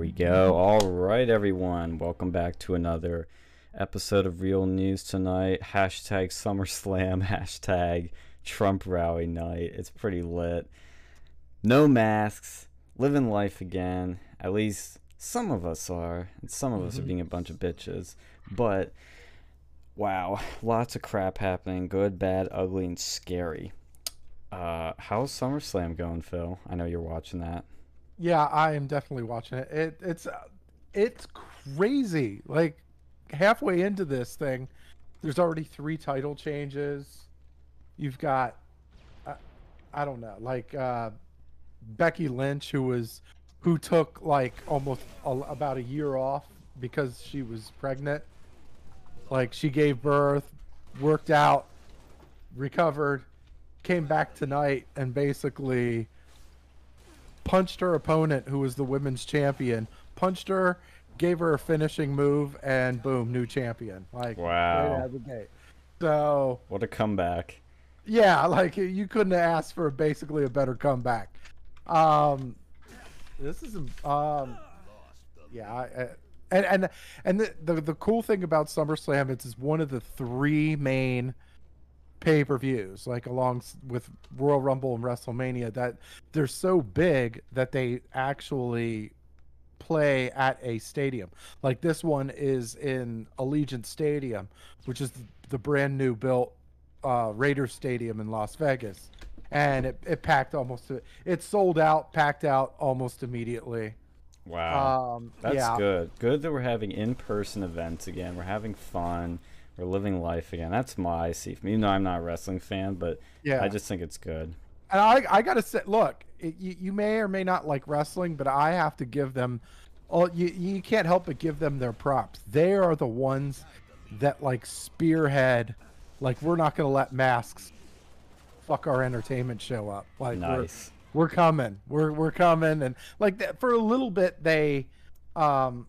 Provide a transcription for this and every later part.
we go. All right, everyone. Welcome back to another episode of Real News tonight. Hashtag SummerSlam, hashtag Trump rally night. It's pretty lit. No masks, living life again. At least some of us are, and some of us are being a bunch of bitches. But wow, lots of crap happening good, bad, ugly, and scary. Uh, how's SummerSlam going, Phil? I know you're watching that. Yeah, I am definitely watching it. It it's uh, it's crazy. Like halfway into this thing, there's already three title changes. You've got uh, I don't know, like uh, Becky Lynch who was who took like almost a, about a year off because she was pregnant. Like she gave birth, worked out, recovered, came back tonight and basically punched her opponent, who was the women's champion, punched her, gave her a finishing move, and boom, new champion. Like Wow. right out of the gate. So What a comeback. yeah, like you couldn't have asked for basically a better comeback. Um, this is um, yeah, I, I- and and and the, the the cool thing about SummerSlam is it's one of the three main pay per views, like along with Royal Rumble and WrestleMania, that they're so big that they actually play at a stadium. Like this one is in Allegiant Stadium, which is the brand new built uh, Raiders Stadium in Las Vegas, and it, it packed almost. It sold out, packed out almost immediately. Wow. Um, That's yeah, good. Good that we're having in person events again. We're having fun. We're living life again. That's my I see. Even though I'm not a wrestling fan, but yeah. I just think it's good. and I, I gotta say, look, it, you, you may or may not like wrestling, but I have to give them, oh, you, you can't help but give them their props. They are the ones that like spearhead, like we're not gonna let masks fuck our entertainment show up. Like we're, Nice. we're coming, we're we're coming, and like that for a little bit they, um,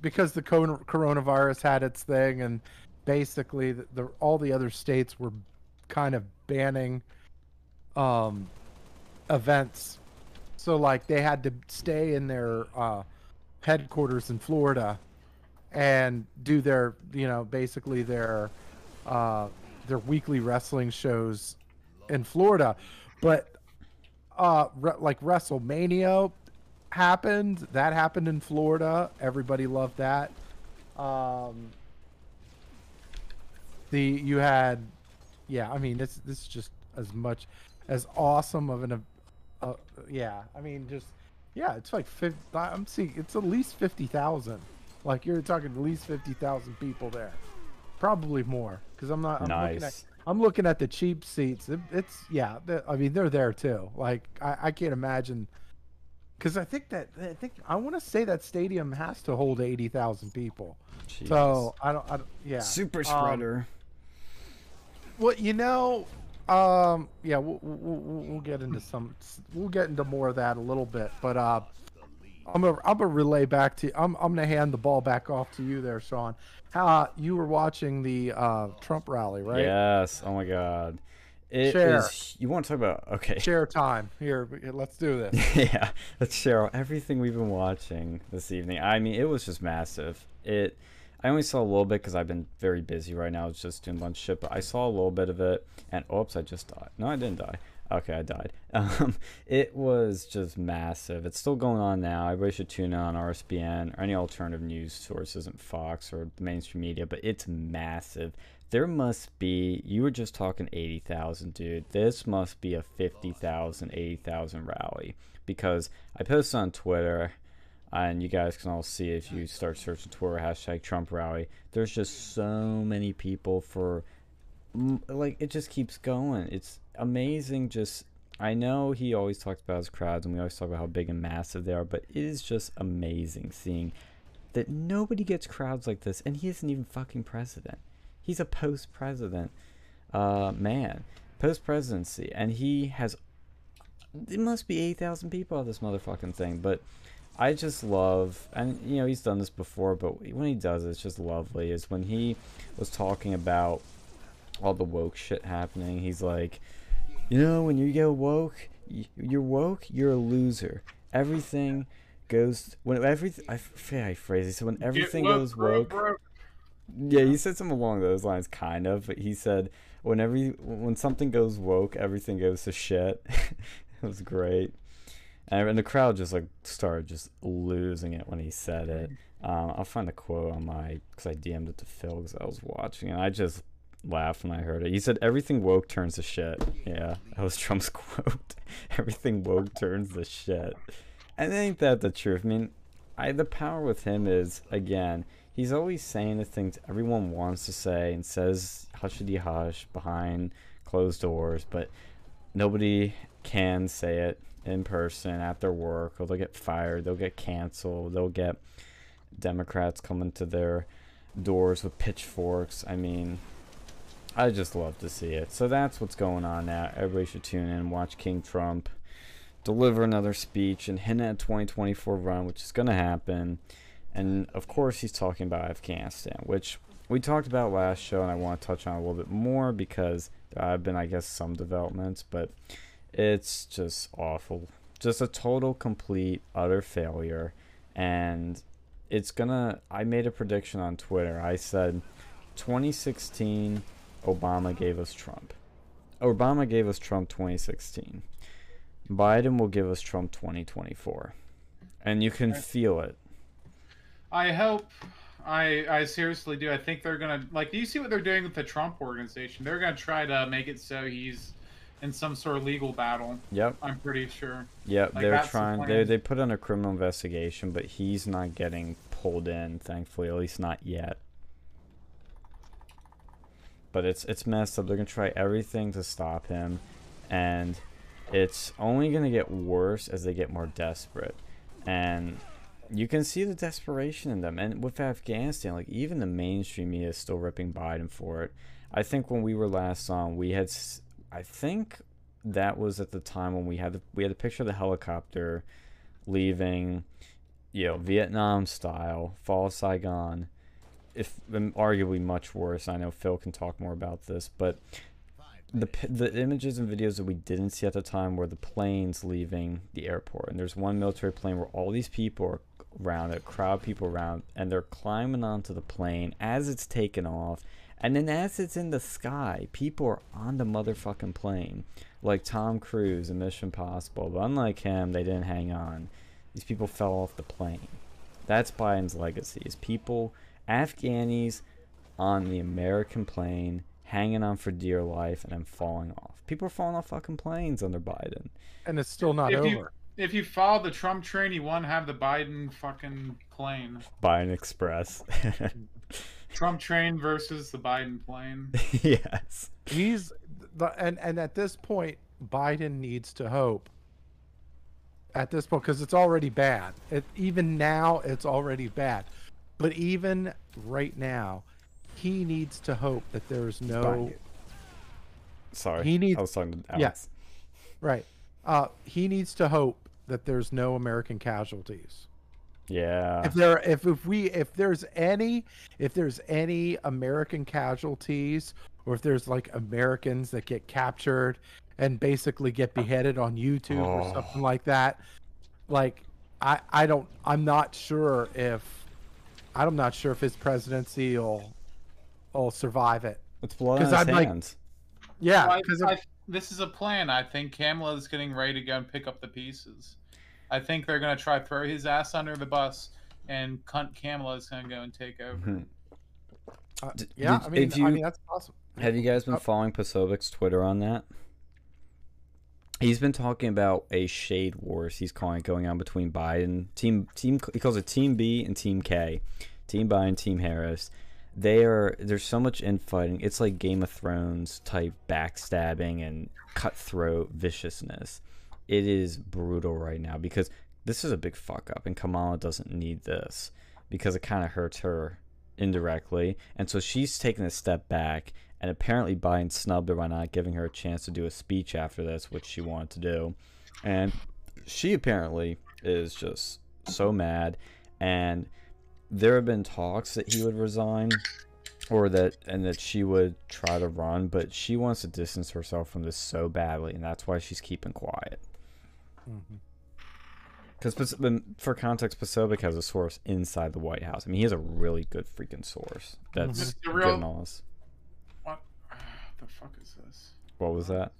because the co- coronavirus had its thing, and basically the, the all the other states were kind of banning um events. So like they had to stay in their uh headquarters in Florida and do their you know basically their uh their weekly wrestling shows in Florida. But uh re- like WrestleMania happened. That happened in Florida. Everybody loved that. Um the you had yeah i mean this this is just as much as awesome of an uh, yeah i mean just yeah it's like 50, i'm seeing it's at least 50,000 like you're talking at least 50,000 people there probably more cuz i'm not I'm looking at Nice. I'm looking at the cheap seats. It, it's yeah. I mean, they're there too. Like I, I can't imagine, because I think that I think I want to say that stadium has to hold eighty thousand people. Jesus. So I don't. I don't yeah. Super Um, spreader. Well, you know, um, yeah, we'll, we'll, we'll get into some. We'll get into more of that a little bit, but uh, I'm gonna I'm gonna relay back to. I'm I'm gonna hand the ball back off to you there, Sean. How you were watching the uh, Trump rally, right? Yes. Oh my God. It is. Share. You want to talk about? Okay. Share time here. Let's do this. yeah, let's share everything we've been watching this evening. I mean, it was just massive. It. I only saw a little bit because I've been very busy right now. It's just doing a bunch of shit. But I saw a little bit of it, and oops, I just died. No, I didn't die. Okay, I died. Um, it was just massive. It's still going on now. Everybody should tune in on RSBN or any alternative news sources and Fox or the mainstream media. But it's massive. There must be. You were just talking eighty thousand, dude. This must be a 50,000, 80,000 rally because I posted on Twitter, and you guys can all see if you start searching Twitter hashtag Trump rally. There's just so many people for, like it just keeps going. It's amazing. Just I know he always talks about his crowds, and we always talk about how big and massive they are, but it is just amazing seeing that nobody gets crowds like this, and he isn't even fucking president. He's a post president uh, man, post presidency, and he has. It must be eight thousand people at this motherfucking thing, but I just love, and you know he's done this before, but when he does, it, it's just lovely. Is when he was talking about all the woke shit happening. He's like, you know, when you get woke, you're woke, you're a loser. Everything goes when everything I how he it. Said when everything woke, goes bro, woke. bro. Yeah, he said something along those lines, kind of. But he said when every when something goes woke, everything goes to shit. it was great, and, the crowd just like started just losing it when he said it. Um, I'll find the quote on my because I DM'd it to Phil because I was watching, and I just laughed when I heard it. He said everything woke turns to shit. Yeah, that was Trump's quote. everything woke turns to shit, and ain't that the truth? I mean, I the power with him is again he's always saying the things everyone wants to say and says hushity hush behind closed doors, but nobody can say it in person at their work or they'll get fired, they'll get canceled, they'll get Democrats coming to their doors with pitchforks. I mean, I just love to see it. So that's what's going on now. Everybody should tune in watch King Trump deliver another speech and hint at a 2024 run, which is going to happen. And of course, he's talking about Afghanistan, which we talked about last show, and I want to touch on a little bit more because there have been, I guess, some developments, but it's just awful. Just a total, complete, utter failure. And it's gonna. I made a prediction on Twitter. I said 2016, Obama gave us Trump. Obama gave us Trump 2016. Biden will give us Trump 2024. And you can feel it. I hope. I I seriously do. I think they're gonna like. Do you see what they're doing with the Trump organization? They're gonna try to make it so he's in some sort of legal battle. Yep. I'm pretty sure. Yep, Like, they're that's the trying. They they put on a criminal investigation, but he's not getting pulled in. Thankfully, at least not yet. But it's it's messed up. They're gonna try everything to stop him, and it's only gonna get worse as they get more desperate. And you can see the desperation in them. And with Afghanistan, like even the mainstream media is still ripping Biden for it. I think when we were last on, we had, I think that was at the time when we had the, we had a picture of the helicopter leaving, you know, Vietnam style, fall of Saigon. If um, arguably much worse, I know Phil can talk more about this, but the the images and videos that we didn't see at the time were the planes leaving the airport, and there's one military plane where all these people are around it, crowd people around, and they're climbing onto the plane as it's taking off, and then as it's in the sky, people are on the motherfucking plane, like Tom Cruise in Mission Possible. But unlike him, they didn't hang on. These people fell off the plane. That's Biden's legacy: is people, Afghanis, on the American plane, hanging on for dear life, and then falling off. People are falling off fucking planes under Biden. and it's still not If over. you- If you follow the Trump train, you won't have the Biden fucking plane. Biden Express. Trump train versus the Biden plane. yes. He's the and and at this point, Biden needs to hope. At this point, because it's already bad. It even now, it's already bad. But even right now, he needs to hope that there's no Biden. Sorry. He needs- I was talking to Yeah. Alex. right. Uh, he needs to hope that there's no American casualties. Yeah. if there if, if we if there's any if there's any american casualties or if there's like americans that get captured and basically get beheaded on youtube or Oh. something like that like i i don't i'm not sure if i'm not sure if his presidency will will survive it It's blood on 'Cause his I'd like- hands. yeah I, because I, this is a plan. I think Kamala is getting ready to go and pick up the pieces. I think they're going to try throw his ass under the bus, and cunt Kamala is going to go and take over. Mhm. D- yeah did- i mean you- i mean that's awesome Have you guys been Uh, following Posobiec's Twitter on that? He's been talking about a shade wars he's calling it going on between Biden team team he calls it Team B and Team K, Team Biden, Team Harris. They are there's so much infighting. It's like Game of Thrones type backstabbing and cutthroat viciousness. It is brutal right now because this is a big fuck up and Kamala doesn't need this because it kind of hurts her indirectly. And so she's taking a step back. And apparently Biden snubbed her by not giving her a chance to do a speech after this, which she wanted to do. And she apparently is just so mad. And there have been talks that he would resign or that and that she would try to run, but she wants to distance herself from this so badly, and that's why she's keeping quiet. Mm-hmm. Because for context, Posobiec has a source inside the White House. I mean, he has a really good freaking source. That's Just the getting real- all this. What the fuck is this? What was that?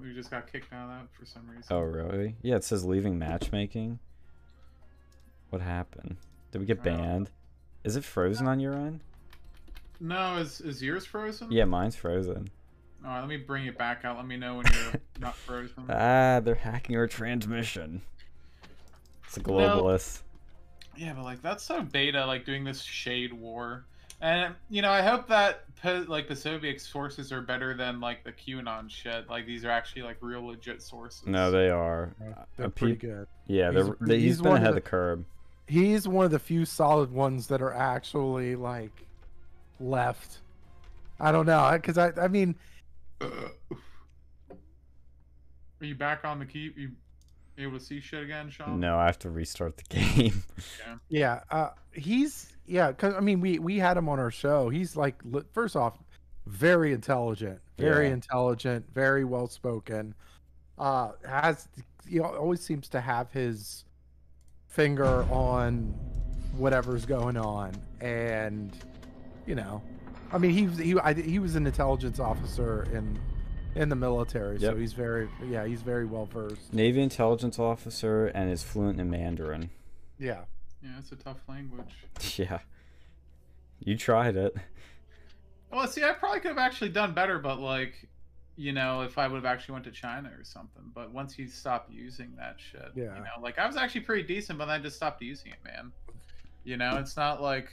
We just got kicked out of that for some reason. Oh, really? Yeah, it says leaving matchmaking. What happened? Did we get I don't know. banned? Is it frozen on your end? No, is is yours frozen? Yeah, mine's frozen. All right, let me bring it back out. Let me know when you're not frozen. Ah, they're hacking our transmission. It's a globalist. Yeah, but like that's so beta, like doing this shade war, and you know I hope that like the Soviet sources are better than like the QAnon shit. Like these are actually like real legit sources. No, they are. They're Uh, pretty good. Yeah, He's they're, they, he's he's been one of ahead of the- the curb. He's one of the few solid ones that are actually like left. I don't know, because I I mean Are you back on the key? You able to see shit again, Sean? No, I have to restart the game. Yeah, yeah uh, he's yeah. Cause I mean, we we had him on our show. He's like, first off, very intelligent, very Yeah. intelligent, very well spoken. Uh, has he always seems to have his finger on whatever's going on, and you know, I mean, he was he I, he was an intelligence officer in in the military, so he's very yeah he's very well versed. Navy intelligence officer and is fluent in Mandarin. Yeah. Yeah, it's a tough language. Yeah. You tried it. Well, see, I probably could have actually done better, but like, you know, if I would have actually went to China or something. But once you stop using that shit, Yeah. you know, like I was actually pretty decent, but then I just stopped using it, man. You know, it's not like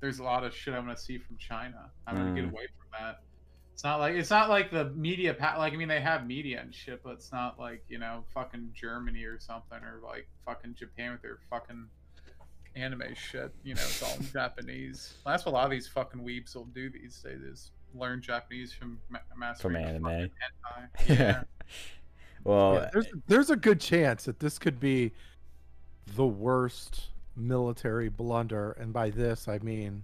there's a lot of shit I'm gonna see from China. I'm gonna get Mm. away from that. It's not like it's not like the media pa- like I mean they have media and shit, but it's not like you know fucking Germany or something or like fucking Japan with their fucking anime shit. You know, it's all Japanese. Well, that's what a lot of these fucking weebs will do these days is learn Japanese from ma- mastering From anime. Yeah. well, Yeah, there's there's a good chance that this could be the worst military blunder, and by this I mean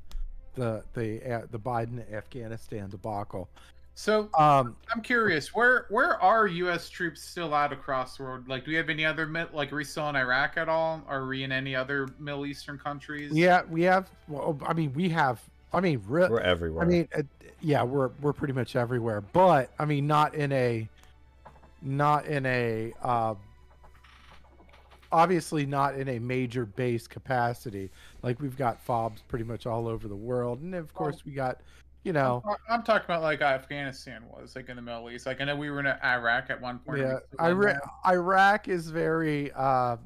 the the uh, the Biden Afghanistan debacle. so Um, I'm curious, where where are U.S. troops still out across the world? Like, do we have any other like are we still in Iraq at all? Are we in any other Middle Eastern countries? yeah, we have. Well, I mean, we have. I mean, re- we're everywhere. I mean, uh, yeah, we're we're pretty much everywhere, but I mean, not in a, not in a, uh, obviously not in a major base capacity. Like we've got fobs pretty much all over the world, and of course we got, you know, I'm, I'm talking about like Afghanistan was like in the Middle East. Like I know we were in Iraq at one point. Yeah, still Iraq. Iraq is very, uh,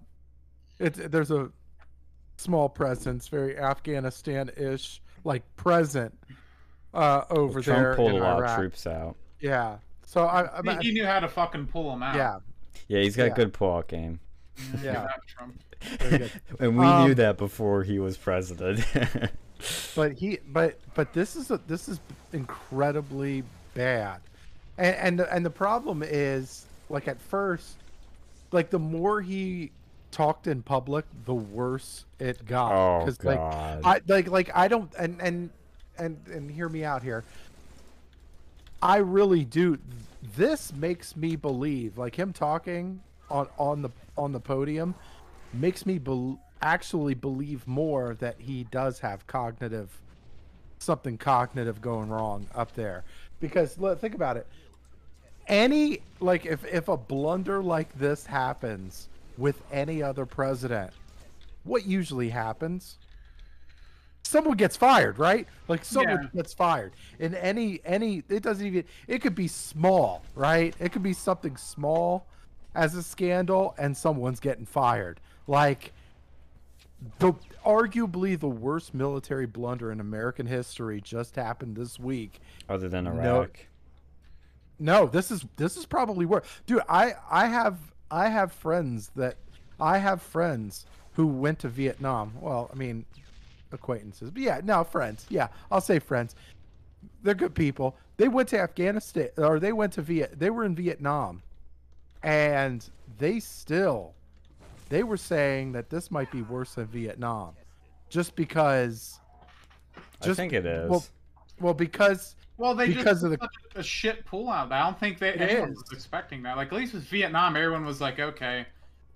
it's there's a small presence, very Afghanistan-ish, like present, uh, over Trump there pulled in a lot of troops out. Yeah. So I, I, He, he knew how to fucking pull them out. yeah, Yeah, he's got Yeah. good pull-out game. Yeah. Yeah. Trump. Good. and we Um, knew that before he was president. but he, but but this is a, this is incredibly bad, and and the, and the problem is like at first, like the more he talked in public, the worse it got. oh 'Cause, like god. I like like I don't and and and and hear me out here. I really do. This makes me believe, like him talking on on the on the podium, makes me bel actually believe more that he does have cognitive something cognitive going wrong up there. Because look, think about it. Any like if if a blunder like this happens with any other president, what usually happens? Someone gets fired, right? Like someone Yeah. gets fired. In any any it doesn't even it could be small, right? It could be something small as a scandal and someone's getting fired. Like the arguably the worst military blunder in American history just happened this week. Other than no- Iraq. No, this is this is probably worse. Dude, I I have I have friends that I have friends who went to Vietnam. Well, I mean acquaintances. But yeah, no, friends. Yeah, I'll say friends. They're good people. They went to Afghanistan or they went to Viet they were in Vietnam. And they still they were saying that this might be worse than Vietnam. Just because I think it is. well, well because Well, they Because just of the- such a shit pullout. I don't think they It anyone is. was expecting that. Like at least with Vietnam, everyone was like, okay,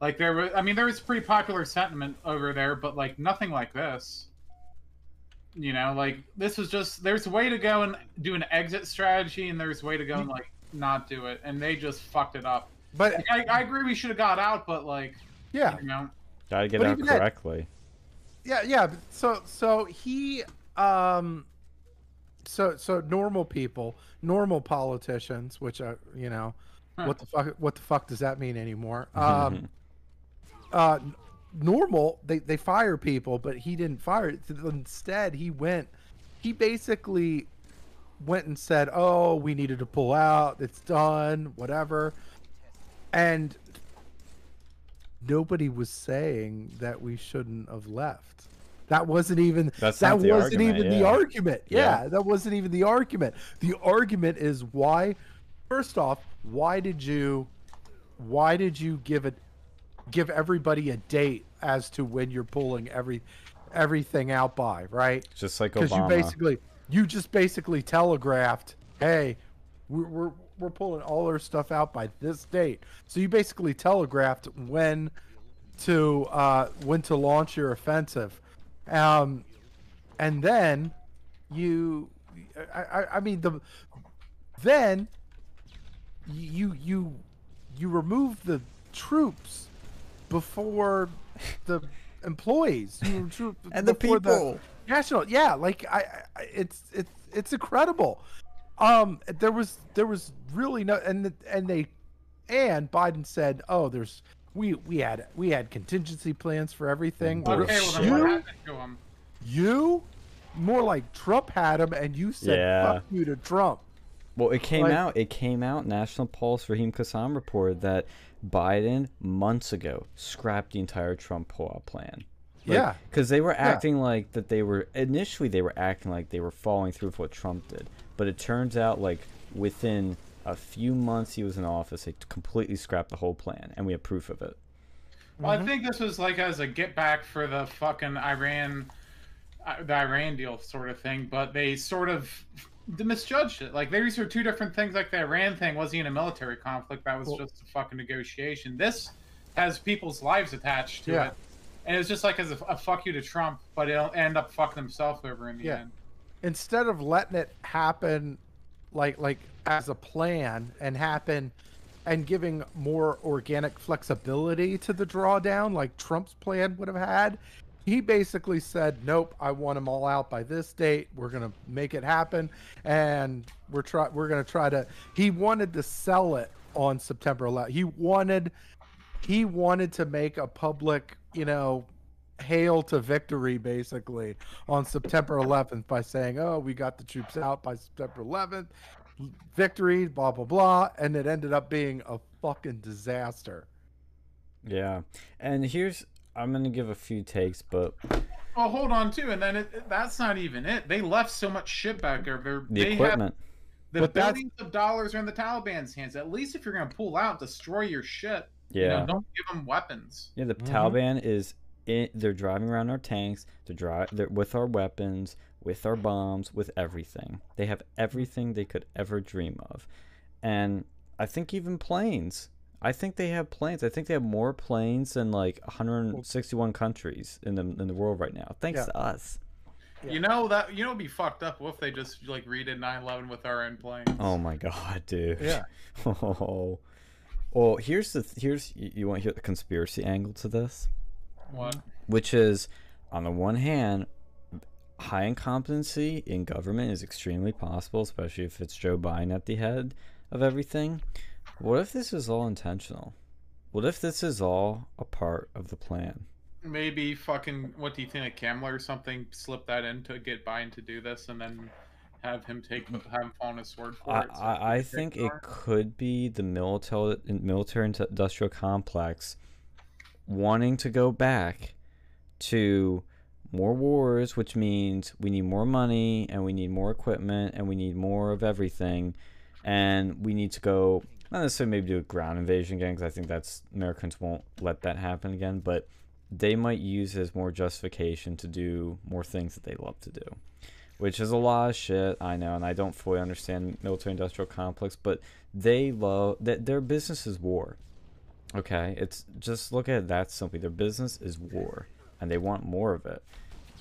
Like there was, I mean, there was pretty popular sentiment over there, but like nothing like this. You know, like this was just there's a way to go and do an exit strategy, and there's a way to go and like not do it, and they just fucked it up. But Like, I, I agree we should have got out, but like yeah, you know, Gotta get But out even that- correctly. yeah, yeah. So so he um so so normal people, normal politicians, which are you know, Huh. what the fuck what the fuck does that mean anymore? Um uh normal they they fire people, but he didn't fire. Instead, he went he basically went and said, "Oh, we needed to pull out. It's done, whatever." And nobody was saying that we shouldn't have left. That wasn't even That's that wasn't argument, even the argument. Yeah. Yeah. that wasn't even the argument. The argument is why first off, why did you why did you give it give everybody a date as to when you're pulling every everything out by, right? Just like because you basically you just basically telegraphed hey we're, we're, we're pulling all our stuff out by this date. So you basically telegraphed when to uh when to launch your offensive. Um and then you i i, I mean the then you you you remove the troops before the employees. You, And the people. national yeah like I, I it's it's it's incredible um there was there was really no and and they and biden said oh there's we we had we had contingency plans for everything okay, well then what you happened to him? you more like trump had him and you said Yeah. fuck you to trump Well, it came Like- out. It came out. National Pulse Raheem Kassam reported that Biden months ago scrapped the entire Trump pullout plan. Yeah. because they were acting like that. They were initially they were acting like they were following through with what Trump did, but it turns out like within a few months he was in office, they completely scrapped the whole plan, and we have proof of it. Well, Mm-hmm. I think this was like as a get back for the fucking Iran, uh, the Iran deal sort of thing, but they sort of misjudged it. Like these are two different things. Like the Iran thing wasn't even a military conflict; that was Well- just a fucking negotiation. This has people's lives attached to Yeah. it, and it's just like as a, a fuck you to Trump, but it'll end up fucking himself over in the Yeah. end. Instead of letting it happen like like as a plan and happen and giving more organic flexibility to the drawdown like Trump's plan would have had he basically said nope I want them all out by this date. We're going to make it happen and we're try we're going to try to he wanted to sell it on September 11th he wanted he wanted to make a public you know hail to victory basically on September 11th by saying, "Oh, we got the troops out by September 11th, victory, blah blah blah," and it ended up being a fucking disaster. Yeah, and here's I'm gonna give a few takes, but Well, hold on too, and then it, it- that's not even it. They left so much shit back there. They're, the they have equipment. the But that's- billions of dollars are in the Taliban's hands. At least if you're gonna pull out, destroy your shit. Yeah. You know, don't give them weapons. Yeah, the Mhm. Taliban is in, they're driving around our tanks, they're dri- they're with our weapons, with our bombs, with everything. They have everything they could ever dream of. And I think even planes. I think they have planes. I think they have more planes than like 161 countries in the in the world right now. Thanks Yeah. to us. Yeah. You know that you know it'd be fucked up if they just like redid 9/11 with our own planes. Oh my god, dude. Yeah. Oh. Well, here's the here's you, you want to hear the conspiracy angle to this? What? which is on the one hand high incompetency in government is extremely possible especially if it's joe biden at the head of everything what if this is all intentional what if this is all a part of the plan Maybe fucking what do you think? A Kamala or something slip that in to get Biden to do this, and then have him take have him fall on his sword for I, it. so I, I think it could be the military military industrial complex wanting to go back to more wars, which means we need more money and we need more equipment and we need more of everything, and we need to go not necessarily maybe do a ground invasion again because I think that's Americans won't let that happen again, but they might use as more justification to do more things that they love to do which is a lot of shit. I know, and I don't fully understand military industrial complex, but they love that their business is war. Okay, it's just look at it that simply. Their business is war, and they want more of it.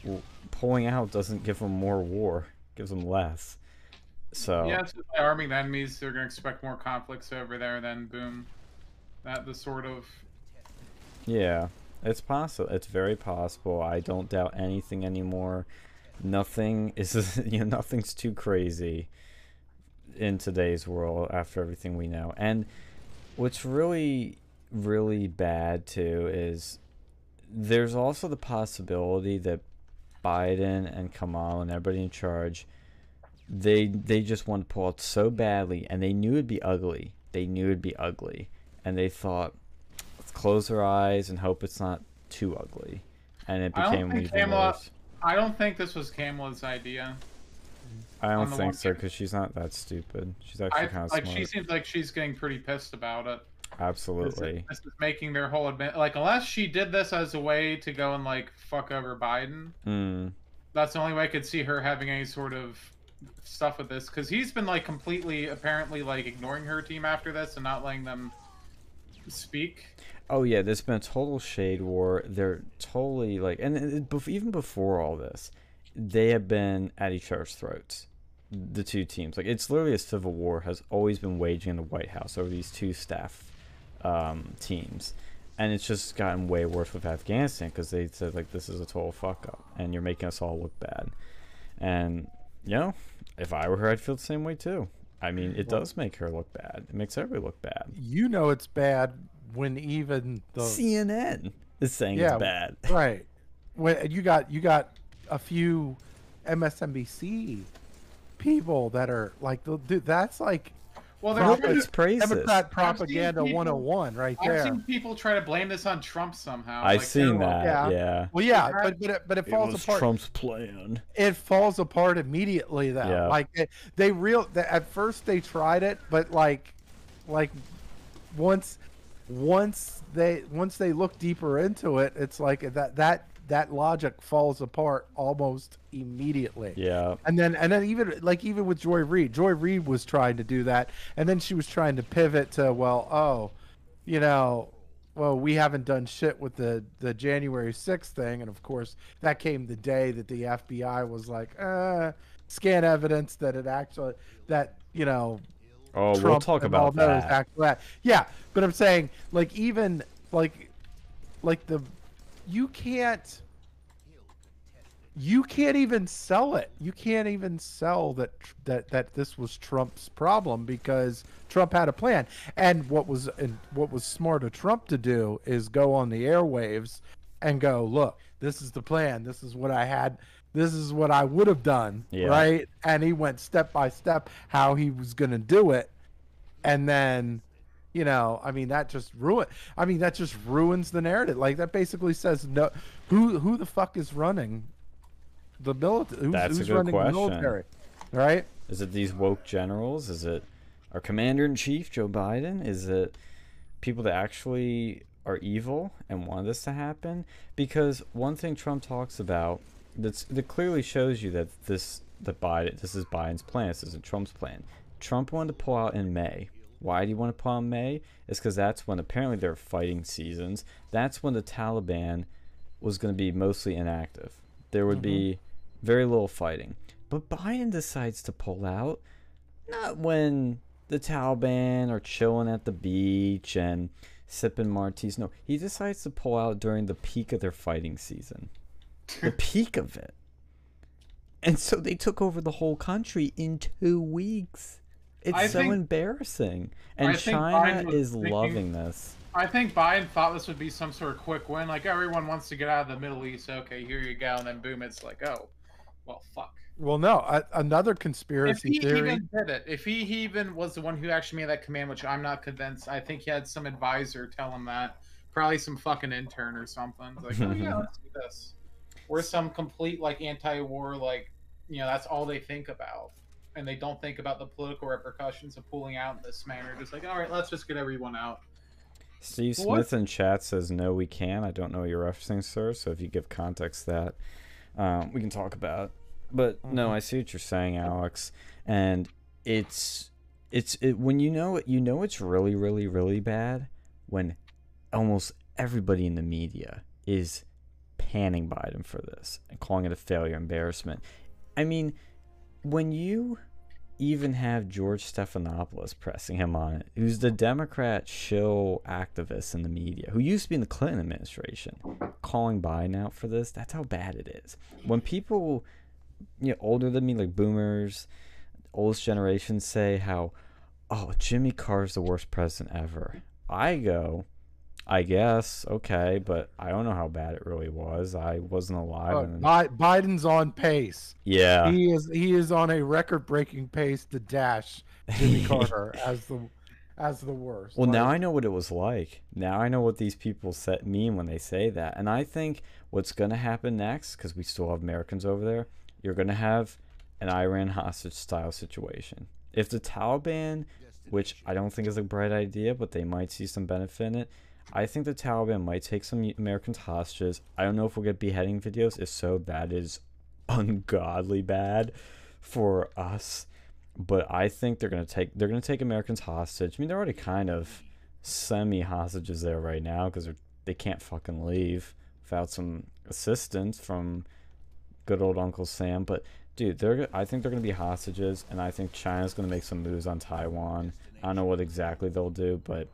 Well, pulling out doesn't give them more war; gives them less. So Yeah, it's by arming the enemies. They're gonna expect more conflicts over there. Then boom, that the sort of Yeah, it's possible. It's very possible. I don't doubt anything anymore. Nothing is, you know, nothing's too crazy in today's world after everything we know. And what's really, really bad too is there's also the possibility that Biden and Kamala and everybody in charge, they they just want to pull out so badly, and they knew it'd be ugly. They knew it'd be ugly, and they thought let's close our eyes and hope it's not too ugly. And it became even Kamala- worse. I don't think this was Kamala's idea. I don't think so because she's not that stupid. She's actually I kind of like smart. she seems like she's getting pretty pissed about it. This is, Absolutely. this is making their whole admit like unless she did this as a way to go and like fuck over Biden. Mm. That's the only way I could see her having any sort of stuff with this because he's been like completely apparently like ignoring her team after this and not letting them speak. Oh yeah, there's been a total shade war. They're totally like, and even before all this, they have been at each other's throats. The two teams, like it's literally a civil war, has always been waging in the White House over these two staff um, teams, and it's just gotten way worse with Afghanistan because they said like this is a total fuck up, and you're making us all look bad. And you know, if I were her, I'd feel the same way too. I mean, it Well- does make her look bad. It makes everybody look bad. You know it's bad when even the CNN is saying Yeah, it's bad. right when you got you got a few MSNBC people that are like, dude, that's like Well, they're Well, trying to- It's praises. Democrat propaganda seen people- 101 right there. I've seen oh people try to blame this on Trump somehow. I've like, seen that. Yeah. Yeah. Well, yeah, Yeah. but but it, but it It falls was apart. Trump's plan. It falls apart immediately though. Yeah. Like they, they real they, at first they tried it, but like like once once they once they look deeper into it, it's like that that that logic falls apart almost immediately. Yeah. And then and then even like even with Joy Reid, Joy Reid was trying to do that, and then she was trying to pivot to well, oh, you know, well we haven't done shit with the the January sixth thing, and of course that came the day that the FBI was like, uh, scan evidence that it actually that you know Oh, we'll talk about that. that. Yeah, but I'm saying like even like like the you can't you can't even sell it. You can't even sell that that that this was Trump's problem because Trump had a plan. And what was and what was smart of Trump to do is go on the airwaves and go, "Look, this is the plan. This is what I had. This is what I would have done." Yeah. Right? And he went step by step how he was going to do it. And then you know, I mean that just ruin I mean that just ruins the narrative. Like that basically says no who who the fuck is running the military who's, That's a who's good running question. the military right Is it these woke generals? Is it our commander in chief, Joe Biden? Is it people that actually are evil and want this to happen? Because one thing Trump talks about that's that clearly shows you that this that Biden this is Biden's plan. This isn't Trump's plan. Trump wanted to pull out in May. Why do you want to out in May? It's because that's when apparently there are fighting seasons. That's when the Taliban was going to be mostly inactive. There would be mm-hmm. very little fighting. But Biden decides to pull out not when the Taliban are chilling at the beach and sipping martinis. No, he decides to pull out during the peak of their fighting season. the peak of it. And so they took over the whole country in two weeks. It's I so think- embarrassing. And I China is thinking- loving this. I think Biden thought this would be some sort of quick win. Like everyone wants to get out of the Middle East. Okay, here you go, and then boom, it's like, oh, well, fuck. well no a, another conspiracy If he theory even did it, if he even was the one who actually made that command, which I'm not convinced, I think he had some advisor tell him that. Probably some fucking intern or something. It's like, oh yeah, let's do this. Or some complete like anti-war, like you know, that's all they think about, and they don't think about the political repercussions of pulling out in this manner. Just like, all right, let's just get everyone out. Steve What? Smith in chat says no, we can. I don't know what you're referencing, sir. So if you give context to that, um, we can talk about. It. But no, Mhm. I see what you're saying, Alex. And it's it's it, when you know you know it's really, really, really bad when almost everybody in the media is panning Biden for this and calling it a failure, embarrassment. I mean, when you even have George Stephanopoulos pressing him on it, who's the Democrat shill activist in the media, who used to be in the Clinton administration, calling Biden out for this, that's how bad it is. When people, you know, older than me, like boomers, oldest generation, say how, oh, Jimmy Carter's the worst president ever, I go, I guess okay, but I don't know how bad it really was. I wasn't alive. Look, and- Bi- Biden's on pace. yeah, He is he is on a record-breaking pace to dash Jimmy Carter as the as the worst. Well, now I know what it was like. Now I know what these people set mean when they say that. And I think what's going to happen next, because we still have Americans over there, you're going to have an Iran hostage style situation. If the Taliban, which I don't think is a bright idea, but they might see some benefit in it, I think the Taliban might take some Americans hostages. I don't know if we'll get beheading videos. If so, that is ungodly bad for us but I think they're gonna take they're gonna take Americans hostage. I mean, they're already kind of semi hostages there right now because they can't fucking leave without some assistance from good old Uncle Sam. But dude, they're I think they're gonna be hostages, and I think China's gonna make some moves on Taiwan. I don't know what exactly they'll do, but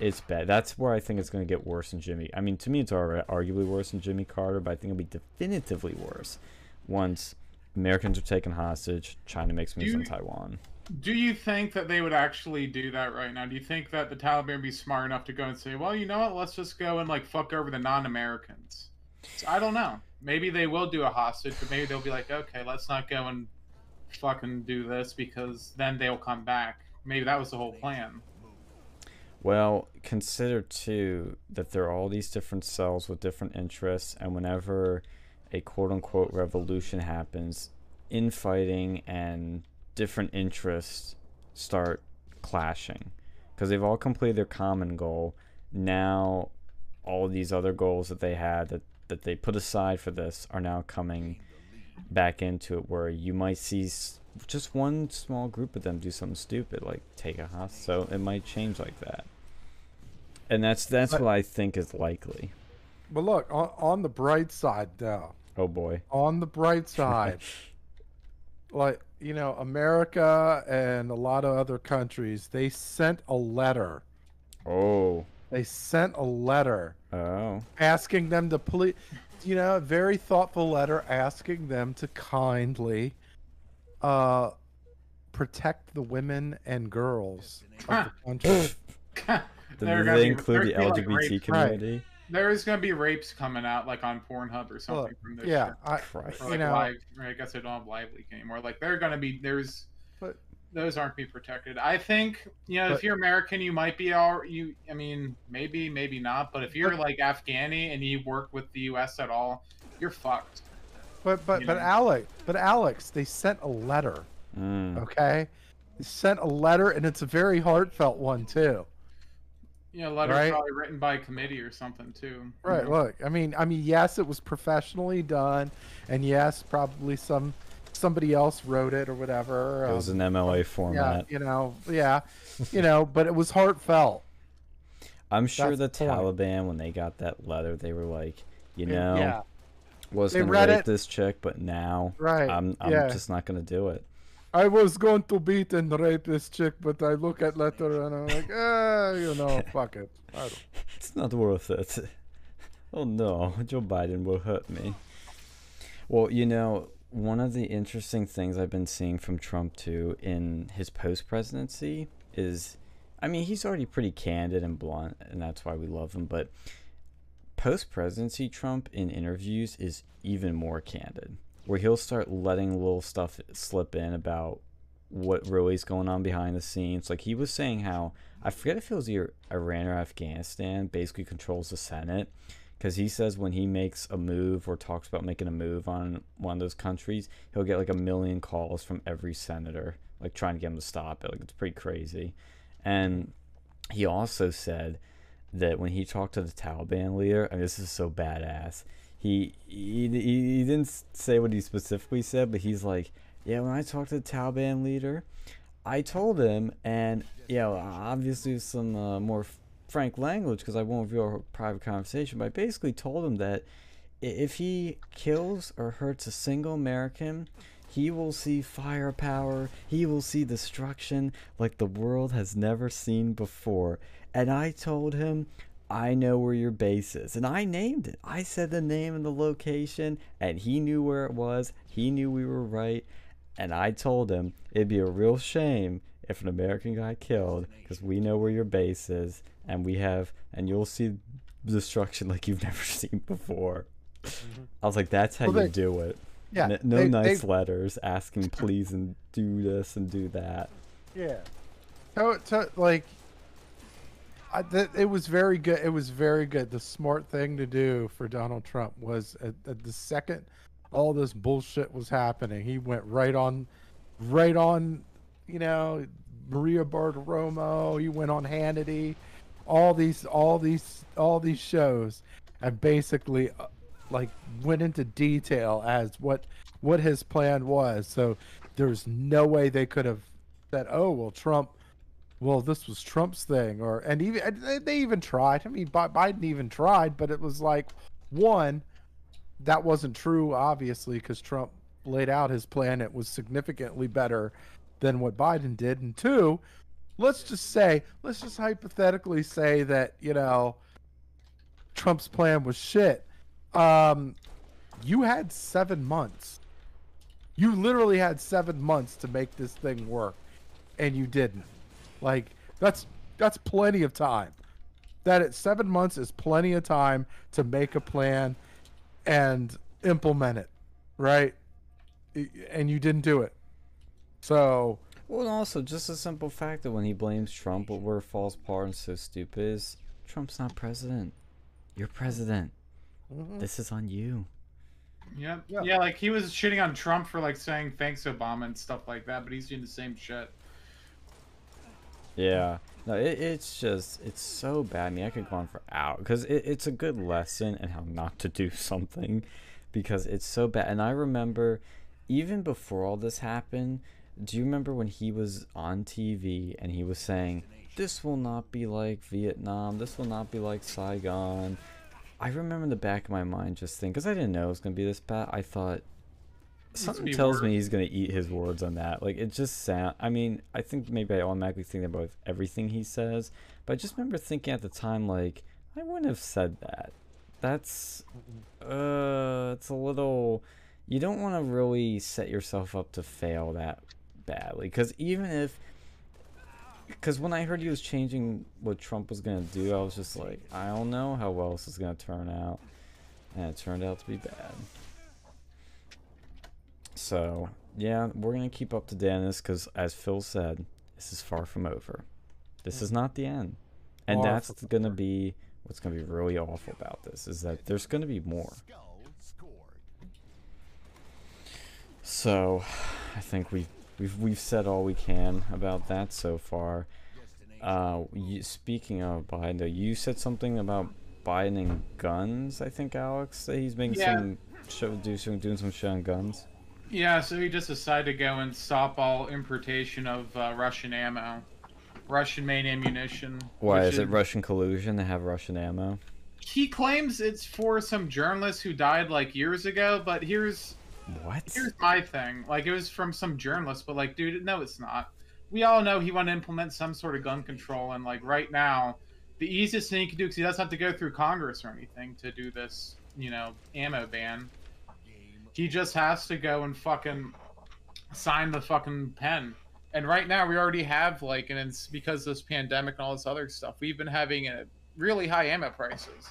it's bad. That's where I think it's gonna get worse than Jimmy. I mean, to me, it's already arguably worse than Jimmy Carter, but I think it'll be definitively worse once. Americans are taken hostage. China makes moves Do on Taiwan. Do you think that they would actually do that right now? Do you think that the Taliban would be smart enough to go and say, "Well, you know what? Let's just go and like fuck over the non-Americans"? So, I don't know. Maybe they will do a hostage, but maybe they'll be like, "Okay, let's not go and fucking do this because then they'll come back." Maybe that was the whole plan. Well, consider too that there are all these different cells with different interests, and whenever a quote unquote revolution happens, infighting and different interests start clashing because they've all completed their common goal. Now, all these other goals that they had that, that they put aside for this are now coming back into it, where you might see just one small group of them do something stupid, like take a hostage. So it might change like that, and that's that's But- what I think is likely. But look, on, on the bright side, though, Oh boy. on the bright side, like you know, America and a lot of other countries, they sent a letter. Oh. They sent a letter Oh. asking them to please, you know, a very thoughtful letter asking them to kindly uh, protect the women and girls of the country. Did they gonna be- include the there's like, LGBT rapes- community? There is going to be rapes coming out like on Pornhub or something Look, from this. yeah, shit. I, Christ. Or, you know, live. Or I guess they don't have live leak anymore. Like they're going to be there's. But- those aren't be protected. I think you know But- if you're American, you might be all you. I mean, maybe, maybe not. But if you're But- like Afghani and you work with the U.S. at all, you're fucked. but but you but know. Alex, but Alex, they sent a letter. Mm. Okay, they sent a letter, and it's a very heartfelt one too. You letter Right. probably written by a committee or something too. you Right. know? Look, I mean, I mean, yes, it was professionally done, and yes, probably some somebody else wrote it or whatever. It was um, an MLA format. yeah, format. you know, yeah, you know, but it was heartfelt. I'm sure That's the the point. Taliban, when they got that letter, they were like, you know, yeah, was They gonna read rape it. this chick, but now right. I'm I'm yeah. just not gonna do it. I was going to beat and rape this chick, but I look at letter and I'm like, ah, you know, fuck it. It's not worth it. Oh no, Joe Biden will hurt me. Well, you know, one of the interesting things I've been seeing from Trump too in his post presidency is I mean, he's already pretty candid and blunt, and that's why we love him, but post presidency Trump in interviews is even more candid, where he'll start letting little stuff slip in about what really is going on behind the scenes. Like he was saying how I forget if it was Iran or Afghanistan basically controls the Senate because he says when he makes a move or talks about making a move on one of those countries, he'll get like a million calls from every senator, like trying to get him to stop it. Like it's pretty crazy. And he also said that when he talked to the Taliban leader, and this is so badass. He, he he didn't say what he specifically said, but he's like, yeah, when I talked to the Taliban leader, I told him, and you know, obviously some uh, more frank language because I won't reveal our private conversation, but I basically told him that if he kills or hurts a single American, he will see firepower, he will see destruction like the world has never seen before. And I told him, I know where your base is. And I named it. I said the name and the location, and he knew where it was. He knew we were right. And I told him it'd be a real shame if an American got killed because we know where your base is, and we have, and you'll see destruction like you've never seen before. Mm-hmm. I was like, that's how Well, you they- do it. Yeah. N- no they- nice they- letters asking please and do this and do that. Yeah. To, to, like, I, th- it was very good. It was very good. The smart thing to do for Donald Trump was at, at the second all this bullshit was happening, he went right on, right on, you know, Maria Bartiromo. He went on Hannity, all these, all these, all these shows, and basically, uh, like, went into detail as what what his plan was. So there's no way they could have said, "Oh, well, Trump." Well, this was Trump's thing, or and even they- even tried. I mean, Biden even tried, but it was like one that wasn't true, obviously, because Trump laid out his plan. It was significantly better than what Biden did, and two, let's just say, let's just hypothetically say that you know Trump's plan was shit. Um, you had seven months. You literally had seven months to make this thing work, and you didn't. Like that's that's plenty of time. That at seven months is plenty of time to make a plan and implement it, right? And you didn't do it. So Well, also just a simple fact that when he blames Trump, what where it falls apart and so stupid is Trump's not president. You're president. Mm-hmm. This is on you. Yeah. Yeah. yeah, like he was shitting on Trump for like saying thanks Obama and stuff like that, but he's doing the same shit. Yeah. No, it, it's just it's so bad. I mean, I could go on for hours because it, it's a good lesson in how not to do something because it's so bad. And I remember even before all this happened. Do you remember when he was on TV and he was saying, "This will not be like Vietnam. This will not be like Saigon." I remember in the back of my mind just thinking, because I didn't know it was gonna be this bad. I thought something tells me he's gonna eat his words on that. Like it just sound. I mean, I think maybe I automatically think about everything he says, but I just remember thinking at the time, like I wouldn't have said that. That's uh, it's a little. You don't want to really set yourself up to fail that badly, because even if. Because when I heard he was changing what Trump was gonna do, I was just like, I don't know how well this is gonna turn out, and it turned out to be bad. So yeah, we're gonna keep up to date on this because, as Phil said, this is far from over. This is not the end, and Far that's gonna be what's gonna be really awful about this is that there's gonna be more. So, I think we've we've we've said all we can about that so far. Uh, you, speaking of Biden, though, you said something about Biden and guns. I think Alex that he's making Yeah. some show do some doing some shit on guns. Yeah, so he just decided to go and stop all importation of uh, Russian ammo, Russian made ammunition. Why is it Russian collusion to have Russian ammo? He claims it's for some journalist who died like years ago, but here's What? here's my thing. Like it was from some journalist, but like, dude, no, it's not. We all know he wanted to implement some sort of gun control, and like right now, the easiest thing he can do because he doesn't have to go through Congress or anything to do this, you know, ammo ban. He just has to go and fucking sign the fucking pen. And right now, we already have like, and it's because of this pandemic and all this other stuff. We've been having a really high ammo prices,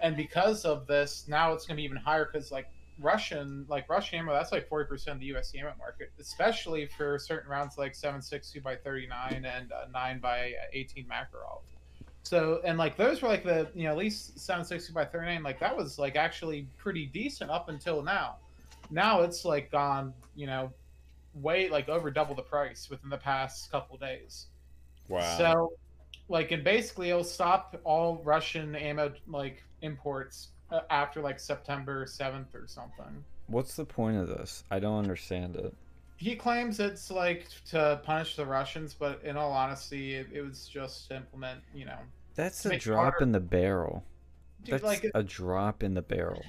and because of this, now it's gonna be even higher because like Russian, like Russian ammo, that's like forty percent of the U.S. ammo market, especially for certain rounds like seven six two by thirty nine and uh, nine by eighteen Makarov. So and like those were like the you know at least seven six two by thirty nine, like that was like actually pretty decent up until now. Now it's like gone, you know, way like over double the price within the past couple days. Wow. So, like, and basically, it'll stop all Russian ammo like imports uh, after like September seventh or something. What's the point of this? I don't understand it. He claims it's like to punish the Russians, but in all honesty, it, it was just to implement, you know, That's a drop harder. in the barrel. Dude, That's like, a drop in the barrel.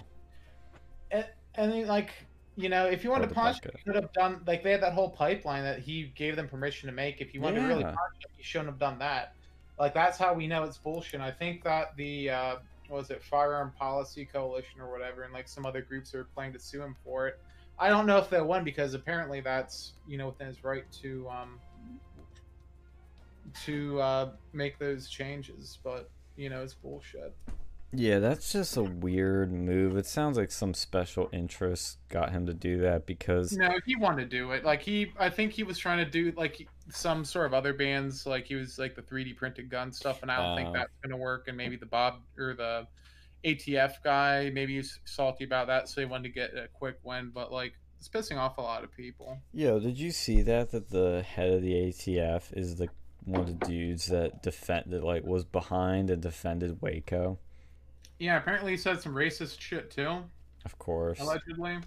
and, and then, like, you know, if you wanted to punch, you could have done like they had that whole pipeline that he gave them permission to make. If you wanted to really punch, you shouldn't have done that. Like that's how we know it's bullshit. I think that the uh, what was it Firearm Policy Coalition or whatever, and like some other groups are planning to sue him for it. I don't know if they won because apparently that's you know within his right to um to uh, make those changes, but you know it's bullshit. Yeah, that's just a weird move. It sounds like some special interest got him to do that because No, he wanted to do it. Like he, I think he was trying to do like some sort of other bands. Like he was like the 3D printed gun stuff, and I don't Oh. think that's gonna work. And maybe the Bob or the ATF guy, maybe he's salty about that, so he wanted to get a quick win. But like, it's pissing off a lot of people. Yo, did you see that that the head of the ATF is the one of the dudes that defend that like was behind and defended Waco? Yeah, apparently he said some racist shit too, Of course. allegedly.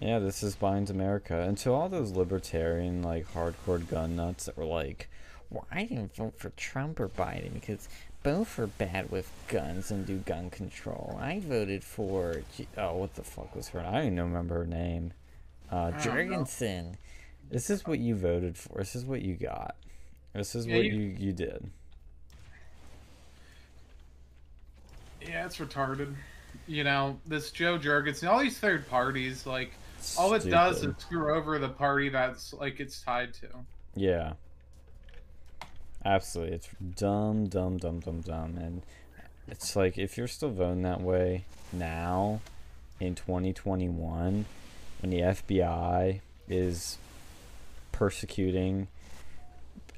Yeah, this is Biden's America. And to all those libertarian, like hardcore gun nuts that were like, "Well, I didn't vote for Trump or Biden because both are bad with guns and do gun control. I voted for oh, what the fuck was her? I don't even remember her name. Uh. Jorgensen. This is what you voted for. This is what you got. This is Yeah, what you you did. Yeah, it's retarded. You know, this Jo Jorgensen, all these third parties, like all it does is screw over the party that's like it's tied to. Yeah. Absolutely. It's dumb, dumb, dumb, dumb, dumb. And it's like if you're still voting that way now in 2021 when the FBI is persecuting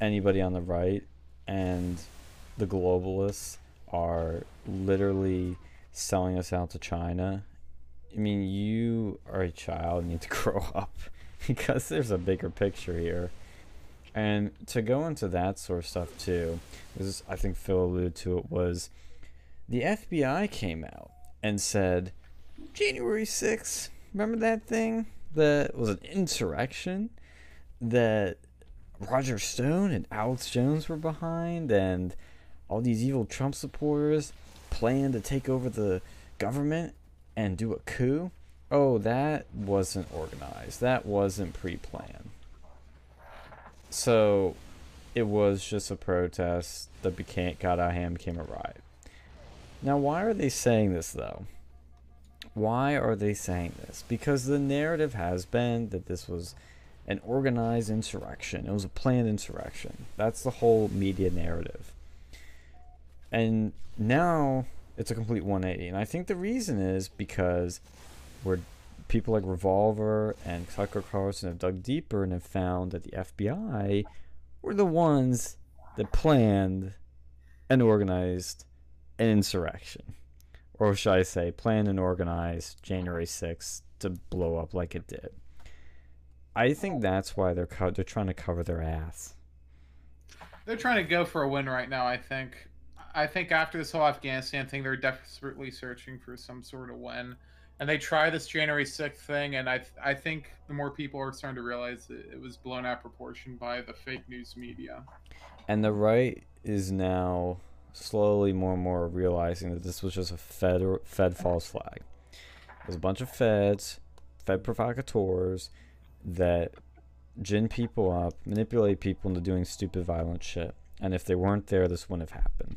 anybody on the right and the globalists are literally selling us out to China. I mean, you are a child and need to grow up because there's a bigger picture here. And to go into that sort of stuff too, because I think Phil alluded to it, was the FBI came out and said, January 6th, remember that thing that was an insurrection that Roger Stone and Alex Jones were behind, and all these evil Trump supporters plan to take over the government and do a coup? Oh, that wasn't organized. That wasn't pre planned. So it was just a protest that became got out of hand, became a riot. Now, why are they saying this though? Why are they saying this? Because the narrative has been that this was an organized insurrection. It was a planned insurrection. That's the whole media narrative. And now it's a complete 180. And I think the reason is because we're people like Revolver and Tucker Carlson have dug deeper and have found that the FBI were the ones that planned and organized an insurrection. Or should I say, planned and organized January 6th to blow up like it did. I think that's why they're co- they're trying to cover their ass. They're trying to go for a win right now. I think. I think after this whole Afghanistan thing, they're desperately searching for some sort of win, and they try this January sixth thing. And I, I think the more people are starting to realize that it was blown out of proportion by the fake news media. And the right is now slowly more and more realizing that this was just a Fed Fed false flag. There's a bunch of feds, Fed provocateurs that gin people up, manipulate people into doing stupid, violent shit. And if they weren't there, this wouldn't have happened.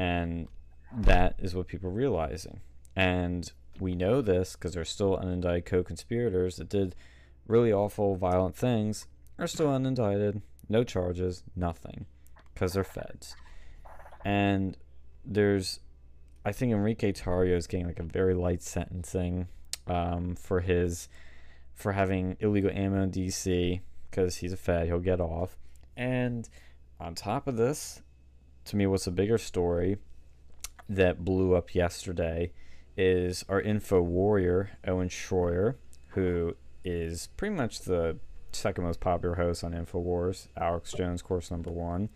And that is what people are realizing. And we know this because there's still unindicted co-conspirators that did really awful, violent things are still unindicted, no charges, nothing, because they're feds. And there's, I think Enrique Tarrio is getting like a very light sentencing um, for his, for having illegal ammo in DC because he's a fed, he'll get off. And on top of this, to me, what's a bigger story that blew up yesterday is our info warrior, Owen Schroyer, who is pretty much the second most popular host on InfoWars. Alex Jones, course number one.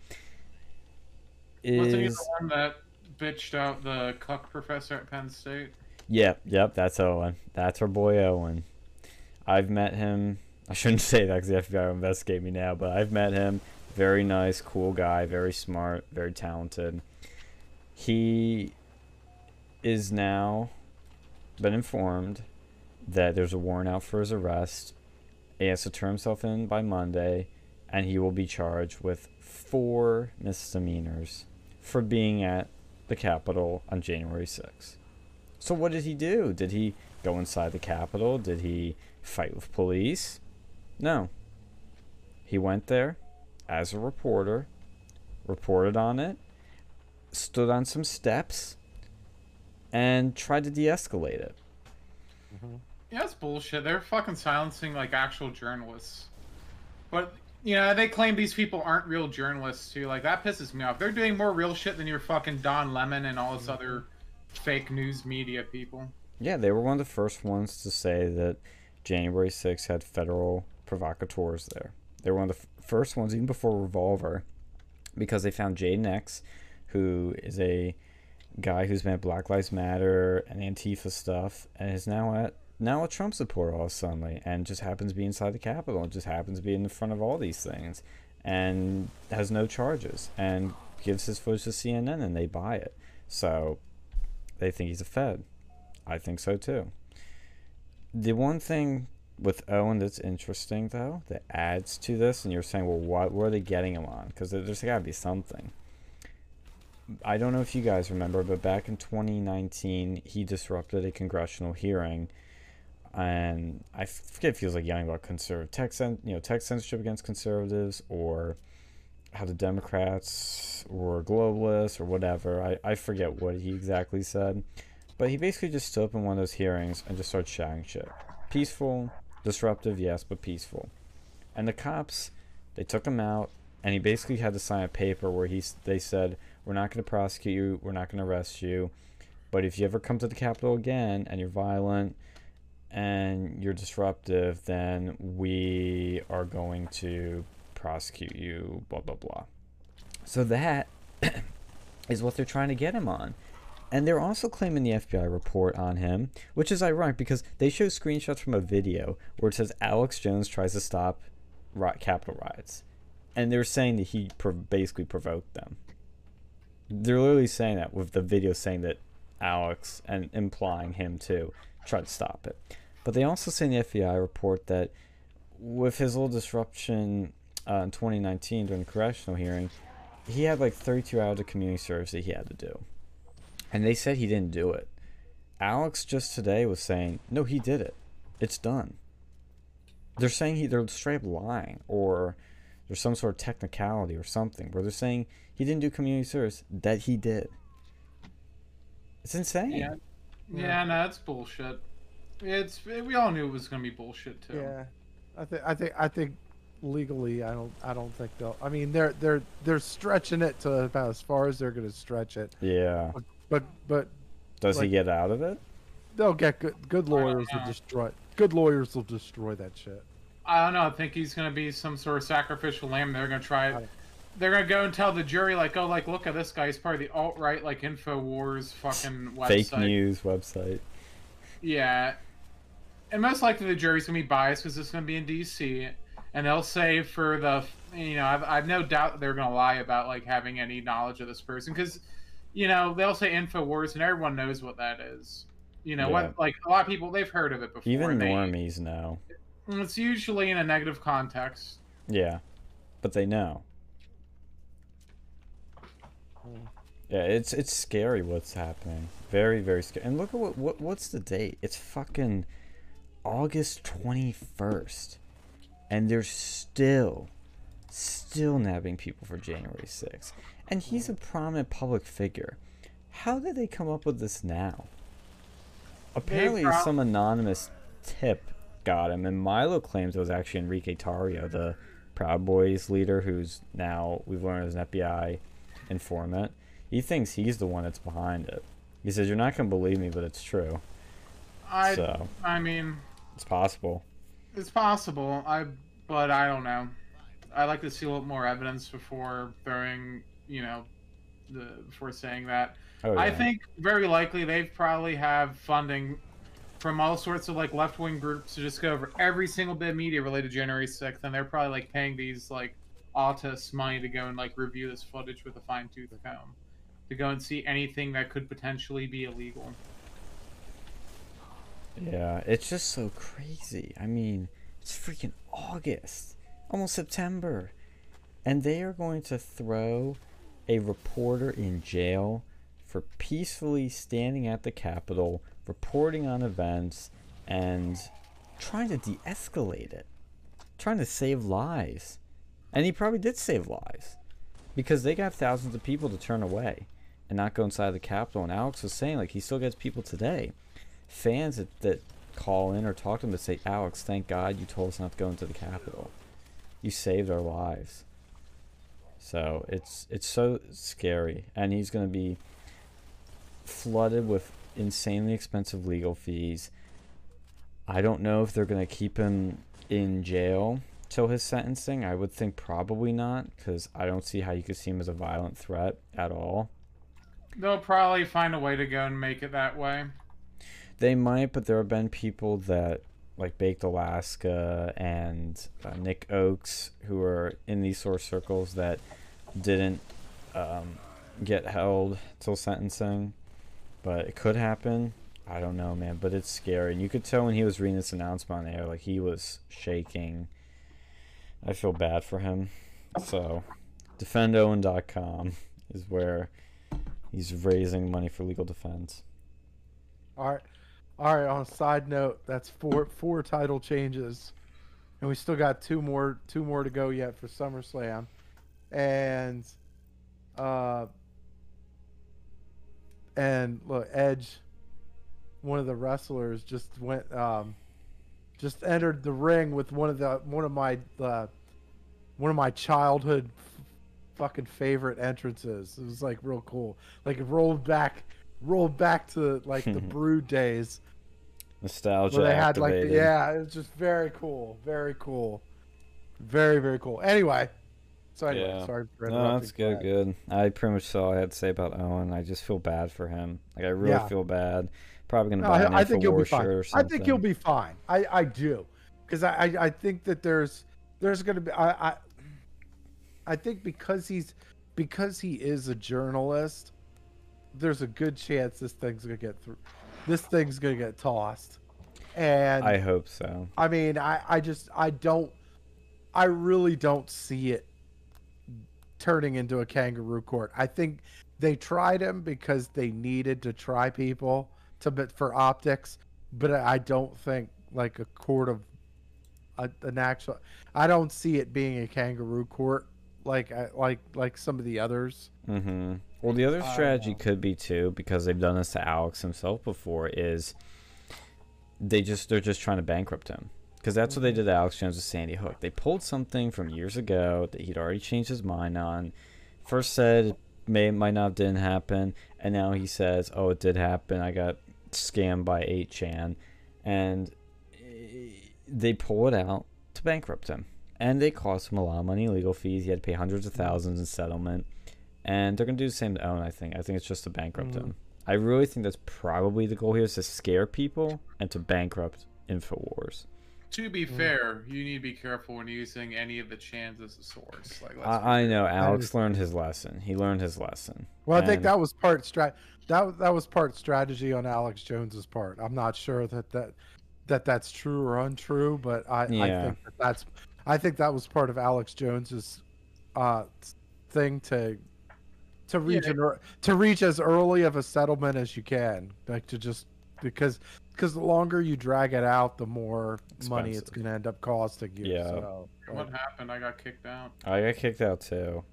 He Is the one that bitched out the cuck professor at Penn State? yep, yep, that's Owen. That's our boy Owen. I've met him. I shouldn't say that because the FBI will investigate me now, but I've met him. Very nice, cool guy, very smart, very talented. He is now been informed that there's a warrant out for his arrest. He has to turn himself in by Monday, and he will be charged with four misdemeanors for being at the Capitol on January 6th. So, what did he do? Did he go inside the Capitol? Did he fight with police? No. He went there as a reporter, reported on it, stood on some steps, and tried to de escalate it. Mm-hmm. Yeah, that's bullshit. They're fucking silencing like actual journalists. But you know, they claim these people aren't real journalists too. Like that pisses me off. They're doing more real shit than your fucking Don Lemon and all this mm-hmm. other fake news media people. Yeah, they were one of the first ones to say that January 6th had federal provocateurs there. They were one of the first ones, even before Revolver, because they found Jaden X, who is a guy who's been at Black Lives Matter and Antifa stuff, and is now at now a Trump supporter all suddenly, and just happens to be inside the Capitol, and just happens to be in the front of all these things, and has no charges, and gives his footage to CNN, and they buy it. So they think he's a Fed. I think so too. The one thing with Owen that's interesting though, that adds to this, and you're saying, well, what were they getting him on? Because there's got to be something. I don't know if you guys remember, but back in 2019, he disrupted a congressional hearing, and I forget if he was like yelling about conservative tech, cen- you know, tech censorship against conservatives, or how the Democrats were globalists or whatever. I, I forget what he exactly said. But he basically just stood up in one of those hearings and just started shouting shit. Peaceful, disruptive, yes, but peaceful. And the cops, they took him out, and he basically had to sign a paper where he they said, "We're not going to prosecute you, we're not going to arrest you, but if you ever come to the Capitol again and you're violent and you're disruptive, then we are going to prosecute you." Blah blah blah. So that is what they're trying to get him on. And they're also claiming the FBI report on him, which is ironic because they show screenshots from a video where it says Alex Jones tries to stop ri- Capitol riots. And they're saying that he basically provoked them. They're literally saying that with the video saying that Alex, and implying him too, tried to stop it. But they also say in the FBI report that with his little disruption uh, in 2019 during the congressional hearing, he had like 32 hours of community service that he had to do. And they said he didn't do it. Alex just today was saying, no, he did it. It's done. They're saying he, they're straight up lying, or there's some sort of technicality or something where they're saying he didn't do community service that he did. It's insane. Yeah. Yeah, no, that's bullshit. It's we all knew it was gonna be bullshit too. Yeah, I think I think I think legally, I don't I don't think they'll. I mean, they're they're they're stretching it to about as far as they're going to stretch it. Yeah. But but Does he get out of it? they'll get good good lawyers will destroy. Good lawyers will destroy that shit. I don't know. I think he's gonna be some sort of sacrificial lamb. They're gonna try. Right. They're gonna go and tell the jury like, oh, like look at this guy. He's part of the alt right like Infowars fucking website. Fake news website. Yeah, and most likely the jury's gonna be biased because it's gonna be in D.C. and they'll say for the you know I've, I've no doubt they're gonna lie about like having any knowledge of this person because you know they'll say Infowars and everyone knows what that is. You know Yeah. what? Like a lot of people they've heard of it before. Even and they- normies know. It's usually in a negative context. Yeah. But they know. Mm. Yeah, it's it's scary what's happening. Very very scary. And look at what, what what's the date? It's fucking August 21st. And they're still still nabbing people for January 6th. And he's a prominent public figure. How did they come up with this now? Apparently prob- some anonymous tip got him and Milo claims it was actually Enrique Tarrio, the Proud Boys leader who's now we've learned is an FBI informant. He thinks he's the one that's behind it. He says, You're not going to believe me, but it's true. I so, I mean, it's possible. it's possible. I but I don't know. I'd like to see a little more evidence before throwing, you know, the before saying that. Oh, I think very likely they probably have funding from all sorts of like left wing groups to just go over every single bit of media related to January 6th, and they're probably like paying these like autists money to go and like review this footage with a fine tooth comb, to go and see anything that could potentially be illegal. Yeah, it's just so crazy. I mean, it's freaking August, almost September, and they are going to throw a reporter in jail for peacefully standing at the Capitol, reporting on events, and trying to de escalate it, trying to save lives. And he probably did save lives because they got thousands of people to turn away and not go inside the Capitol. And Alex was saying, like, he still gets people today fans that, that call in or talk to him to say, Alex, thank God you told us not to go into the Capitol. You saved our lives. So it's it's so scary, and he's going to be flooded with insanely expensive legal fees. I don't know if they're going to keep him in jail till his sentencing. I would think probably not, because I don't see how you could see him as a violent threat at all. They'll probably find a way to go and make it that way. They might, but there have been people that like Baked Alaska and uh, Nick Ochs who are in these of circles that didn't um, get held till sentencing. But it could happen. I don't know, man. But it's scary. And you could tell when he was reading this announcement on air, like he was shaking. I feel bad for him. So, defendowen.com is where he's raising money for legal defense. All right. All right. On a side note, that's four four title changes, and we still got two more two more to go yet for SummerSlam, and uh, and look, Edge, one of the wrestlers, just went um, just entered the ring with one of the one of my uh, one of my childhood fucking favorite entrances. It was like real cool. Like it rolled back rolled back to like the brood days Nostalgia where they had like the, yeah it was just very cool very cool very very cool anyway so anyway, Yeah. sorry for No, that's good, that. good. I pretty much saw all I had to say about Owen. I just feel bad for him. Like I really Yeah. feel bad. Probably gonna No, buy an I, think he'll be fine. I think he'll be fine. I, I do, because I, I I think that there's there's gonna be I, I I think because he's because he is a journalist, there's a good chance this thing's gonna get through. This thing's gonna get tossed, and I hope so. I mean, I, I just I don't I really don't see it turning into a kangaroo court. I think they tried him because they needed to try people to for optics, but I don't think like a court of a, an actual I don't see it being a kangaroo court like like like some of the others. Mm-hmm. Well, the other strategy could be too, because they've done this to Alex himself before, is they just they're just trying to bankrupt him. Because that's what they did to Alex Jones with Sandy Hook. They pulled something from years ago that he'd already changed his mind on. First said it may might not didn't happen, and now he says, "Oh, it did happen. I got scammed by 8chan," and eh, they pull it out to bankrupt him, and they cost him a lot of money, legal fees. He had to pay hundreds of thousands in settlement, and they're gonna do the same to Owen. I think. I think it's just to bankrupt Mhm. him. I really think that's probably the goal here is to scare people and to bankrupt Infowars. To be Mm. fair, you need to be careful when using any of the chans as a source. Like, let's I, I know Alex is- learned his lesson. He learned his lesson. Well, I think that was part strat that that was part strategy on Alex Jones's part. I'm not sure that that that that's true or untrue, but I, I think that that's I think that was part of Alex Jones's uh thing to to reach Yeah. an, ear- to reach as early of a settlement as you can, like to just because because the longer you drag it out, the more money it's going to end up costing you. Yeah. So, What happened? I got kicked out. I got kicked out too.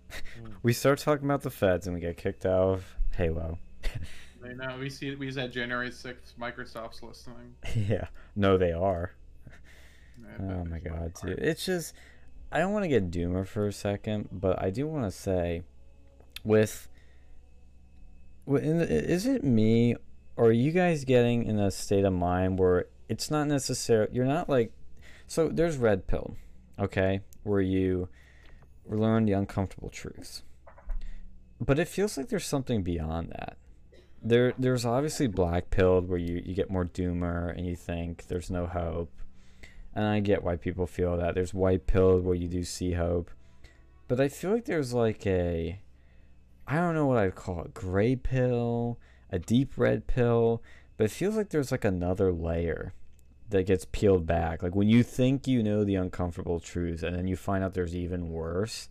Mm. we start talking about the feds and we get kicked out of Halo. I know. We see. We said January sixth. Microsoft's listening. yeah. No, they are. Oh my god, dude. It's just I don't want to get doomer for a second, but I do want to say with wi- in the- is it me or are you guys getting in a state of mind where it's not necessarily you're not like so there's red pill, okay, where you learn the uncomfortable truths. But it feels like there's something beyond that. There there's obviously black pilled where you, you get more doomer and you think there's no hope and I get why people feel that. There's white pilled where you do see hope. but I feel like there's like a I don't know what I'd call it, gray pill, a deep red pill, but it feels like there's like another layer that gets peeled back. Like when you think you know the uncomfortable truth and then you find out there's even worse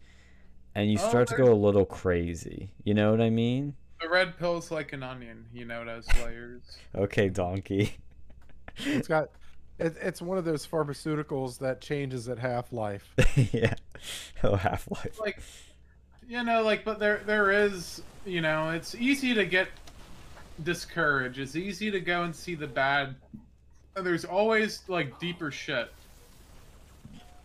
and you Oh, start to go a little crazy. You know what I mean? The red pill's like an onion, you know, it has layers. Okay, donkey. It's got. It, it's one of those pharmaceuticals that changes at half life. yeah. Oh, Half Life. like you know like but there there is you know it's easy to get discouraged it's easy to go and see the bad and there's always like deeper shit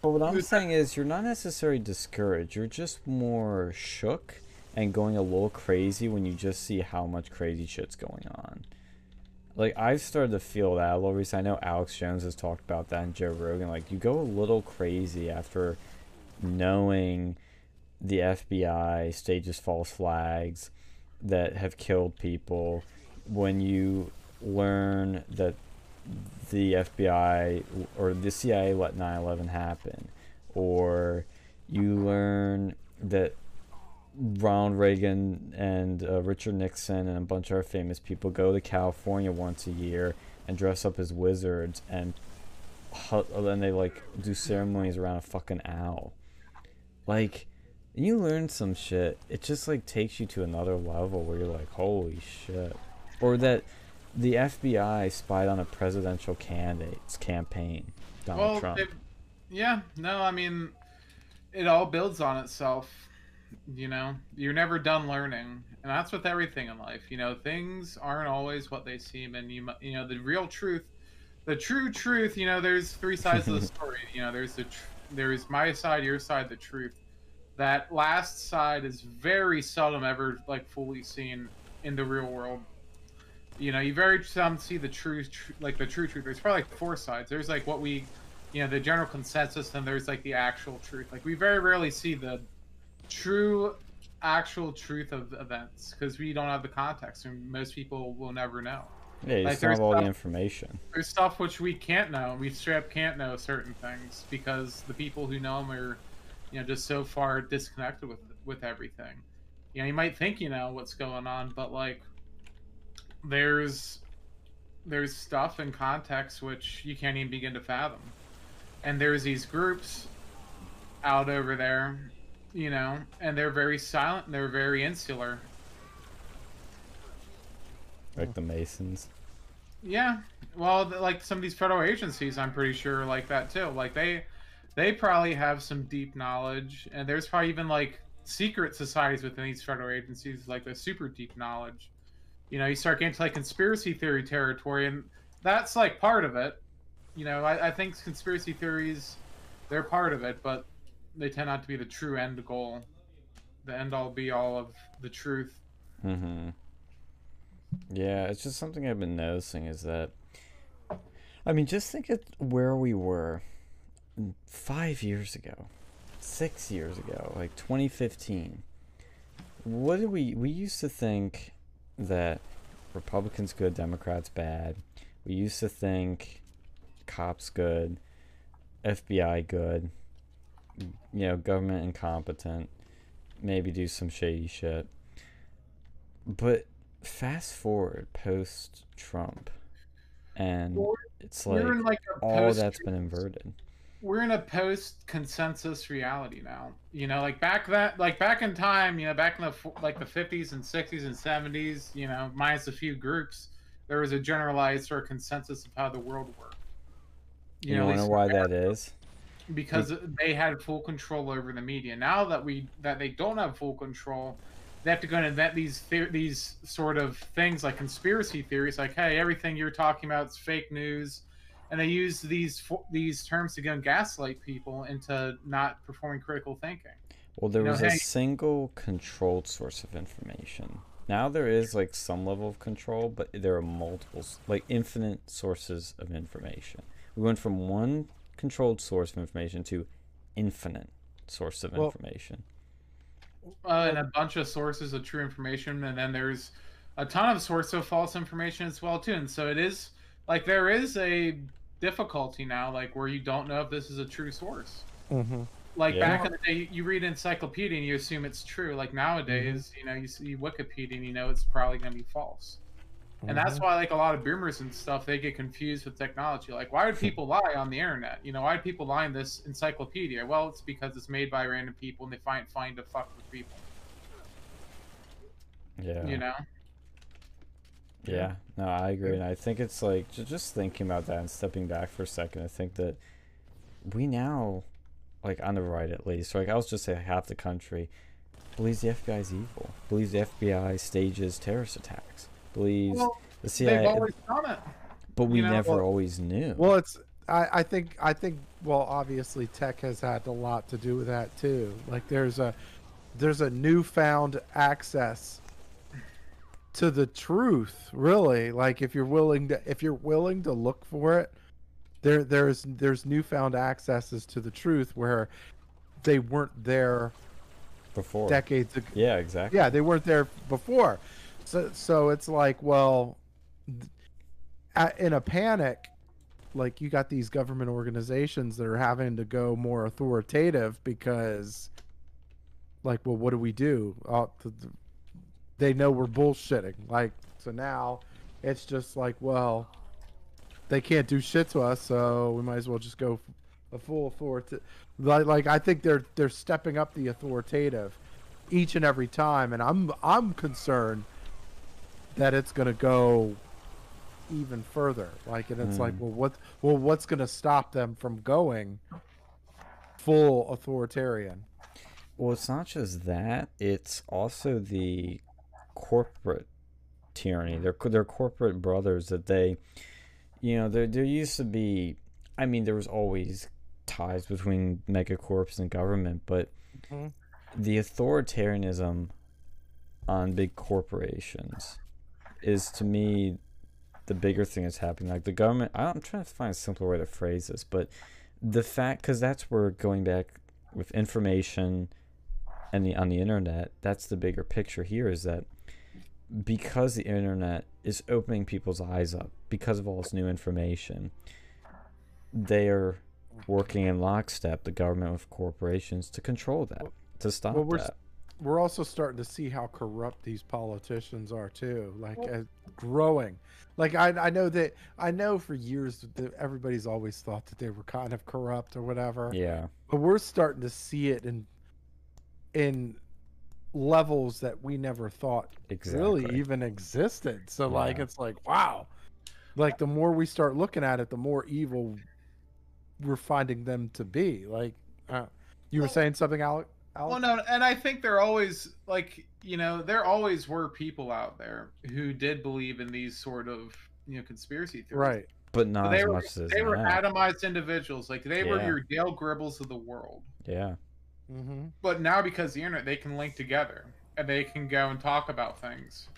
But what I'm There's- saying is, you're not necessarily discouraged. You're just more shook and going a little crazy when you just see how much crazy shit's going on. Like I've started to feel that a little recently. I know Alex Jones has talked about that and Joe Rogan. Like you go a little crazy after knowing the FBI stages false flags that have killed people. When you learn that the FBI or the CIA let 9/11 happen, or you learn that Ronald Reagan and uh, Richard Nixon and a bunch of our famous people go to California once a year and dress up as wizards and then they like do ceremonies around a fucking owl. Like you learn some shit. It just like takes you to another level where you're like, holy shit. Or that the FBI spied on a presidential candidate's campaign, Donald well Trump. it- yeah no i mean it all builds on itself you know? You're never done learning. And that's with everything in life you know? Things aren't always what they seem and you you know the real truth the true truth you know there's three sides of the story. You know there's the tr- there's my side your side the truth. That last side is very seldom ever like fully seen in the real world. You know you very seldom see the true tr- like the true truth. There's probably like four sides. There's like what we you know the general consensus and there's like the actual truth. Like we very rarely see the true actual truth of events because we don't have the context and most people will never know. Yeah, you like, have all the information. there's stuff which we can't know we straight up can't know certain things because the people who know them are you know just so far disconnected with with everything. You know you might think you know what's going on but like there's there's stuff in context which you can't even begin to fathom. And there's these groups out over there you know and they're very silent and they're very insular Like the Masons. Yeah, well, like some of these federal agencies, I'm pretty sure like that too. Like they, they probably have some deep knowledge, and there's probably even like secret societies within these federal agencies, like the super deep knowledge. You know, you start getting to like conspiracy theory territory, and that's like part of it. You know, I, I think conspiracy theories, they're part of it, but they tend not to be the true end goal, the end all be all of the truth. Mm-hmm. Yeah, it's just something I've been noticing is that, I mean, just think of where we were five years ago, six years ago, like 2015. What did we, we used to think that Republicans good, Democrats bad. We used to think cops good, FBI good, you know, government incompetent, maybe do some shady shit. But fast forward post Trump, and it's like like all that's been inverted. we're in a post consensus reality now. You know, like back that, like back in time, you know, back in the like the 50s and 60s and 70s, you know, minus a few groups, there was a generalized sort of consensus of how the world worked. You, at know least why that is? Because they had full control over the media. Now that we that they don't have full control, they have to go and invent these these sort of things like conspiracy theories, like hey, everything you're talking about is fake news, and they use these these terms to go and gaslight people into not performing critical thinking. Well, there know, was a single controlled source of information. Now there is like some level of control, but there are multiple, like infinite sources of information. We went from one controlled source of information to infinite source of Well- information. uh, and a bunch of sources of true information, and then there's a ton of sources of false information as well too. And so it is like there is a difficulty now, like where you don't know if this is a true source. Mm-hmm. Like Yeah. back in the day, you read encyclopedia and you assume it's true. Like nowadays, you know, you see Wikipedia and you know it's probably going to be false. And that's Mhm. why, like a lot of boomers and stuff, they get confused with technology. Like, why would people lie on the internet? You know, why do people lie in this encyclopedia? Well, it's because it's made by random people and they find find to fuck with people. Yeah. You know. Yeah, no, I agree, and I think it's like just thinking about that and stepping back for a second. I think that we now, like on the right at least, like I was just say half the country believes the FBI is evil, believes the FBI stages terrorist attacks, believes Well, the they've CIA, always done it. but we you know, never well- always knew. Well, it's I, I think I think well obviously tech has had a lot to do with that too. Like there's a there's a newfound access to the truth, really. Like if you're willing to if you're willing to look for it, there there's there's newfound accesses to the truth where they weren't there Before, decades ago. yeah, exactly. Yeah, they weren't there before. So so it's like, well, th- a- in a panic, like you got these government organizations that are having to go more authoritative because, like, well, what do we do? Uh, th- th- they know we're bullshitting. Like, so now it's just like, well, they can't do shit to us, so we might as well just go a full authority. Like, like I think they're they're stepping up the authoritative each and every time, and I'm I'm concerned that it's gonna go even further. Like, and it's like, Mm. well, what well what's gonna stop them from going full authoritarian? Well, it's not just that; it's also the corporate tyranny. They're they're corporate brothers that they, you know, there there used to be. I mean, there was always ties between megacorps and government, but Mhm. the authoritarianism on big corporations is to me the bigger thing that's happening. Like the government, I'm trying to find a simpler way to phrase this, but the fact, because that's where going back with information and the on the internet, that's the bigger picture here is that because the internet is opening people's eyes up because of all this new information, they are working in lockstep, the government with corporations, to control that, to stop well, that. We're also starting to see how corrupt these politicians are too. Like uh, growing. Like I I know that I know for years that everybody's always thought that they were kind of corrupt or whatever. Yeah, but we're starting to see it in in levels that we never thought exactly. really even existed so like it's like wow like the more we start looking at it the more evil we're finding them to be like uh, you were saying something alec Well, no, and I think there always like you know there always were people out there who did believe in these sort of you know conspiracy theories. right but not But they as were much as they were now. atomized individuals. Like they were your Dale Gribbles of the world. Yeah, mm-hmm But now because the internet, they can link together and they can go and talk about things.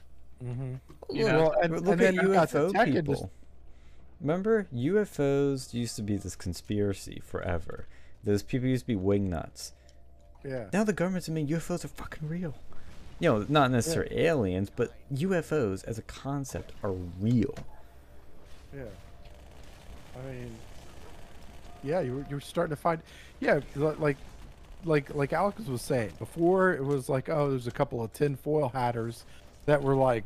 mm-hmm You know, well and, But and look at you got the UFO tech people. industry Remember, UFOs used to be this conspiracy forever. Those people used to be wing nuts. Yeah Now the government's admitting UFOs are fucking real. You know, not necessarily aliens, but UFOs as a concept are real. Yeah. I mean, yeah, you were you're starting to find, yeah, like, like like Alex was saying before. It was like, oh, there's a couple of tinfoil hatters that were like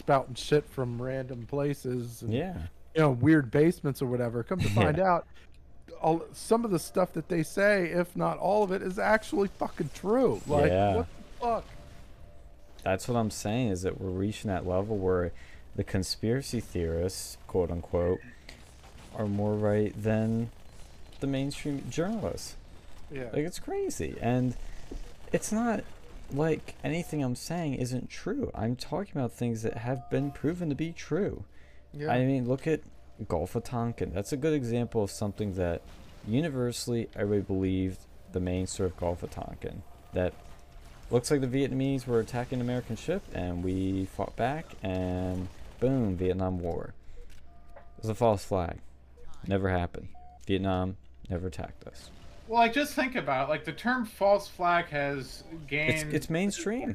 spouting shit from random places, and, Yeah. you know, weird basements or whatever. Come to Yeah. find out, all some of the stuff that they say, if not all of it, is actually fucking true. Like, Yeah. what the fuck? That's what I'm saying is that we're reaching that level where the conspiracy theorists, quote unquote, are more right than the mainstream journalists. Yeah. Like it's crazy. And it's not like anything I'm saying isn't true. I'm talking about things that have been proven to be true. yeah. I mean, look at Gulf of Tonkin. That's a good example of something that universally everybody believed the main story of Gulf of Tonkin. That looks like the Vietnamese were attacking an American ship and we fought back and boom, Vietnam War. It was a false flag. Never happened. Vietnam never attacked us. Well, like just think about it. like the term false flag has gained it's mainstream.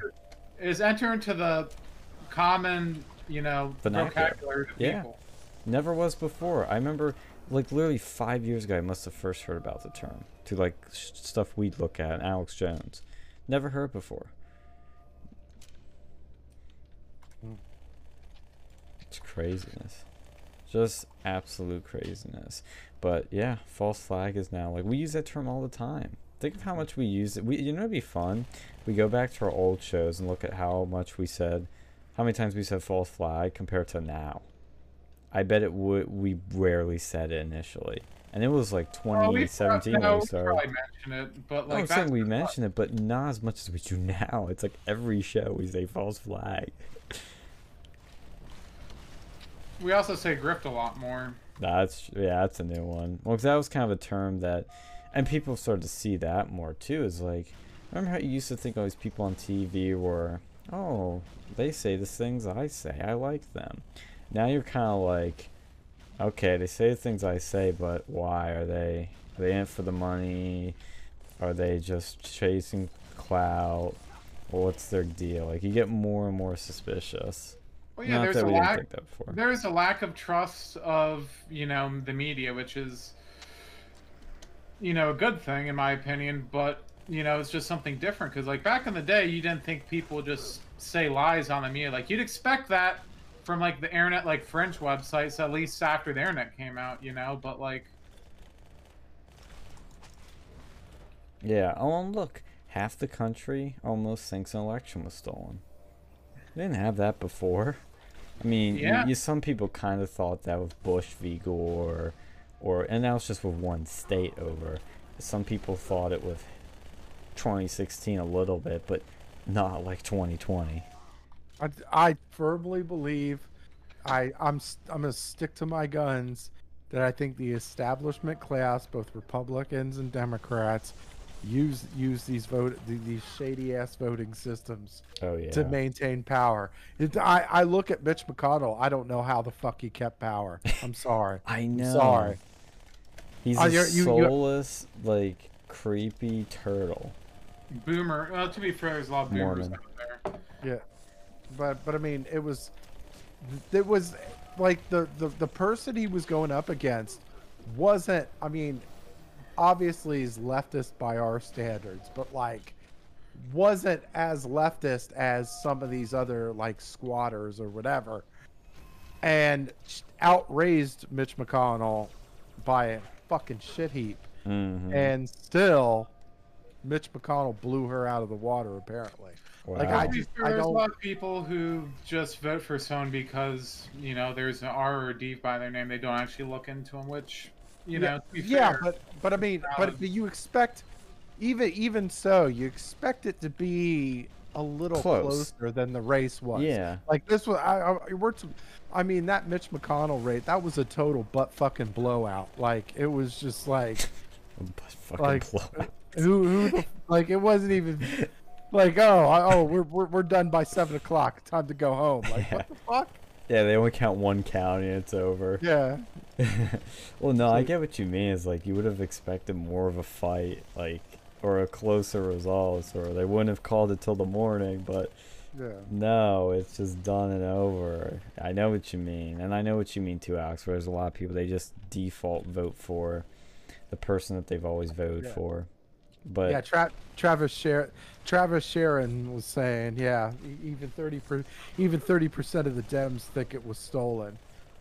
is entered into the common you know Vernacular. vocabulary of Yeah. people. Never was before. I remember like literally five years ago, I must have first heard about the term to like stuff we'd look at. Alex Jones, never heard before. It's craziness, just absolute craziness. But yeah, false flag is now like we use that term all the time. Think of how much we use it. We, you know, it'd be fun. We go back to our old shows and look at how much we said, how many times we said false flag compared to now. I bet it would. We rarely said it initially, and it was like Well, we 2017 pro- no, we probably mention it, but like I'm saying we mention it, but not as much as we do now. It's like every show we say false flag. we also say grift a lot more. That's yeah, that's a new one. Well, 'cause that was kind of a term that, and people started to see that more too. Is like, remember how you used to think all these people on TV were, oh, they say the things I say, I like them. Now you're kind of like, okay, they say the things I say, but why are they? Are they in for the money? Are they just chasing clout? Well, what's their deal? Like you get more and more suspicious. Well, yeah, Not there's that a we lack. that. There's a lack of trust of you know the media, which is you know a good thing in my opinion. But you know it's just something different because like back in the day, you didn't think people would just say lies on the media. Like you'd expect that from like the internet, like French websites, at least after the internet came out. You know, but like Yeah. Oh, and look, half the country almost thinks an election was stolen. They didn't have that before. I mean, Yeah. you, some people kind of thought that with Bush v. Gore, or and that was just with one state over. Some people thought it with 2016 a little bit, but not like 2020. I, I firmly believe I I'm s- I'm gonna stick to my guns that I think the establishment class, both Republicans and Democrats, use use these vote these shady ass voting systems Oh yeah. to maintain power. It, I I look at Mitch McConnell. I don't know how the fuck he kept power. I'm sorry. I know. sorry. He's Oh, a you're- you- you- soulless, like creepy turtle. boomer. Well, to be fair, there's a lot of boomers Mormon. out there. Yeah, but but I mean, it was it was like the the the person he was going up against wasn't. I mean, obviously he's leftist by our standards, but like wasn't as leftist as some of these other like squatters or whatever, and outraised Mitch McConnell by a fucking shit heap, hmm and still. Mitch McConnell blew her out of the water, apparently. Like, I To be just- fair, I there's a don't- lot of people who just vote for someone because you know there's an R or a D by their name. They don't actually look into them, which you yeah, know. To be yeah, fair, but but I mean, valid. but um, you expect even even so, you expect it to be a little Close. closer than the race was. Yeah. like this was. I, I we're. T- I mean, that Mitch McConnell rate that was a total butt fucking blowout. Like it was just like But fucking like blowout. who who like it wasn't even like oh I, oh we're, we're we're done by seven o'clock. Time to go home. Like what the fuck? Yeah, they only count one county and it's over. Yeah. well, no, I get what you mean. Is like you would have expected more of a fight, like or a closer result, or they wouldn't have called it till the morning. But Yeah. no, it's just done and over. I know what you mean, and I know what you mean too, Alex. Where there's a lot of people they just default vote for the person that they've always voted Yeah. for. But yeah, Tra- Travis Sher- Travis Sharon was saying, yeah, even thirty per- even thirty percent of the Dems think it was stolen.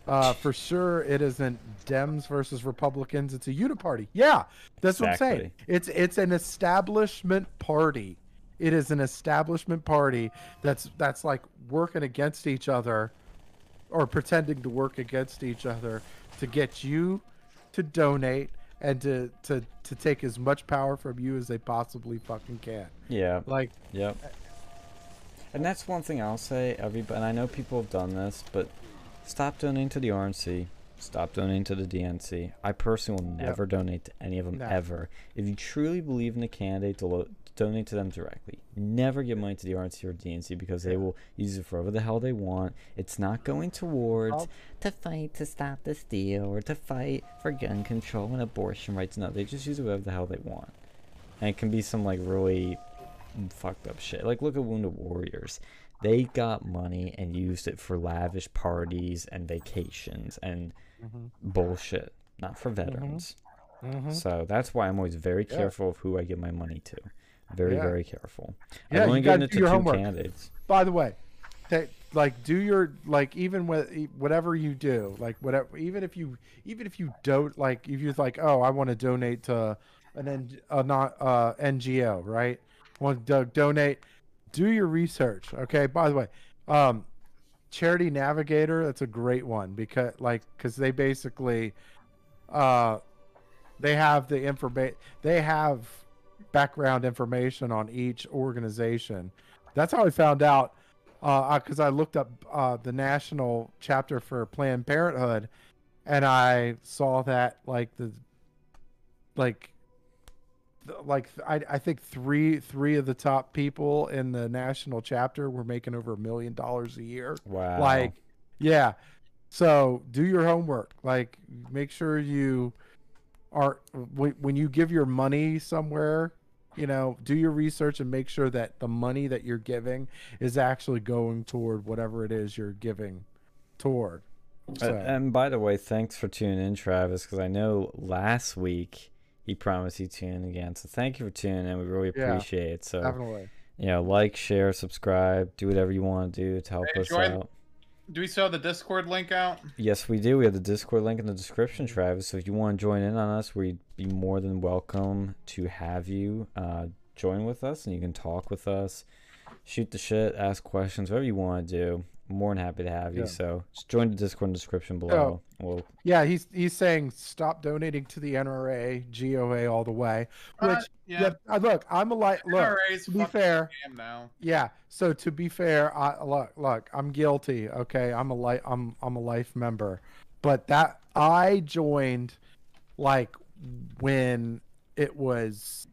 Uh, for sure, it isn't Dems versus Republicans. It's a uniparty. Yeah, that's what I'm saying. It's it's an establishment party. It is an establishment party that's that's like working against each other, or pretending to work against each other to get you to donate and to to to take as much power from you as they possibly fucking can. yeah, Like Yep. And that's one thing I'll say. Everybody, and I know people have done this, but stop donating to the RNC. Stop donating to the DNC. I personally will Yep. never donate to any of them No. ever. If you truly believe in a candidate, donate to them directly. Never give money to the RNC or DNC because they will use it for whatever the hell they want. It's not going towards to fight to stop this deal or to fight for gun control and abortion rights. No, they just use it whatever the hell they want. And it can be some like really fucked up shit. Like look at Wounded Warriors. They got money and used it for lavish parties and vacations and bullshit. not for veterans. Mhm. So that's why I'm always very Yeah. careful of who I give my money to. Very, Yeah. very careful. Yeah, you only gotta given it do your two homework. candidates. By the way, ta- like do your like even with whatever you do, like whatever even if you even if you don't like if you're like oh I want to donate to an N, a not uh, NGO right want to donate do your research okay by the way um charity navigator that's a great one because like because they basically uh they have the information they have background information on each organization. That's how i found out because i looked up uh, the national chapter for planned parenthood and i saw that like the like like I, I think three three of the top people in the national chapter were making over a million dollars a year. Wow. like yeah. So do your homework. Like make sure you are when you give your money somewhere you know do your research and make sure that the money that you're giving is actually going toward whatever it is you're giving toward Uh, and by the way, thanks for tuning in, Travis, because I know last week he promised he'd tune in again. So thank you for tuning in. We really Yeah, appreciate it. So definitely you know, like, share, subscribe, do whatever you want to do to help Hey, us join- out. Do we still have the Discord link out? Yes, we do. We have the Discord link in the description, Travis. So if you want to join in on us, we'd be more than welcome to have you uh, join with us, and you can talk with us, shoot the shit, ask questions, whatever you want to do. More than happy to have you. Yeah. So just join the Discord in the description below. We'll yeah he's he's saying stop donating to the nra goa all the way which Uh, yeah. yeah, uh, look i'm a like look NRA's to be fair now. Yeah. So to be fair, I look, look, I'm guilty. Okay, I'm a life, I'm, I'm a life member, but that I joined, like, when it was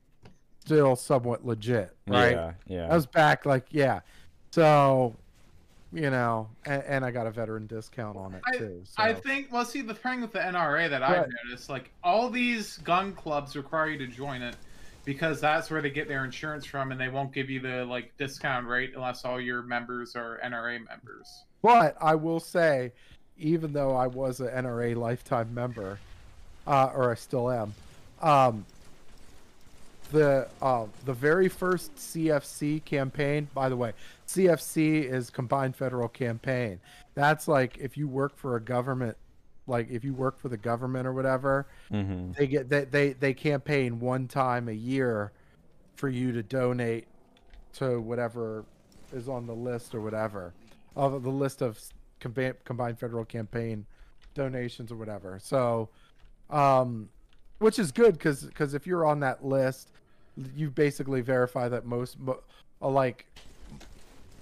still somewhat legit, right? Yeah, yeah. I was back, like, yeah. So, you know, and, and I got a veteran discount on it too. So. I think. Well, see, the thing with the NRA that I've noticed, like all these gun clubs require you to join it because that's where they get their insurance from, and they won't give you the like discount rate unless all your members are NRA members. But I will say, even though I was an NRA lifetime member, uh, or I still am, um, the uh, the very first CFC campaign. By the way, CFC is Combined Federal Campaign. That's like if you work for a government, like if you work for the government or whatever, mm-hmm. they get they they, they campaign one time a year for you to donate to whatever is on the list or whatever of the list of combi- combined federal campaign donations or whatever so um which is good because because if you're on that list you basically verify that most mo- like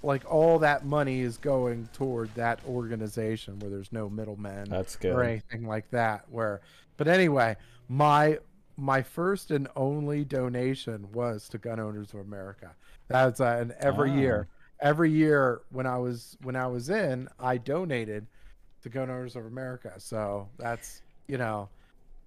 like all that money is going toward that organization where there's no middlemen That's or anything like that where but anyway my my first and only donation was to gun owners of america that's uh, and every Ah. year every year when i was when i was in i donated to gun owners of america so that's you know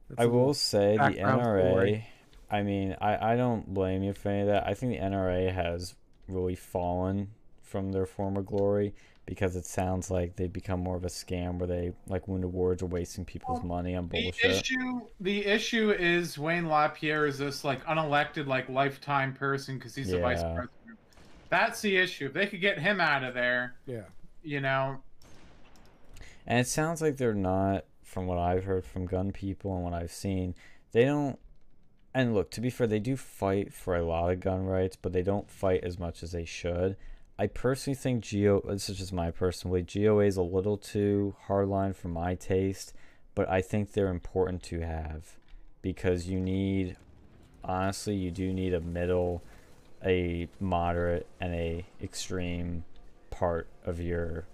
that's I will say the NRA. story. I mean, I, I don't blame you for any of that. I think the NRA has really fallen from their former glory because it sounds like they've become more of a scam where they, like Wounded Warriors, are wasting people's Well, money on bullshit. The bullshit. issue, the issue is Wayne LaPierre is this like unelected, like lifetime person because he's the vice president. That's the issue. If they could get him out of there, yeah you know, And it sounds like they're not, from what I've heard from gun people and what I've seen, they don't. And look, to be fair, they do fight for a lot of gun rights, but they don't fight as much as they should. I personally think Geo. This is just my personal way. GOA is a little too hardline for my taste, but I think they're important to have because you need, honestly, you do need a middle, a moderate, and a extreme part of your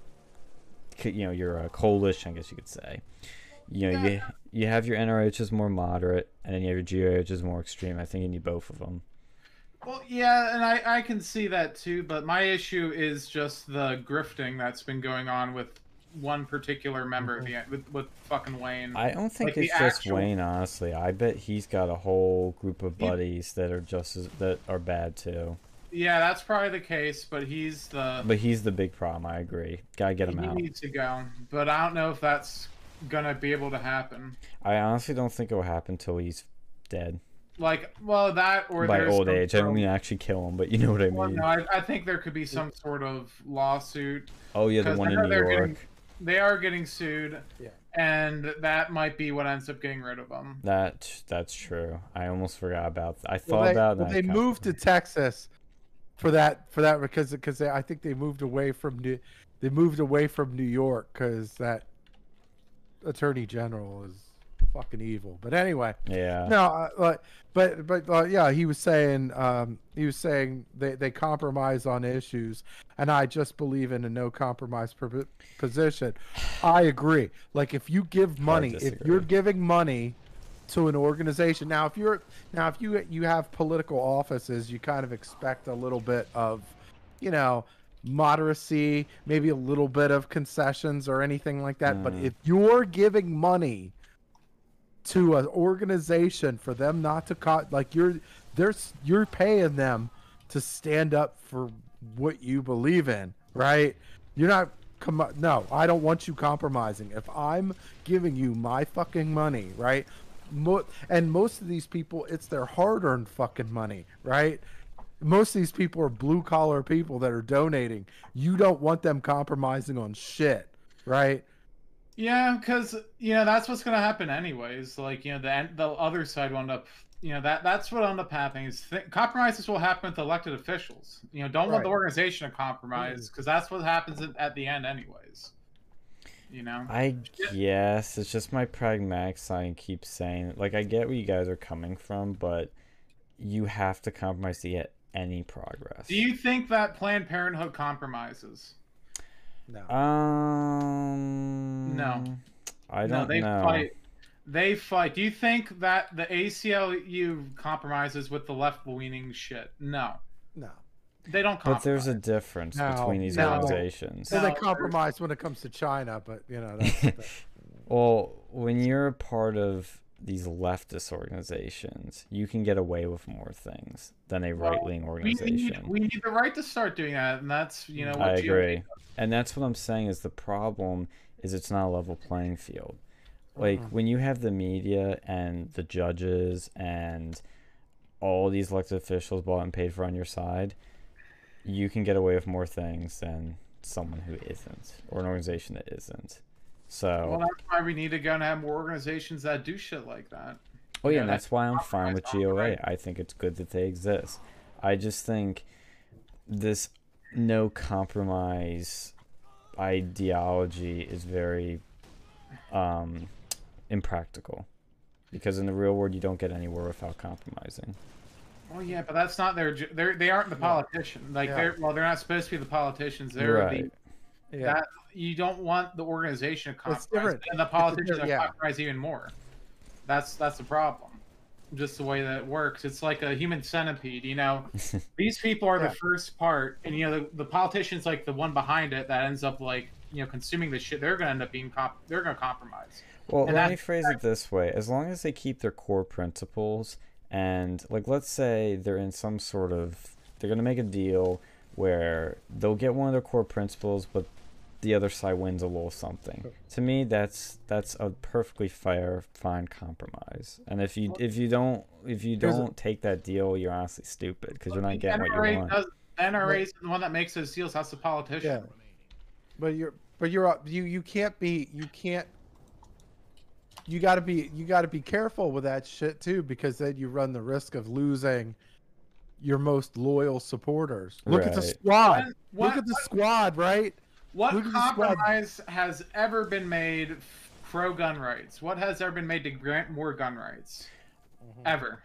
you know your uh, coalition, I guess you could say. You know, you you have your NRA, which is more moderate, and then you have your GOA, which is more extreme. I think you need both of them. Well, yeah, and I, I can see that too, but my issue is just the grifting that's been going on with one particular member of mm-hmm. the with, with fucking Wayne. I don't think Like it's just actual- Wayne, honestly. I bet he's got a whole group of He- buddies that are just as that are bad too. yeah, that's probably the case, but he's the But he's the big problem. I agree. Gotta get him he out. needs to go. But I don't know if that's gonna be able to happen. I honestly don't think it will happen till he's dead Like, well, that or by old some age. I don't mean actually kill him, but you know what I Well, mean. no, I, I think there could be some sort of lawsuit. oh yeah, the 'cause one in New York. getting- They are getting sued, Yeah. and that might be what ends up getting rid of them. That that's true. I almost forgot about. That. I Well, thought they, about well, that. they kind- moved to Texas for that for that because because I think they moved away from New they moved away from New York because that attorney general is fucking evil. But anyway, Yeah. no, uh, like, but but uh, yeah, he was saying um, he was saying they they compromise on issues, and I just believe in a no compromise per- position. I agree. Like if you give money, if you're giving money to an organization now, if you're now if you you have political offices, you kind of expect a little bit of, you know. Moderacy, maybe a little bit of concessions or anything like that. But Mm. if you're giving money to an organization for them not to co- like you're there's you're paying them to stand up for what you believe in right? You're not com- no i don't want you compromising. If i'm giving you my fucking money right? Mo- and most of these people it's their hard-earned fucking money right? Most of these people are blue collar people that are donating. You don't want them compromising on shit right Yeah, because you know that's what's gonna happen anyways. Like you know the the other side will end up. You know that that's what will end up happening is th- compromises will happen with elected officials. You know, don't want the organization to compromise mm. because that's what happens at, at the end anyways. You know. I guess it's just my pragmatic side keeps saying like I get where you guys are coming from, but you have to compromise to get any progress. Do you think that Planned Parenthood compromises? No Um. No. I don't no, they know. fight. They fight. Do you think that the ACLU compromises with the left-leaning shit? No, no they don't. Compromise. But there's a difference No, between these no. organizations. so No, they compromise when it comes to china but you know that's, that's Well, when you're a part of these leftist organizations, you can get away with more things than a Well, right wing we organization. need, we need the right to start doing that, and that's you know. What I GOP agree. And that's what I'm saying is the problem is it's not a level playing field. Like Mhm. when you have the media and the judges and all these elected officials bought and paid for on your side, you can get away with more things than someone who isn't or an organization that isn't. So Well, that's why we need to go and have more organizations that do shit like that. Oh yeah, Yeah, and that's that's why I'm fine with compromise GOA. right. I think it's good that they exist. I just think this no compromise ideology is very um, impractical because in the real world you don't get anywhere without compromising. Well, yeah, but that's not their. They're they aren't the Yeah. politician. Like Yeah. they're well, they're not supposed to be the politicians. They're Right. the yeah that you don't want the organization to It's compromise, different. and the politicians different- yeah. compromise even more. That's that's the problem. Just the way that it works. It's like a human centipede. You know, these people are Yeah. the first part, and you know the, the politicians like the one behind it that ends up like you know consuming the shit. They're gonna end up being comp- They're gonna compromise. Well, And let that- me phrase it this way: as long as they keep their core principles, and like, let's say they're in some sort of, they're gonna make a deal where they'll get one of their core principles, but the other side wins a little something. To me, that's that's a perfectly fair, fine compromise. And if you if you don't if you don't take that deal, you're honestly stupid because you're not The getting what you NRA want. does. NRA is the one that makes those deals. That's the politician. Yeah. but you're but you're you you can't be you can't you got to be you got to be careful with that shit too because then you run the risk of losing your most loyal supporters look at the squad What, look at the squad right What Look squad. compromise has ever been made pro gun rights? What has ever been made to grant more gun rights? Mm-hmm. Ever.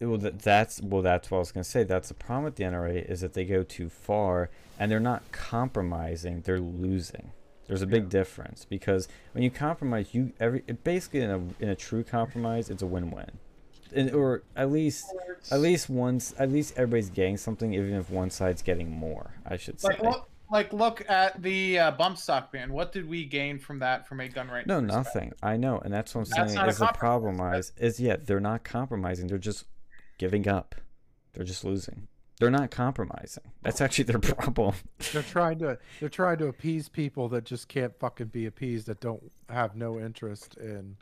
Well, that, that's well, that's what I was gonna say. That's the problem with the NRA is that they go too far, and they're not compromising; they're losing. There's a big difference because when you compromise, you every basically in a in a true compromise, it's a win-win, and, or at least at least once at least everybody's getting something, even if one side's getting more. I should say. Like look, like look at the uh, bump stock ban. What did we gain from that from a gun right? No, nothing. I know, and that's what I'm That's saying. not a Is the compromise, compromise is yeah, they're not compromising; they're just giving up. They're just losing. They're not compromising. That's actually their problem. They're trying to they're trying to appease people that just can't fucking be appeased that don't have no interest in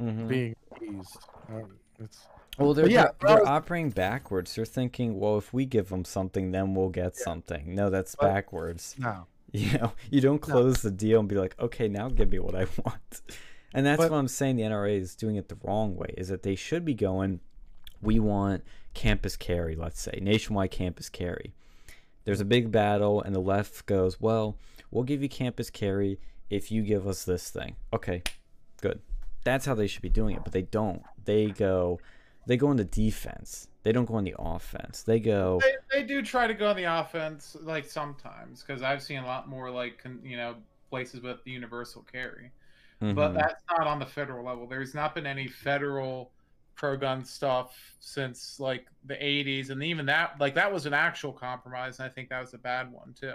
Mhm. being appeased. Um, it's Well, they're, yeah, they're, they're was- operating backwards. They're thinking, well, if we give them something, then we'll get something. No, that's But- backwards. no. You know, you don't No. close the deal and be like, okay, now give me what I want. And that's But- what I'm saying. The NRA is doing it the wrong way. Is that they should be going, we want campus carry. Let's say nationwide campus carry. There's a big battle, and the left goes, well, we'll give you campus carry if you give us this thing. Okay, good. That's how they should be doing it, but they don't. They go, they go into defense. They don't go on the offense. They go, They, they do try to go on the offense, like sometimes, because I've seen a lot more like you know places with the universal carry, but "Mhm." that's not on the federal level. There's not been any federal pro-gun stuff since like the 80s, and even that like that was an actual compromise, and I think that was a bad one too.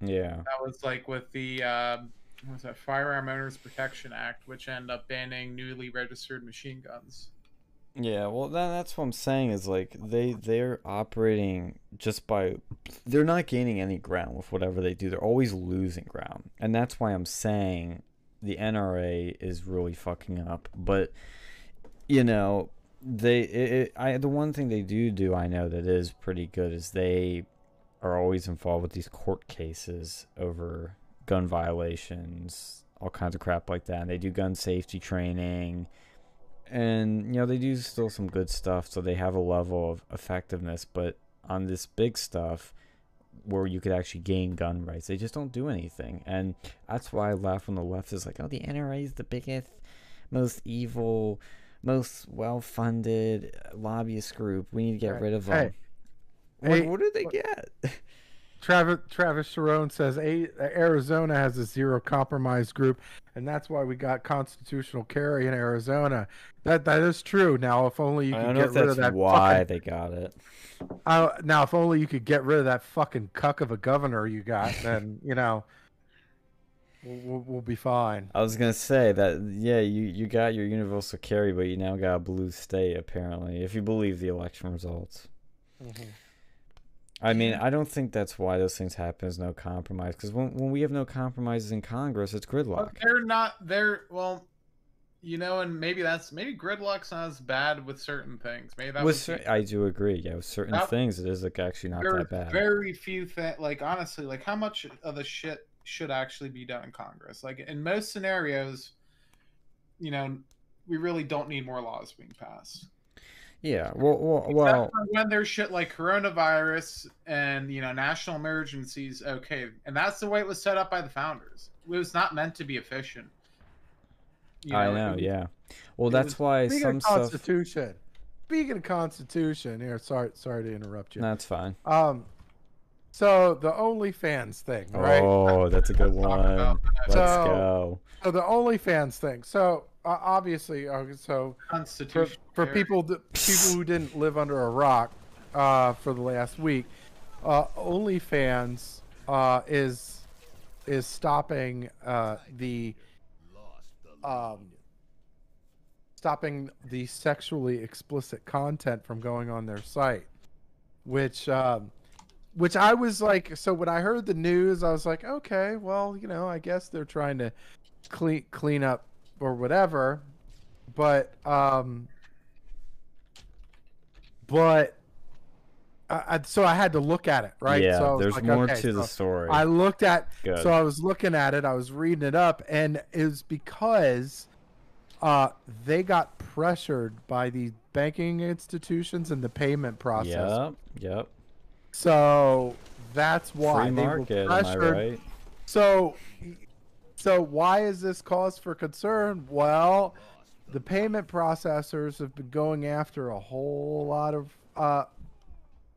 yeah. That was like with the uh, what was that Firearm Owners Protection Act, which ended up banning newly registered machine guns. Yeah, well, that, that's what I'm saying is like they they're operating just by they're not gaining any ground with whatever they do. They're always losing ground, and that's why I'm saying the NRA is really fucking up. But you know, they it, it, I the one thing they do do I know that is pretty good is they are always involved with these court cases over gun violations, all kinds of crap like that. And they do gun safety training and you know they do still some good stuff so they have a level of effectiveness but on this big stuff where you could actually gain gun rights they just don't do anything and that's why i laugh when the left is like oh the nra is the biggest most evil most well-funded uh, lobbyist group we need to get Right. rid of Hey. them what, Hey, what did they get Travis Travis Sharon says A- Arizona has a zero compromise group, and that's why we got constitutional carry in Arizona. That that is true. Now, if only you could get if rid that's of that. why fucking- they got it Uh, now, if only you could get rid of that fucking cuck of a governor you got, then you know we'll, we'll, we'll be fine. I was gonna say that yeah, you you got your universal carry, but you now got a blue state apparently, if you believe the election results. I mean, I don't think that's why those things happen. Is no compromise because when when we have no compromises in Congress, it's But gridlock. they're not. They're well, you know, and maybe that's maybe gridlock's not as bad with certain things. Maybe that With was cer- I do agree. Yeah, with certain That- things, it is like actually not that bad. very few things. Like honestly, like how much of the shit should actually be done in Congress? Like in most scenarios, you know, we really don't need more laws being passed. Yeah. Well, well, well. for when there's shit like coronavirus and you know national emergencies, okay, and that's the way it was set up by the founders. It was not meant to be efficient. You I know. was- Yeah. Well, it that's was- why Speaking some of stuff. Constitution, speaking of Constitution, here. Sorry, sorry to interrupt you. That's fine. Um, so the OnlyFans thing, right? Oh, that's a good one. Let's So- go. So the OnlyFans thing. So uh, obviously, uh, so for, for people people who didn't live under a rock uh, for the last week, uh, OnlyFans uh, is is stopping uh, the um, stopping the sexually explicit content from going on their site, which um, which I was like, so when I heard the news, I was like, okay, well, you know, I guess they're trying to clean clean up or whatever, but um, but I, I, so I had to look at it, right? Yeah. so there's like, more okay, to the story. I looked at Good. so I was looking at it, I was reading it up, and it was because uh, they got pressured by the banking institutions and the payment process. Yep. Yep. So that's why Free they market. were Am I pressured. right? So, so why is this cause for concern? Well, the payment processors have been going after a whole lot of uh,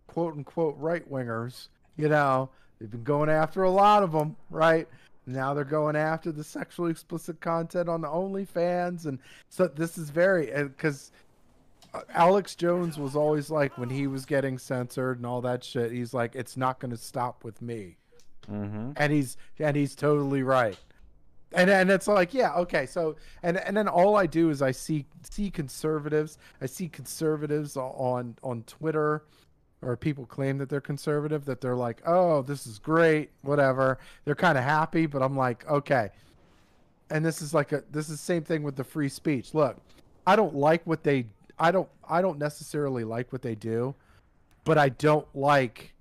quote unquote right wingers. You know, they've been going after a lot of them, right? Now they're going after the sexually explicit content on the OnlyFans, and so this is very because Alex Jones was always like when he was getting censored and all that shit. He's like, it's not going to stop with me Mm-hmm. and he's and he's totally right. And and it's like yeah okay so and and then all i do is i see see conservatives i see conservatives on on twitter or people claim that they're conservative that they're like oh this is great whatever. They're kind of happy but i'm like okay. And this is like a this is the same thing with the free speech. Look i don't like what they i don't i don't necessarily like what they do but i don't like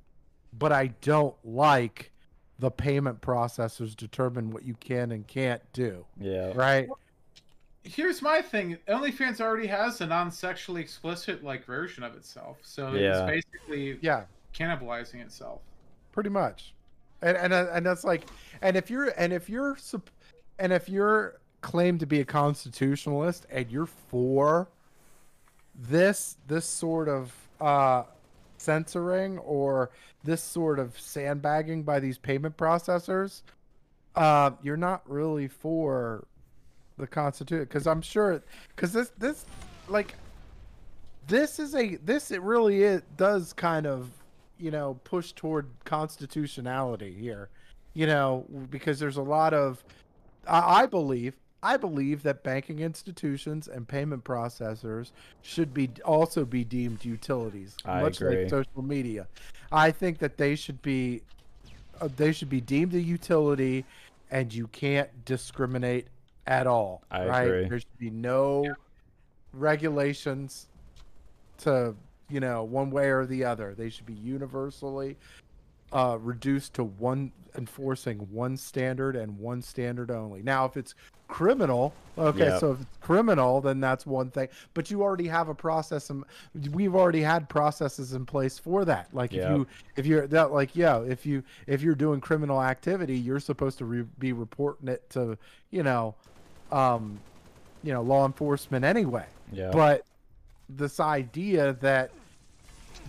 but i don't like the payment processors determine what you can and can't do Yeah. right Here's my thing. OnlyFans already has a non-sexually explicit like version of itself, so Yeah. it's basically yeah cannibalizing itself. pretty much and and uh, and that's like and if you're and if you're and if you're claimed to be a constitutionalist and you're for this this sort of uh censoring or this sort of sandbagging by these payment processors uh you're not really for the constitution because i'm sure because this this like this is a this it really it does kind of you know push toward constitutionality here you know because there's a lot of I, I believe i believe that banking institutions and payment processors should be also be deemed utilities I much agree. like social media i think that they should be uh, they should be deemed a utility and you can't discriminate at all I right agree. there should be no regulations to you know one way or the other they should be universally uh, reduced to one enforcing one standard and one standard only now if it's criminal okay Yep. so if it's criminal then that's one thing but you already have a process and we've already had processes in place for that like Yep. if you if you're that like yeah if you if you're doing criminal activity you're supposed to re- be reporting it to you know um you know law enforcement anyway Yeah. but this idea that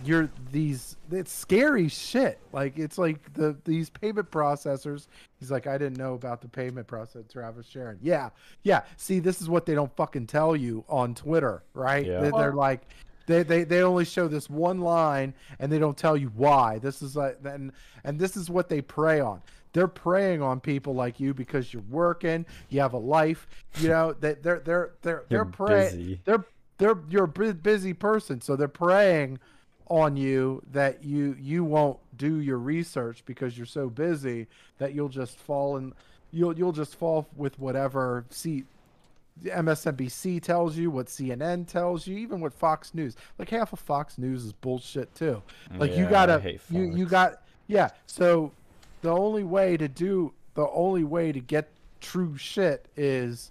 you're these it's scary shit. Like it's like the these payment processors he's like i didn't know about the payment process travis sharon yeah yeah. See this is what they don't fucking tell you on twitter right? Yeah. they, they're like they, they they only show this one line and they don't tell you why. This is like and and this is what they prey on. They're preying on people like you because you're working you have a life you know they, they're they're they're they're You're prey they're they're you're a busy person. So they're preying on you that you you won't do your research because you're so busy that you'll just fall in you'll you'll just fall with whatever see MSNBC tells you, what CNN tells you, even what Fox News. Like half of Fox News is bullshit too. Like you Yeah, I gotta you you got yeah. So the only way to do the only way to get true shit is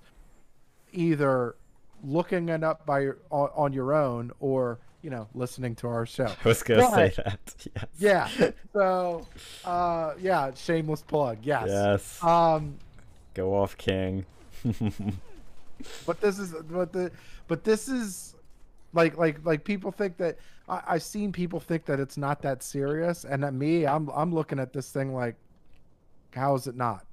either looking it up by your, on, on your own or you know listening to our show. I was gonna say that. Yes. Yeah. So uh yeah, shameless plug. Yes. Yes. Um Go off, King. but this is but the but this is like like like people think that I, I've seen people think that it's not that serious, and at me, I'm I'm looking at this thing like, how is it not?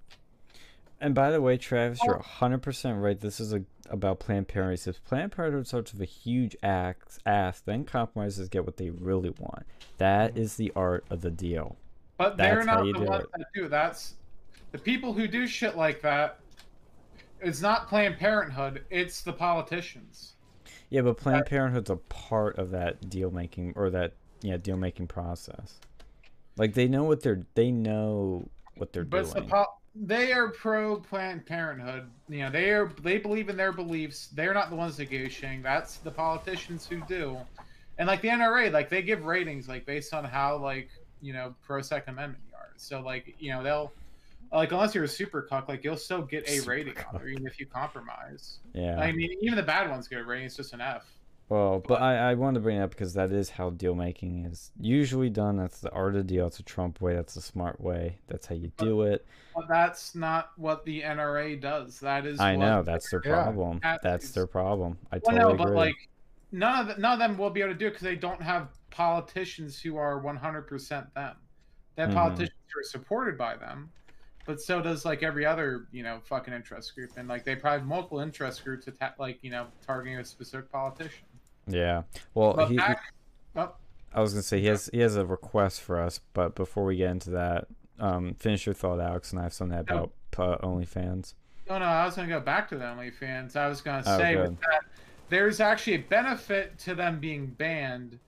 And by the way, Travis, you're 100% right. This is a, about Planned Parenthood. If Planned Parenthood starts with a huge axe, ass, then compromises get what they really want. That mm-hmm. is the art of the deal. But they're That's how not you the do ones that do. That's the people who do shit like that. It's not Planned Parenthood. It's the politicians. Yeah, but Planned Parenthood's a part of that deal making or that yeah deal making process. Like they know what they're they know what they're But it's the doing. po- they are pro Planned Parenthood. You know, they are they believe in their beliefs. They're not the ones negotiating. That's the politicians who do. And like the NRA, like they give ratings like based on how like you know pro Second Amendment you are. So like you know they'll like unless you're a super cuck, like you'll still get a Super rating on there even if you compromise. yeah. I mean, even the bad ones get a rating. It's just an F. Well, but I, I wanted to bring it up because that is how deal making is usually done. That's the art of deal. It's a Trump way. That's the smart way. That's how you do it. But that's not what the NRA does. That is. I know that's their problem. At That's their problem. I Well, totally no, but agree. like none of the, none of them will be able to do it because they don't have politicians who are 100% them. They have Mhm. politicians who are supported by them, but so does like every other you know fucking interest group, and like they probably have multiple interest groups atta- like you know targeting a specific politician. Yeah. Well, But he, back, oh, I was gonna say he has he has a request for us, but before we get into that, um, finish your thought, Alex, and I have something about uh, OnlyFans. Oh no, I was gonna go back to the OnlyFans. I was gonna Oh, say good. with that, there's actually a benefit to them being banned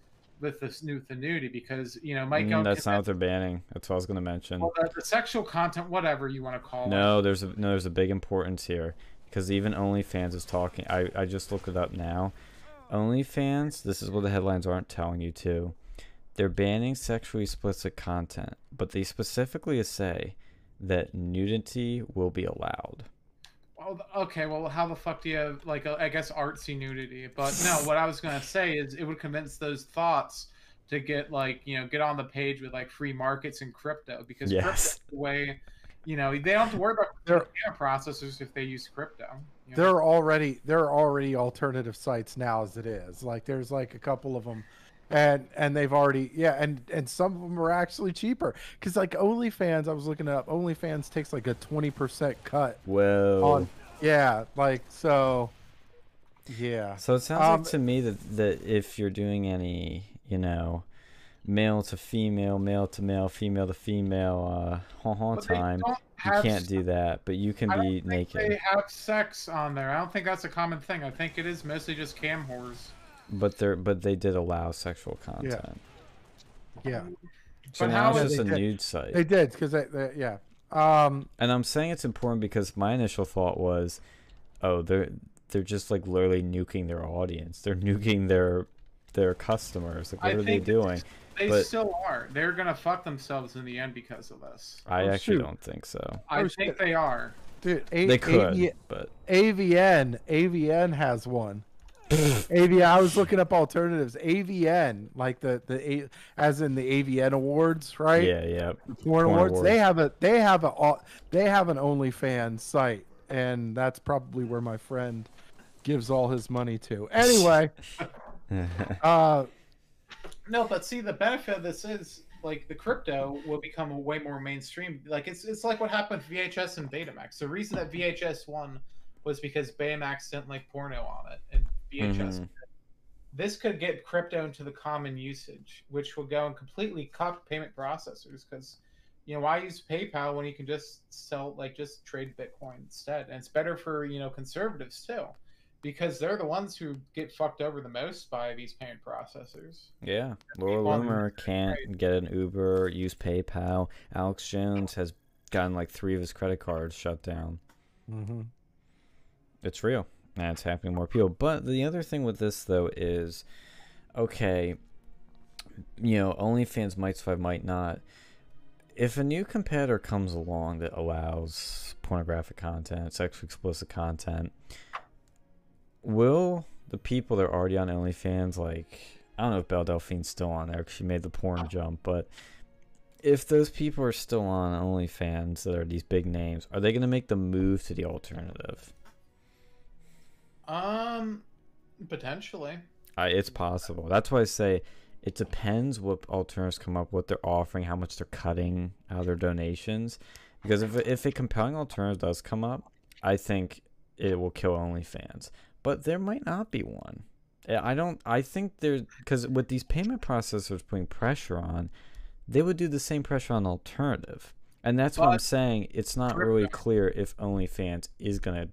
with this new nudity because you know Mike. Mm, that's not what they're banning. That's what I was gonna mention. well, the, the sexual content, whatever you want to call it. No, there's a no, there's a big importance here because even OnlyFans is talking. I I just looked it up now. OnlyFans, this is what the headlines aren't telling you too. They're banning sexually explicit content, but they specifically say that nudity will be allowed. Oh, well, okay, well, how the fuck do you have like a, I guess artsy nudity? But no, what I was gonna say is it would convince those thoughts to get like you know get on the page with like free markets and crypto because Yes. crypto's the way you know they don't have to worry about There- payment processors if they use crypto. You know? there are already there are already alternative sites now as it is. Like there's like a couple of them, and and they've already yeah, and and some of them are actually cheaper because like OnlyFans, I was looking up. OnlyFans takes like a twenty percent cut Well, on yeah, like so. Yeah, So it sounds Um, like to me that that if you're doing any, you know, male to female, male to male, female to female, uh, ha ha time, you can't s- do that. But you can I don't be think naked. They have sex on there. I don't think that's a common thing. I think it is mostly just cam whores. But they're but they did allow sexual content. yeah, yeah. So But now how it's just a did. nude site. they did because they, they yeah. Um, And I'm saying it's important because my initial thought was, oh, they're they're just like literally nuking their audience. They're nuking their their customers. Like I what are they think doing? They But- still are. They're gonna fuck themselves in the end because of this. I Oh, actually shoot. don't think so. I Oh, think they are. dude, A- They could, AV but AVN AVN has one. AVN. I was looking up alternatives. AVN, like the the A, as in the AVN awards, right? yeah, yeah. The porn, Porn awards. They have a they have a au- they have an OnlyFans site, and that's probably where my friend gives all his money to. Anyway, uh, No, but see, the benefit of this is like the crypto will become a way more mainstream. Like it's it's like what happened with VHS and Betamax. The reason that VHS won was because Betamax didn't like porno on it, and VHS. Mhm. This could get crypto into the common usage, which will go and completely cut payment processors. Because you know why use PayPal when you can just sell like just trade Bitcoin instead, and it's better for you know conservatives too. Because they're the ones who get fucked over the most by these payment processors. Yeah, Laura people Loomer can't right. get an Uber, use PayPal. Alex Jones has gotten like three of his credit cards shut down. mhm. It's real, and it's happening to more people. But the other thing with this though is, okay, you know, OnlyFans might survive, might not. If a new competitor comes along that allows pornographic content, sexually explicit content, will the people that are already on OnlyFans, like, I don't know if Belle Delphine's still on there 'cause she made the porn jump, but if those people are still on OnlyFans that are these big names, are they going to make the move to the alternative? Um, potentially. I, it's possible. That's why I say it depends what alternatives come up, what they're offering, how much they're cutting out of their donations. Because if if a compelling alternative does come up, I think it will kill OnlyFans. But there might not be one. I don't. I think there's because with these payment processors putting pressure on, they would do the same pressure on alternative. And that's what I'm saying. It's not really clear if OnlyFans is gonna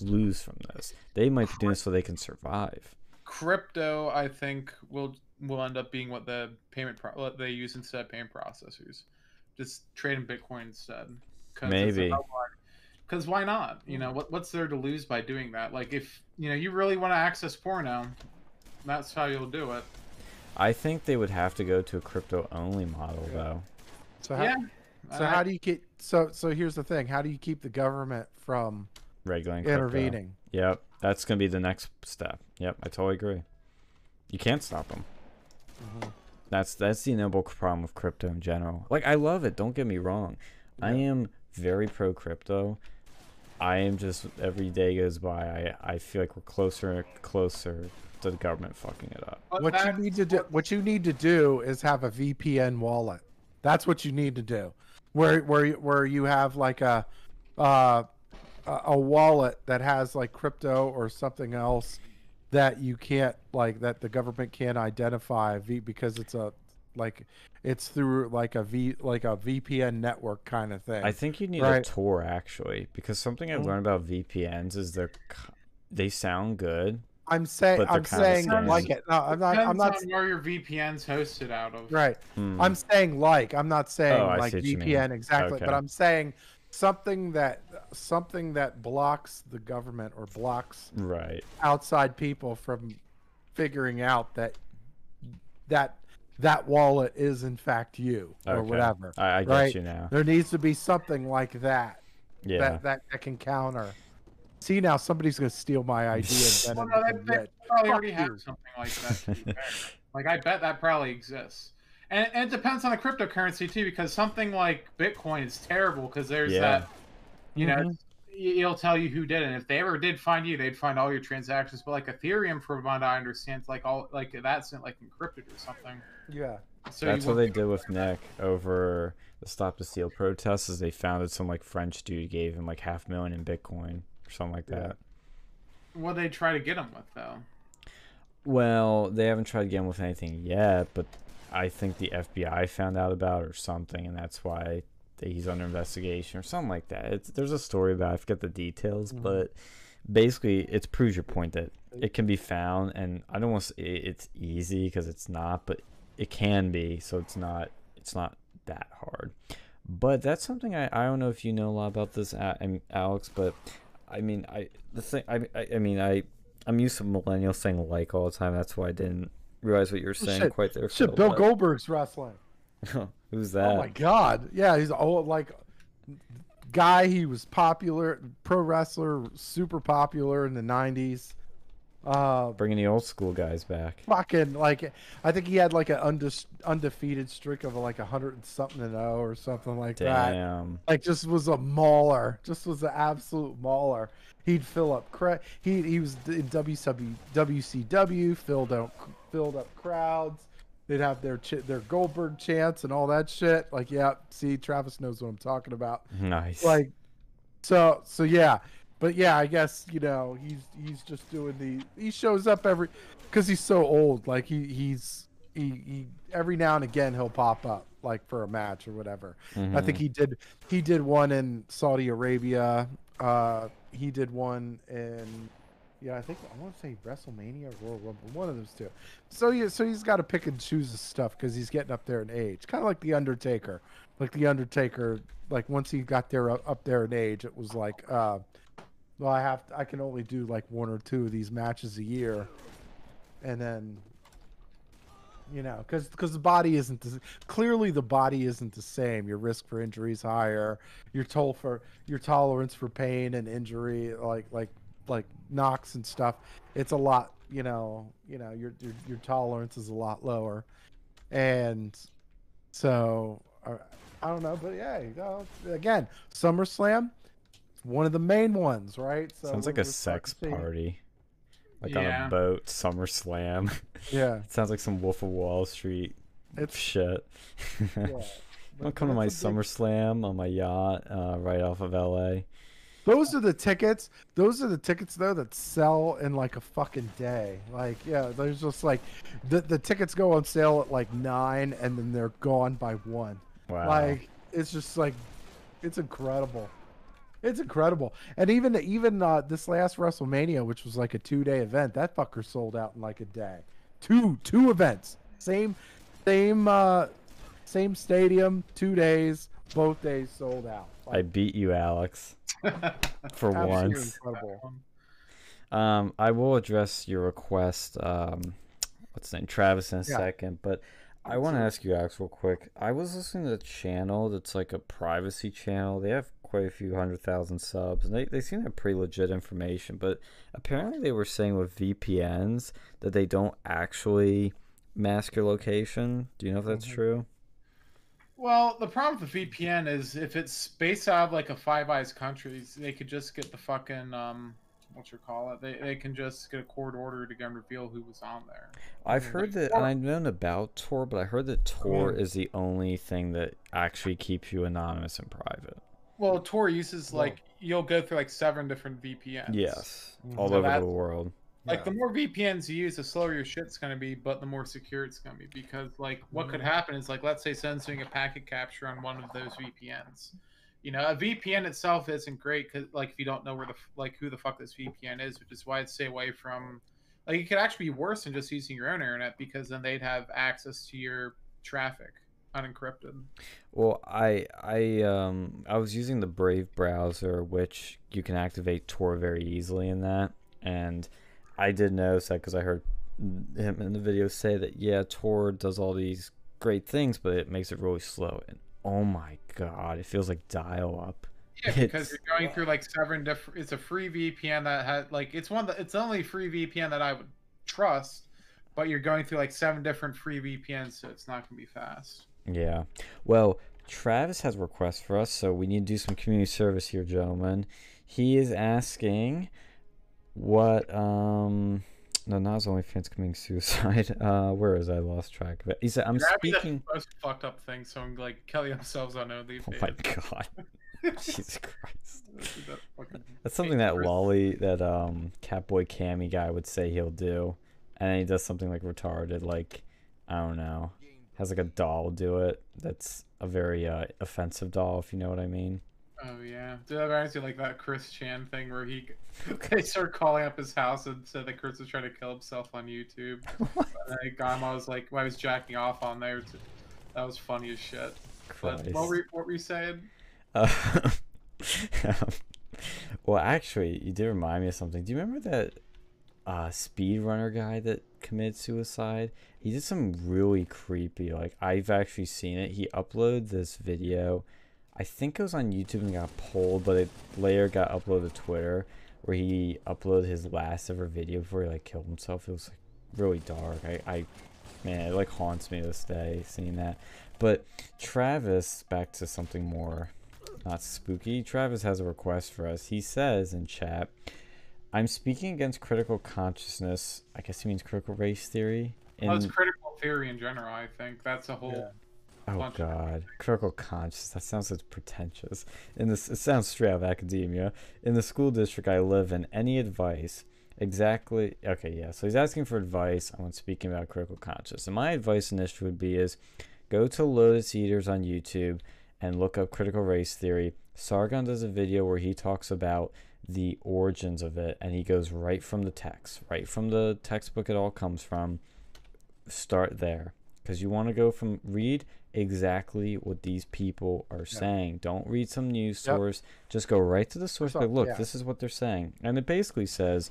lose from this. They might be doing this so they can survive. Crypto, I think, will will end up being what the payment pro- what they use instead of payment processors. Just trading Bitcoin instead. Maybe. Because why not? You know what what's there to lose by doing that? Like if you know you really want to access porno, that's how you'll do it. I think they would have to go to a crypto only model though. so how, yeah. so how do you keep so so here's the thing how do you keep the government from Regulating crypto. intervening Yep, that's gonna be the next step. Yep, I totally agree. You can't stop them. Mhm. That's that's the inevitable problem with crypto in general. Like I love it. Don't get me wrong. I am very pro crypto. I am just every day goes by. I I feel like we're closer and closer to the government fucking it up. What you need to do what you need to do is have a VPN wallet. That's what you need to do. Where where you- where you have like a uh a a wallet that has like crypto or something else that you can't like that the government can't identify because it's a Like it's through like a V like a VPN network kind of thing. I think you need Right. a Tor actually, because something I've Mm. learned about VPNs is they're they sound good. I'm saying but they're I'm kinda saying like it. No, I'm not. I'm Depends not. on where your VPN's hosted out of. Right. Hmm. I'm saying like. I'm not saying Oh, like see what you mean. VPN exactly, but I'm saying something that something that blocks the government or blocks right. outside people from figuring out that that that wallet is in fact you or Okay. whatever. I, I get right? you now. There needs to be something like that Yeah. that, that that can counter. See now somebody's gonna steal my idea and Well, no, it they, becomes they rich. probably already have something like that. to be fair. like I bet that probably exists, and, and it depends on the cryptocurrency too, because something like Bitcoin is terrible because there's Yeah. that, you know, Mhm. y- it'll tell you who did it. And If they ever did find you, they'd find all your transactions. But like Ethereum, from what I understand, like all like that's like encrypted or something. Yeah. So That's what they did with Nick over the Stop the Steal protests. Is they found that some like French dude gave him like half million in Bitcoin or something like Yeah. that. What they try to get him with though. Well, they haven't tried again with anything yet, but I think the FBI found out about it or something, and that's why he's under investigation or something like that. It's, there's a story about it, I forget the details, Mhm. but basically, it proves your point that it can be found, and I don't want to say it's easy because it's not, but it can be, so it's not it's not that hard. But that's something I, I don't know if you know a lot about this, Alex, but I mean I the thing I, I I mean I I'm used to millennials saying like all the time. That's why I didn't realize what you were saying shit. quite there. Shit, Phil, Bill but- Goldberg's wrestling. Who's that? Oh my god. Yeah, he's old like guy. He was popular, pro wrestler, super popular in the '90s. Uh, Bringing the old school guys back. fucking like I think he had like an unde- undefeated streak of like a hundred and something and oh or something like that. Damn. Like just was a mauler. Just was an absolute mauler. He'd fill up cra- he he was in WCW WCW filled up filled up crowds. They'd have their their Goldberg chants and all that shit. Like yeah, see Travis knows what I'm talking about. Nice. Like so so yeah. But yeah, I guess you know he's he's just doing the he shows up every because he's so old. Like he he's he, he every now and again he'll pop up like for a match or whatever. I think Mhm. he did he did one in Saudi Arabia. Uh, he did one in yeah, I think I want to say WrestleMania or Royal Rumble, one of those two. So yeah, so he's got to pick and choose his stuff because he's getting up there in age, kind of like the Undertaker. Like the Undertaker, like once he got there up, up there in age, it was like, uh, well, I have I can only do like one or two of these matches a year, and then you know because because the body isn't the, clearly the body isn't the same. Your risk for injury is higher. Your toll for your tolerance for pain and injury like like like knocks and stuff it's a lot you know you know your your, your tolerance is a lot lower. And so uh, i don't know but yeah you know, again SummerSlam one of the main ones right so Sounds like a sex party. Like on a boat, SummerSlam. yeah Sounds like some Wolf of Wall Street it's shit. yeah I'll But- come to my it's a big- SummerSlam on my yacht uh, right off of LA. Those are the tickets. Those are the tickets though that sell in like a fucking day. Like yeah, there's just like the the tickets go on sale at like nine and then they're gone by one. Wow. Like it's just like it's incredible. It's incredible. And even even uh, this last WrestleMania, which was like a two day event, that fucker sold out in like a day. Two two events. Same same uh same stadium, two days, both days sold out. I beat you, Alex, for once. incredible. Um, I will address your request. Um, what's the name, Travis, in a Yeah. second. But I want to ask you, Alex, real quick. I was listening to a channel that's like a privacy channel. They have quite a few hundred thousand subs, and they they seem to have pretty legit information. But apparently, they were saying with VPNs that they don't actually mask your location. Do you know if that's Mhm. true? Well, the problem with the VPN is if it's based out of like a Five Eyes countries, they could just get the fucking um, what you call it? They they can just get a court order to go and reveal who was on there. I've Mm. heard that, and I've known about Tor, but I heard that Tor is the only thing that actually keeps you anonymous and private. Well, Tor uses Well- like you'll go through like seven different VPNs. Yes, Mhm. all So over the world. Like Yeah. the more VPNs you use, the slower your shit's gonna be, but the more secure it's gonna be. Because like what could happen is like let's say someone's doing a packet capture on one of those VPNs. You know, a VPN itself isn't great because like if you don't know where the like who the fuck this VPN is, which is why I'd stay away from. Like it could actually be worse than just using your own internet because then they'd have access to your traffic unencrypted. Well, I I um I was using the Brave browser, which you can activate Tor very easily in that, and I did notice that because I heard him in the video say that yeah, Tor does all these great things, but it makes it really slow. And oh my god, it feels like dial up. Yeah, because It's- you're going through like seven different. It's a free VPN that had like it's one that it's the only free VPN that I would trust, but you're going through like seven different free VPNs, so it's not gonna be fast. Yeah. Well, Travis has a request for us, so we need to do some community service here, gentlemen. He is asking what um no, not his OnlyFans committing suicide. Uh where is I lost track of it. He said I'm That'd speaking most fucked up thing. Someone like Kelly themselves on OnlyFans. Oh my god. Jesus Christ. That That's something that. Lolly that um Catboy Cammy guy would say he'll do. And then he does something like retarded, like I don't know. Has like a doll do it. That's a very uh, offensive doll, if you know what I mean. Oh yeah, dude, that reminds me like that Chris Chan thing where he they start calling up his house and said that Chris was trying to kill himself on YouTube. and then Gama was like, "Why was jacking off on there?" That was funny as shit. But what were what were you saying? Uh, well, actually, you did remind me of something. Do you remember that uh, speedrunner guy that committed suicide? He did some really creepy. Like I've actually seen it. He uploaded this video. I think it was on YouTube and got pulled, but it later got uploaded to Twitter, where he uploaded his last ever video before he like killed himself. It was like really dark. I, I man, it like haunts me this day seeing that. But Travis, back to something more not spooky. Travis has a request for us. He says in chat, I'm speaking against critical consciousness. I guess he means critical race theory. well, it's critical theory in general. I think that's a whole. Yeah. oh bunch of god, critical conscious. That sounds so pretentious. In this, it sounds straight out of academia. In the school district I live in, any advice? Exactly. Okay, yeah. So he's asking for advice on speaking about critical conscious. And my advice initially would be is go to Lotus Eaters on YouTube and look up critical race theory. Sargon does a video where he talks about the origins of it and he goes right from the text, right from the textbook it all comes from. Start there because you want to go from read exactly what these people are saying. Don't read some news Yep. source. Just go right to the source. So- Like, look, yeah. this is what they're saying, and it basically says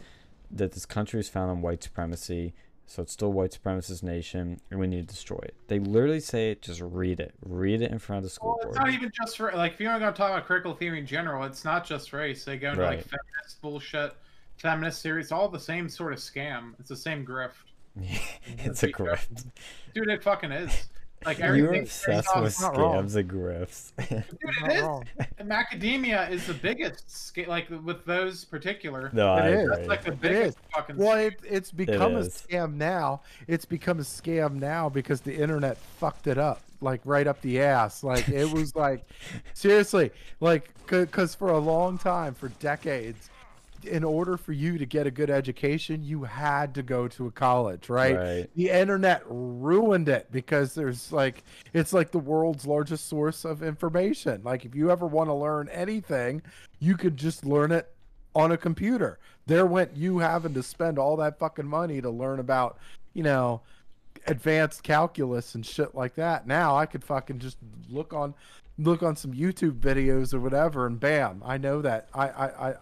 that this country is found on white supremacy, so it's still white supremacist nation, and we need to destroy it. They literally say it. Just read it. Read it in front of the school Well, it's board. not even just for like if you're going to talk about critical theory in general, it's not just race. They go into like feminist bullshit, feminist theory. It's all the same sort of scam. It's the same grift, it's a grift. dude. It fucking is. Like You're obsessed with It's not wrong. scams and grifts. Dude, He's it not is. wrong. And macadamia is the biggest sca- like with those particular. no, I It is. agree. That's like the biggest is. fucking. Well, it, it's become a scam now. It's become a scam now because the internet fucked it up, like right up the ass. Like it was like, seriously, like because for a long time, for decades, in order for you to get a good education, you had to go to a college, right? Right. The internet ruined it because there's like it's like the world's largest source of information. Like if you ever want to learn anything, you could just learn it on a computer. There went you having to spend all that fucking money to learn about, you know, advanced calculus and shit like that. Now I could fucking just look on look on some YouTube videos or whatever and bam, I know that. I I I,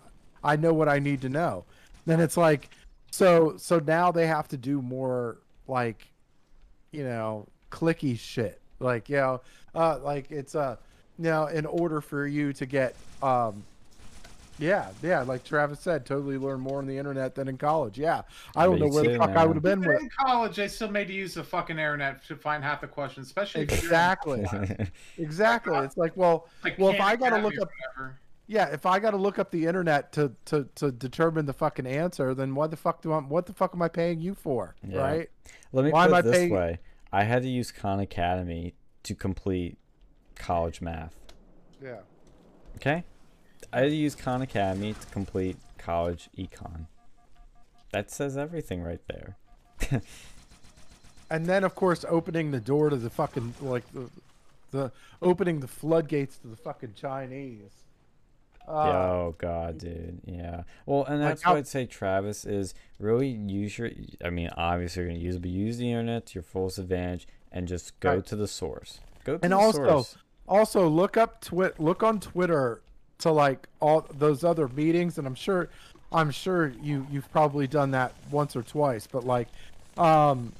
I know what I need to know. Then it's like so so now they have to do more like you know, clicky shit. Like, you know, uh like it's uh now in order for you to get um yeah, yeah, like Travis said, totally learn more on the internet than in college. Yeah. I don't Me know where the too, fuck I would have been Even with. in college, they still made you use the fucking internet to find half the questions, especially if you're in, Exactly. Exactly. It's like, well, like, well, if I gotta look up whatever. Yeah, if I got to look up the internet to, to, to determine the fucking answer, then what the fuck do I what the fuck am I paying you for, Yeah. right? Let me Why put am I this paying- way: I had to use Khan Academy to complete college math. Yeah. Okay, I had to use Khan Academy to complete college econ. that says everything right there. and then of course opening the door to the fucking like the, the opening the floodgates to the fucking Chinese. Uh, oh god, dude. Yeah. Well, and that's what I'd say, Travis, is really use your. I mean, obviously you're gonna use it, but use the internet to your fullest advantage and just go Right. to the source. Go to And the also- source. Also, look up twit. Look on Twitter to like all those other meetings, and I'm sure, I'm sure you you've probably done that once or twice. But like, um,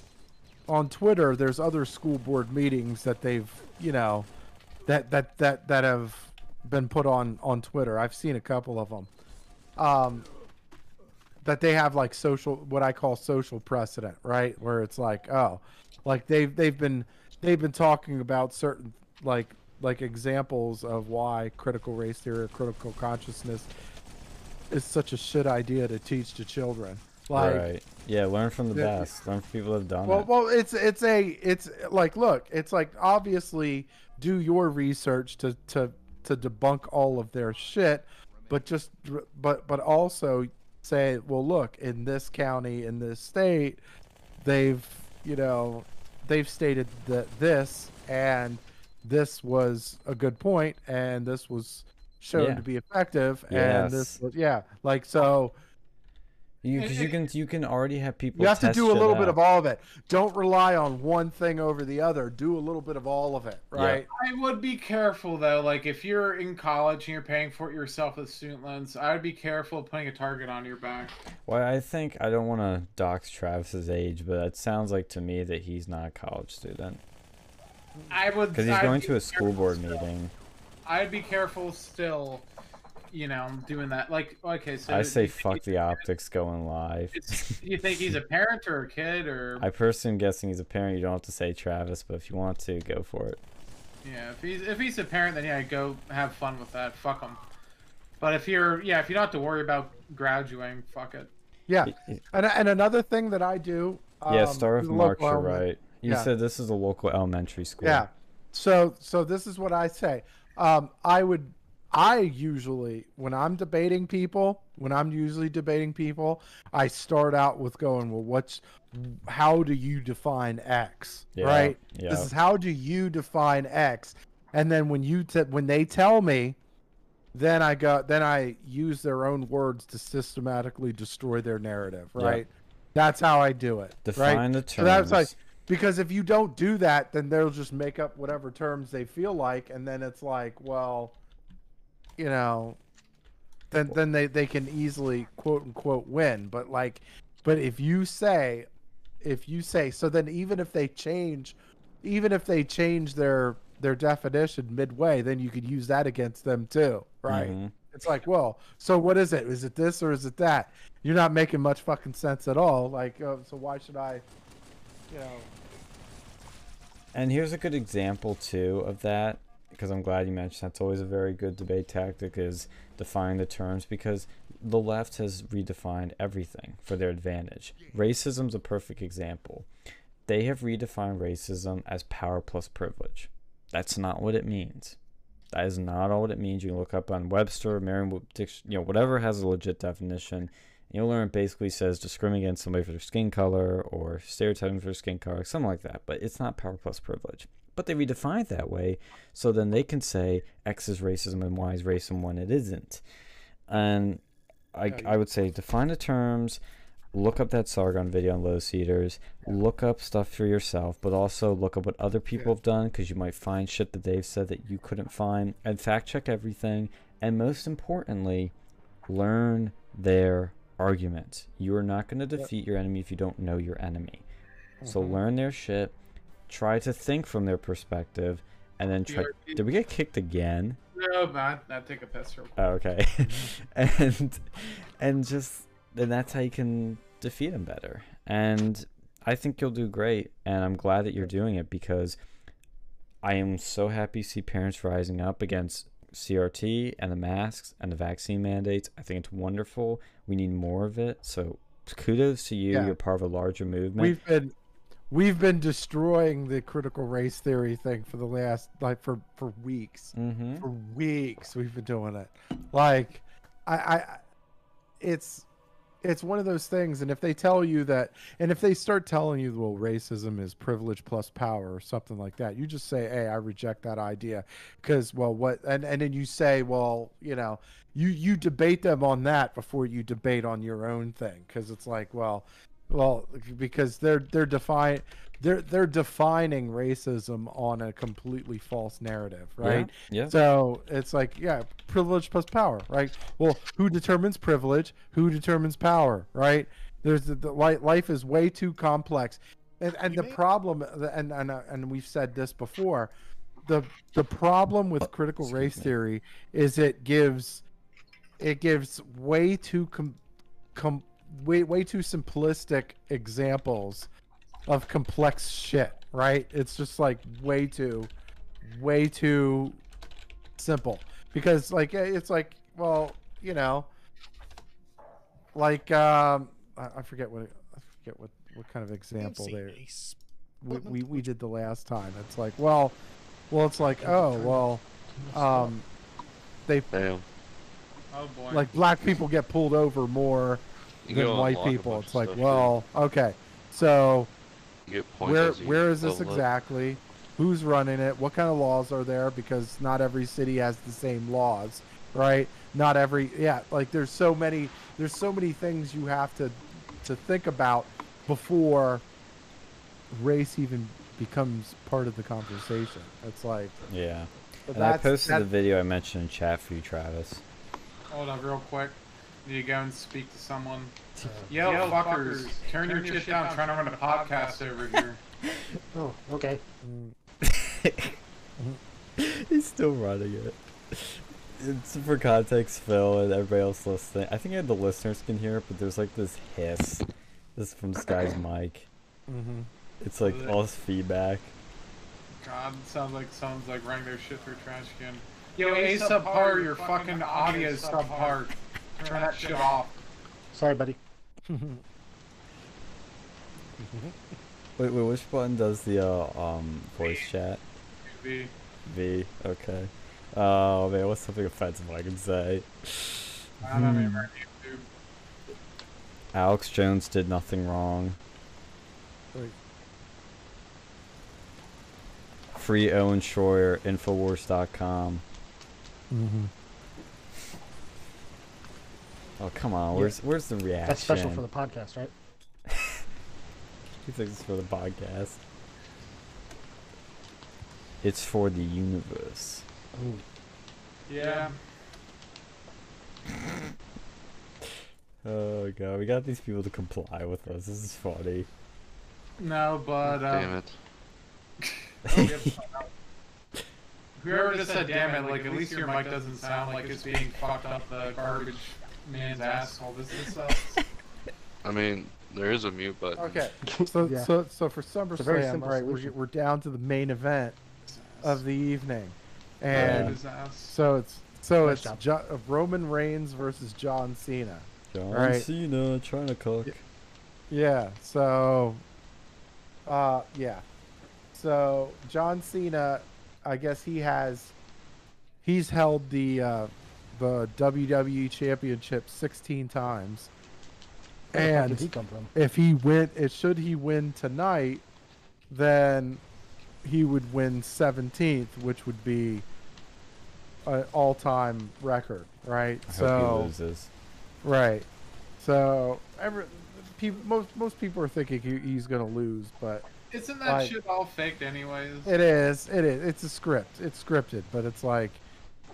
on Twitter, there's other school board meetings that they've you know, that that that that have been put on on Twitter. I've seen a couple of them. Um, that they have like social what I call social precedent, right? Where it's like, oh, like they've they've been they've been talking about certain like like examples of why critical race theory or critical consciousness is such a shit idea to teach to children. Like right. Yeah. Learn from the Yeah. best. Learn from people that have done well, it. well, it's it's a it's like look, it's like obviously do your research to to to debunk all of their shit, but just but but also say, well, look, in this county, in this state, they've you know they've stated that this and this was a good point and this was shown Yeah. to be effective and this was yeah like so You, cause you can you can already have people. you have to do a shit little bit of all of it. Don't rely on one thing over the other. Do a little bit of all of it, Yeah. right? I would be careful though. Like if you're in college and you're paying for it yourself with student loans, I would be careful of putting a target on your back. Well, I think I don't want to dox Travis's age, but it sounds like to me that he's not a college student I would because he's I'd going to a school board still. meeting. I'd be careful still, you know, I'm doing that. Like okay, so I say fuck the optics going live. Do you think he's a parent or a kid or I personally am guessing he's a parent. You don't have to say Travis, but if you want to, go for it. yeah? If he's if he's a parent, then yeah, go have fun with that. Fuck him. But if you're yeah, if you don't have to worry about graduating, fuck it. Yeah. Y- y- And and another thing that I do. yeah, um, start with the Mark. You're right. You yeah. said this is a local elementary school. Yeah. So so this is what I say. Um, I would. I usually, when I'm debating people, when I'm usually debating people, I start out with going, well, what's, how do you define X, Yeah, right? yeah. This is how do you define X, and then when you te- when they tell me, then I go, then I use their own words to systematically destroy their narrative, right? Yeah. That's how I do it. Define right? the terms. So that's like because if you don't do that, then they'll just make up whatever terms they feel like, and then it's like, well, you know, then then they they can easily quote unquote win. But like, but if you say, if you say, so then even if they change, even if they change their their definition midway, then you could use that against them too, right? Mhm. It's like, well, so what is it? Is it this or is it that? You're not making much fucking sense at all. Like, uh, so why should I, you know? And here's a good example too of that, because I'm glad you mentioned that's always a very good debate tactic is defining the terms because the left has redefined everything for their advantage. Racism's a perfect example. They have redefined racism as power plus privilege. That's not what it means. That is not all what it means. You can look up on Webster, Merriam, you know, whatever has a legit definition. You'll learn it basically says discriminating against somebody for their skin color or stereotyping for skin color, something like that. But it's not power plus privilege. But they redefine it that way so then they can say X is racism and Y is racism when it isn't. And I, I would say define the terms, look up that Sargon video on Lotus Eaters, look up stuff for yourself, but also look up what other people have done because you might find shit that they've said that you couldn't find, and fact check everything. And most importantly, learn their arguments. You are not going to Yep. defeat your enemy if you don't know your enemy. So Mhm. learn their shit, try to think from their perspective, and then try. Did we get kicked again? No, man, I'd take a piss real oh, quick. Oh, okay. and and just and that's how you can defeat him better. And I think you'll do great. And I'm glad that you're doing it because I am so happy to see parents rising up against CRT and the masks and the vaccine mandates. I think it's wonderful. We need more of it. So kudos to you. Yeah. You're part of a larger movement. We've been we've been destroying the critical race theory thing for the last like for for weeks. mm-hmm. For weeks we've been doing it. Like I I it's it's one of those things and if they tell you that and if they start telling you well racism is privilege plus power or something like that you just say hey i reject that idea because well what and, and then you say well you know you you debate them on that before you debate on your own thing because it's like well well because they're they're define they're they're defining racism on a completely false narrative right Yeah. so it's like, yeah, privilege plus power, right? Well, who determines privilege? Who determines power, right? There's the, the li- life is way too complex, and and You the may- problem, and and uh, and we've said this before, the the problem with critical excuse race me. theory is it gives, it gives way too com, com way way too simplistic examples of complex shit, right? It's just like way too, way too simple because like eh, it's like well you know like um i, I forget what i forget what what kind of example there we, we, we did the last time it's like well well it's like oh well um they Damn. Oh boy. like black people get pulled over more You than white people it's like stuff, well okay so You get where where is this level up. exactly who's running it what kind of laws are there because not every city has the same laws right not every yeah like there's so many there's so many things you have to to think about before race even becomes part of the conversation it's like Yeah. but And I that's- posted that- the video I mentioned in chat for you, Travis. Hold up, real quick. Need to go and speak to someone. Uh, Yo, fuckers, turn, your shit down. I'm trying to run a podcast over here. oh, okay. Mm, He's still running it. It's for context, Phil and everybody else listening. I think the listeners can hear it, but there's like this hiss. This is from Sky's mic. mhm. It's like all this feedback. God, it sounds like someone's like running their shit through a trash can. Yo, A subpar, your fucking audio is subpar. Turn that shit off. Sorry, buddy. Wait, wait, which button does the uh, um voice chat? V. V. Okay. Oh man, what's something offensive I can say? I don't Hmm. even YouTube. Alex Jones did nothing wrong. Wait. Free Owen Schroyer, Infowars.com. Mhm. Oh come on, Yeah. where's where's the reaction? That's special for the podcast, right? He thinks it's for the podcast. It's for the universe. Ooh. Yeah. Oh god, we got these people to comply with us. This is funny. No, but uh, Damn it. whoever just said damn it, like at least your mic doesn't sound like it's being fucked up the garbage man's asshole. This is uh, I mean, there is a mute button. okay so Yeah. so so for a very SummerSlam, simple right? We're, we're down to the main event of the evening, and and his ass. so it's so Nice it's jo- uh, Roman Reigns versus John Cena. John Right. Cena trying to cook. Yeah. So, uh, yeah. So John Cena, I guess he has, he's held the uh, the WWE Championship 16 times, Where the fuck did and he come from? if he win, it should he win tonight, then he would win 17th, which would be an all-time record, right? I so hope he loses. Right. So every people, most most people are thinking he, he's gonna lose, but Isn't that like- shit all faked anyways? it is. It is. It's a script. It's scripted, but it's like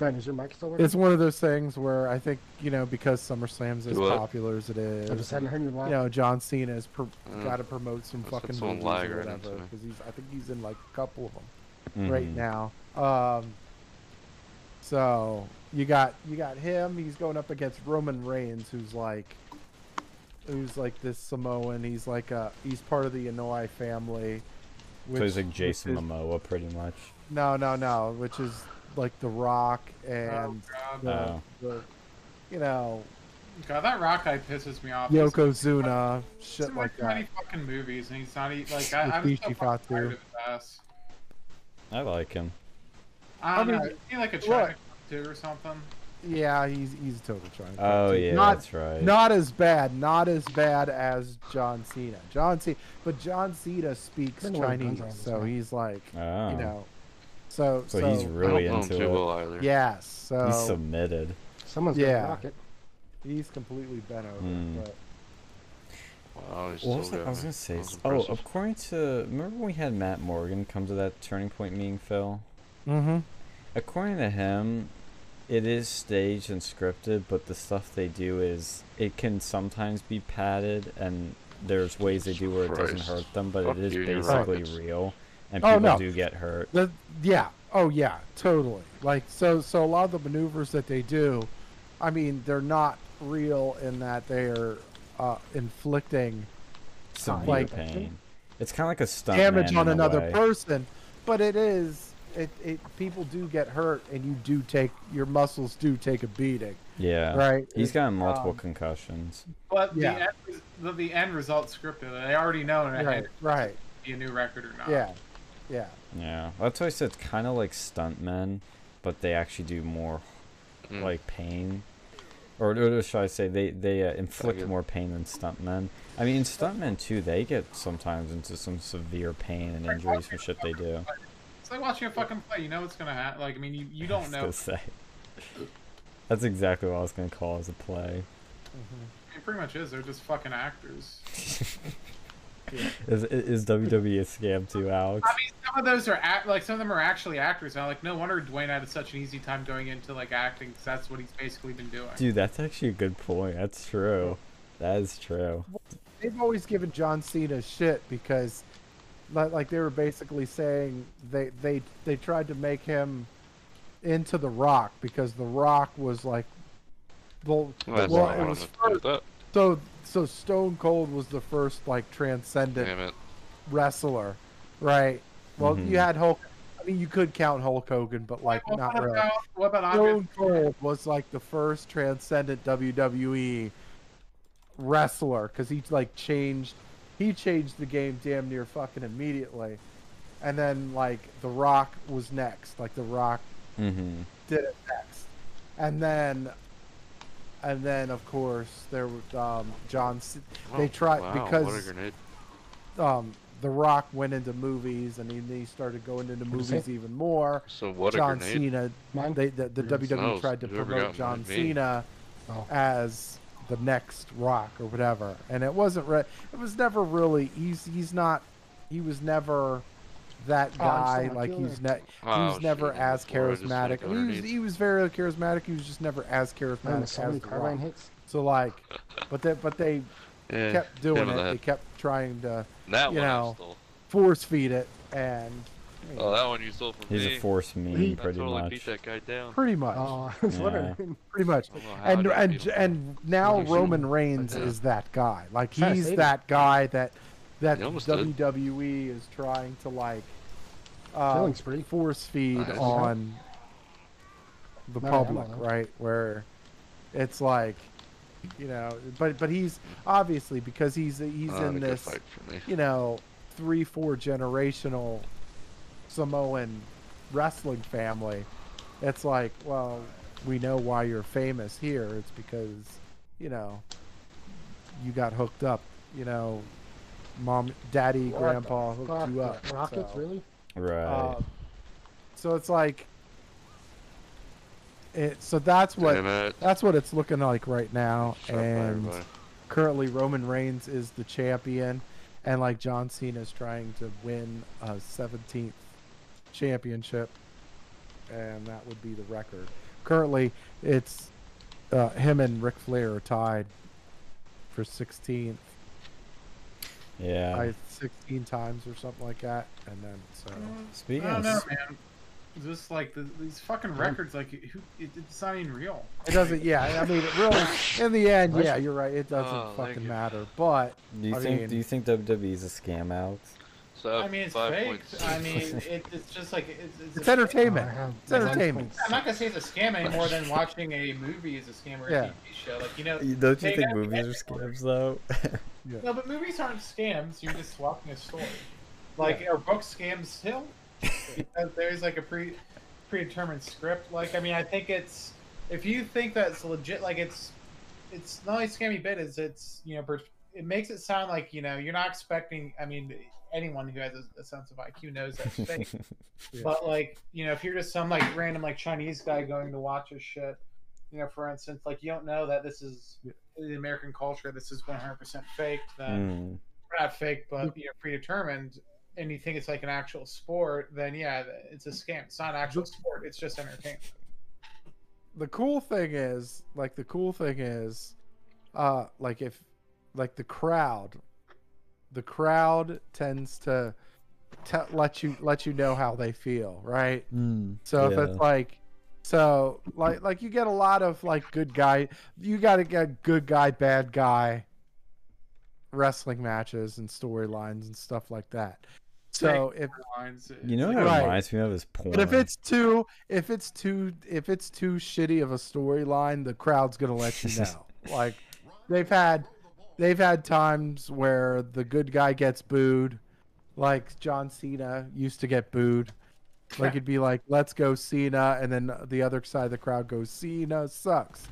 Ben, is your mic still working? it's one of those things where I think you know because SummerSlam's as Do what? popular as it is, I just hadn't heard you you know John Cena has pr- Mm. got to promote some That's what fucking someone movies lied or whatever because he's I think he's in like a couple of them right Mhm. now. Um, so you got you got him. He's going up against Roman Reigns, who's like, who's like this Samoan. He's like a he's part of the Anoa'i family. So he's like Jason is- Momoa, pretty much. No, no, no. Which is like The Rock oh and god. the, Oh. the, you know, God, that rock guy pisses me off. He's Yokozuna, He's shit in like too many that. fucking movies, and he's not like I, I'm so Rikishi fucking tired of his ass. I like him. I don't I know. mean, Is he like a look. track too or something? yeah, he's he's a total trying. Oh yeah, not that's right. not as bad, not as bad as John Cena. John Cena, but John Cena speaks Been a lot of guns Chinese, so he's like, oh. you know, so so, he's I really don't know him into it. well either. yes, so He's submitted. Someone's Yeah. gonna rock it. he's completely bent over. Hmm. But Wow, he's What was still I, I was gonna say? That was s- Oh, according to remember when we had Matt Morgan come to that Turning Point meeting, Phil? mm-hmm. According to him, it is staged and scripted, but the stuff they do is it can sometimes be padded, and there's ways they do where it doesn't hurt them, but Fuck it is you basically rockets. real, and Oh, no. do get hurt. The, yeah. Oh yeah. Totally. Like so. So a lot of the maneuvers that they do, I mean, they're not real in that they are uh, inflicting Severe like- pain. It's kind of like a stunt damage man on another way. person, but it is. It, it people do get hurt, and you do take your muscles do take a beating, Yeah, right? he's It- gotten multiple um, concussions. But Yeah. the, end, the the end result scripted. They already know right, right, be a new record or not. yeah, yeah. Yeah, that's why I said it's kind of like stuntmen, but they actually do more Mm. like pain, or, or should I say they they uh, inflict get- more pain than stuntmen. I mean, stuntmen too, they get sometimes into some severe pain and injuries from shit they do. It's like watching a fucking play. You know what's gonna happen. Like I mean, you, you don't was know. say. That's exactly what I was gonna call as a play. It pretty much is. They're just fucking actors. Is is WWE a scam too, Alex? I mean, some of those are act like some of them are actually actors. Now, like no wonder Dwayne had such an easy time going into like acting because that's what he's basically been doing. Dude, that's actually a good point. That's true. That is true. They've always given John Cena shit because, like, they were basically saying they they they tried to make him into the Rock because the Rock was like, well, Well, well it was I'm gonna do with that. so so Stone Cold was the first like transcendent wrestler, right? Well, Mhm. you had Hulk. I mean, you could count Hulk Hogan, but like Well, not what really. about what about Andre? Stone Cold was like the first transcendent WWE wrestler because he like changed, he changed the game damn near fucking immediately, and then like The Rock was next. Like The Rock Mm-hmm. did it next, and then, and then of course there was um, John. C- They Oh, tried- wow, because- What a um, The Rock went into movies, and he, he started going into movies even more. So what a John grenade. Cena they the, the WWE No, tried to whoever promote John. Cena Oh. as the next Rock or whatever, and it wasn't. Re- it was never really. He's he's not. He was never that Oh, guy. still like he's he ne- Oh, was never shit, as before I just charismatic. He was, he was very charismatic. He was just never as Man, charismatic as Sony the carbine hits. So like, but they but they Yeah, kept doing hit him in it. the They kept trying to That you know, force feed it, and Oh, that one you stole from He's me. a force meme, He- I pretty totally much. beat that guy down. pretty much. Oh, Yeah. pretty much. I don't know how I and and and now Roman. Reigns is that guy. Like he's that guy that that He almost did. WWE is trying to like uh, force feed Nice. on the Not public, right? Where it's like, you know, but but he's obviously because he's he's Not a in this fight for me. you know three four generational Samoan wrestling family. It's like, well, we know why you're famous here. It's because, you know, you got hooked up. You know, mom, daddy, What grandpa the hooked fuck? you up. Rockets, so, really? Right. uh, so it's like, it. So that's what that's what it's looking like right now. Shot by and everybody. currently Roman Reigns is the champion, and like John Cena is trying to win a 17th championship, and that would be the record. Currently, it's uh, him and Ric Flair are tied for 16th, yeah. I 16 times or something like that, and then so Speaking I don't know, man. Just like the, these fucking records, like who, it, it's not even real. it doesn't. Yeah, I mean, it really, in the end, yeah, you're right. It doesn't Oh, fucking matter, but do you I think mean- do you think WWE's a scam, Alex? So I mean, it's five fake. I mean, it, it's just like it's, it's, it's entertainment. Oh, I have It's nine entertainment. points. I'm not gonna say it's a scam any more than watching a movie is a scam or a Yeah. TV show. Like you know, Don't you think movies are ethical. scams though? No, but movies aren't scams. You're just swapping a story. Like, are books scams still? because there's like a pre predetermined script. Like, I mean, I think it's if you think that's legit, like it's it's not only scammy bit, is it's you know per- it makes it sound like you know you're not expecting. I mean, anyone who has a, a sense of IQ knows that's fake. But like you know, if you're just some like random like Chinese guy going to watch a shit, you know, for instance, like you don't know that this is the American culture. This is 100% fake. Then Mm. not fake, but you know, predetermined, and you think it's like an actual sport, then yeah, it's a scam. It's not an actual sport. It's just entertainment. the cool thing is like the cool thing is uh like if like the crowd the crowd tends to te- let you let you know how they feel right Mm. so if it's like so like like you get a lot of like good guy you got to get good guy bad guy wrestling matches and storylines and stuff like that so if You know what it Right. reminds me of is porn. But if it's too, if it's too, if it's too shitty of a storyline, the crowd's gonna let you know. like, they've had, they've had times where the good guy gets booed, like John Cena used to get booed. Like it'd be like, "Let's go Cena," and then the other side of the crowd goes, "Cena sucks,"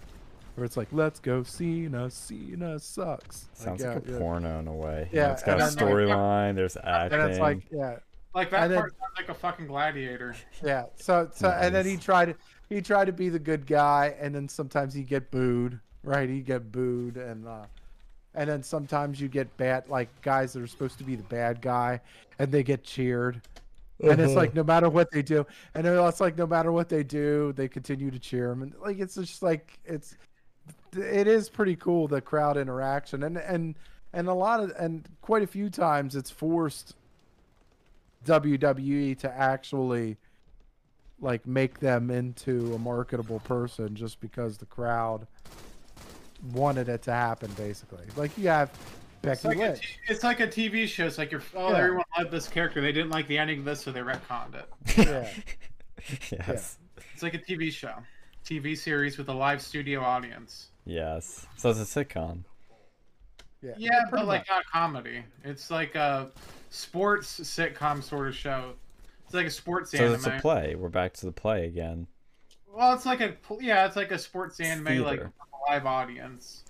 or it's like, "Let's go Cena, Cena sucks." sounds yeah, like a yeah. porno in a way. Yeah, Yeah, it's got a and like- storyline. There's acting. And it's like, yeah, Like that And then- part sounds like a fucking gladiator. Yeah. So so and then he tried he tried to be the good guy and then sometimes he'd get booed. Right? He'd get booed and uh and then sometimes you get bad like guys that are supposed to be the bad guy and they get cheered. And it's uh-huh. like no matter what they do, and it's like no matter what they do, they continue to cheer them and like it's just like it's, it is pretty cool the crowd interaction, and and and a lot of and quite a few times it's forced WWE to actually like make them into a marketable person just because the crowd wanted it to happen basically. Like you have It's like, a Lynch. t- it's like a TV show. It's like you're, oh, Yeah. everyone loved this character. They didn't like the ending of this, so they retconned it. Yeah. yes. It's like a TV show, TV series with a live studio audience. Yes. So it's a sitcom. Yeah, Yeah, pretty but like much. not comedy. It's like a sports sitcom sort of show. It's like a sports So anime. it's a play. We're back to the play again. Well, it's like a yeah, it's like a sports anime, like theater. a live audience.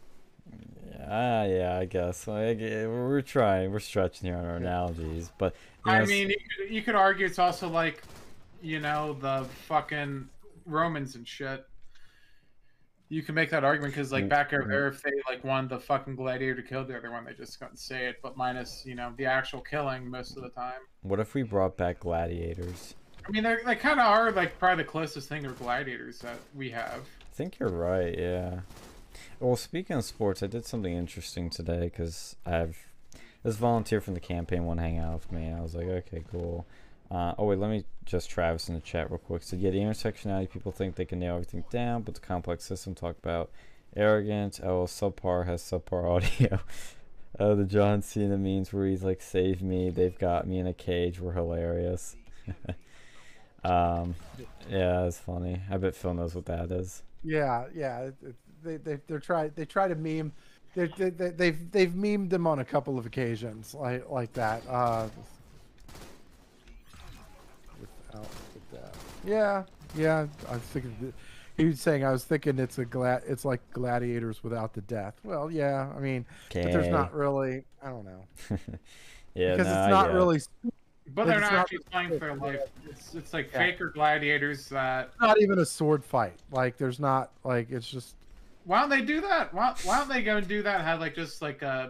Yeah, yeah, I guess. I g- we're trying. We're stretching here on our analogies, but you know, I mean, you could, you could argue it's also like, you know, the fucking Romans and shit. You can make that argument because, like, back over there, if they like wanted the fucking gladiator to kill the other one, they just couldn't say it, but minus, you know, the actual killing most of the time. what if we brought back gladiators? I mean, they're, they kind of are like probably the closest thing to gladiators that we have. I think you're right. Yeah. Well, speaking of sports, I did something interesting today because I have this volunteer from the campaign to hang out with me. I was like, okay, cool. Uh, oh wait, let me just Travis in the chat real quick. So yeah, the intersectionality people think they can nail everything down, but the complex system talk about arrogant. Oh, subpar has subpar audio. Oh, the John Cena memes where he's like, "Save me! They've got me in a cage." We're hilarious. um, yeah, it's funny. I bet Phil knows what that is. Yeah, yeah. They they they're try they try to meme. They, they, they, they've they've memed them on a couple of occasions like like that. Uh, without the death. Yeah, yeah. I was thinking he was saying I was thinking it's a glad it's like gladiators without the death. Well, yeah. I mean, but there's not really. I don't know yeah, because no, it's not it. really But they're not not- actually playing for their life. It's, it's like Yeah. faker gladiators that. not even a sword fight. Like there's not like it's just Why don't they do that? Why, why don't they go and do that? and Have like just like uh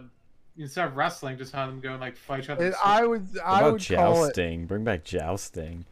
instead of wrestling, just have them go and like fight each other. it, I would What I about would call it jousting? Bring back jousting.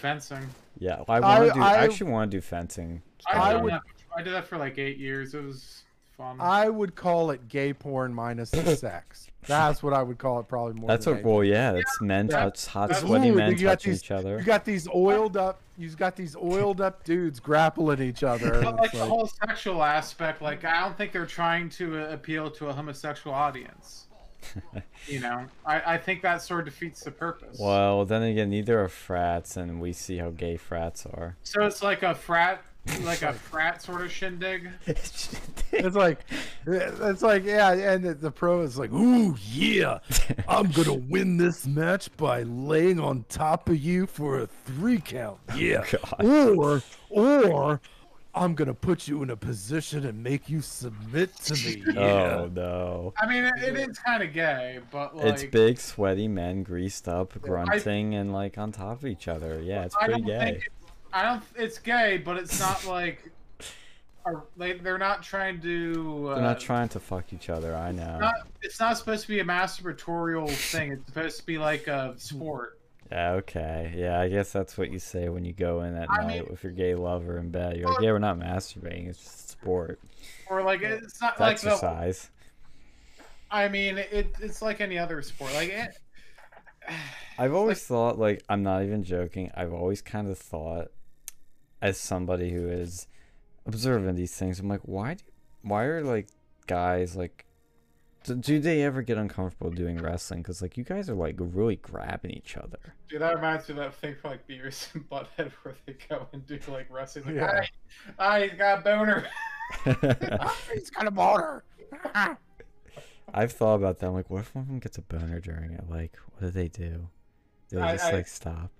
fencing. Yeah, I I- want to do. I, I- actually want to do fencing. I, I did would- that, I did that for like eight years. It was fun. I would call it gay porn minus the sex. That's what I would call it probably more. That's than what. anything. Well, yeah, it's men Yeah. touch hot, That's- sweaty Ooh, men you got touching these- each other. You got these oiled up. You've got these oiled up dudes grappling each other. But like it's the whole sexual aspect, like I don't think they're trying to uh, appeal to a homosexual audience. you know, I, I think that sort of defeats the purpose. Well, then again, neither are frats, and we see how gay frats are. So it's like a frat, like a frat sort of shindig. it's like, it's like, yeah, and the, the pro is like, ooh, yeah, I'm gonna win this match by laying on top of you for a three count. Oh, yeah, God. or or I'm gonna put you in a position and make you submit to me. Oh no. I mean, it, it is kind of gay, but like, It's big, sweaty men, greased up, grunting, and like on top of each other. Yeah, it's I pretty don't gay. I don't. It's gay, but it's not like. Are, they, they're not trying to. Uh, They're not trying to fuck each other. I know. not, it's not supposed to be a masturbatorial thing. It's supposed to be like a sport. Yeah, okay. Yeah, I guess that's what you say when you go in at I night mean- with your gay lover in bed. You're like, yeah, we're not masturbating. It's just sport. Or like it's not It's like the. exercise. I mean, it, it's like any other sport. Like it, I've always thought, like, I'm not even joking. I've always kind of thought, as somebody who is observing these things, I'm like, why do, why are like guys like, do, do they ever get uncomfortable doing wrestling? Because like you guys are like really grabbing each other. Dude, that reminds me of that thing for like Beavis and Butthead where they go and do like wrestling. Like, Yeah. I, I got a boner. He's got a boner. I've thought about that. I'm like, what if one of them gets a boner during it? Like, what do they do? Do they I- just I- like stop?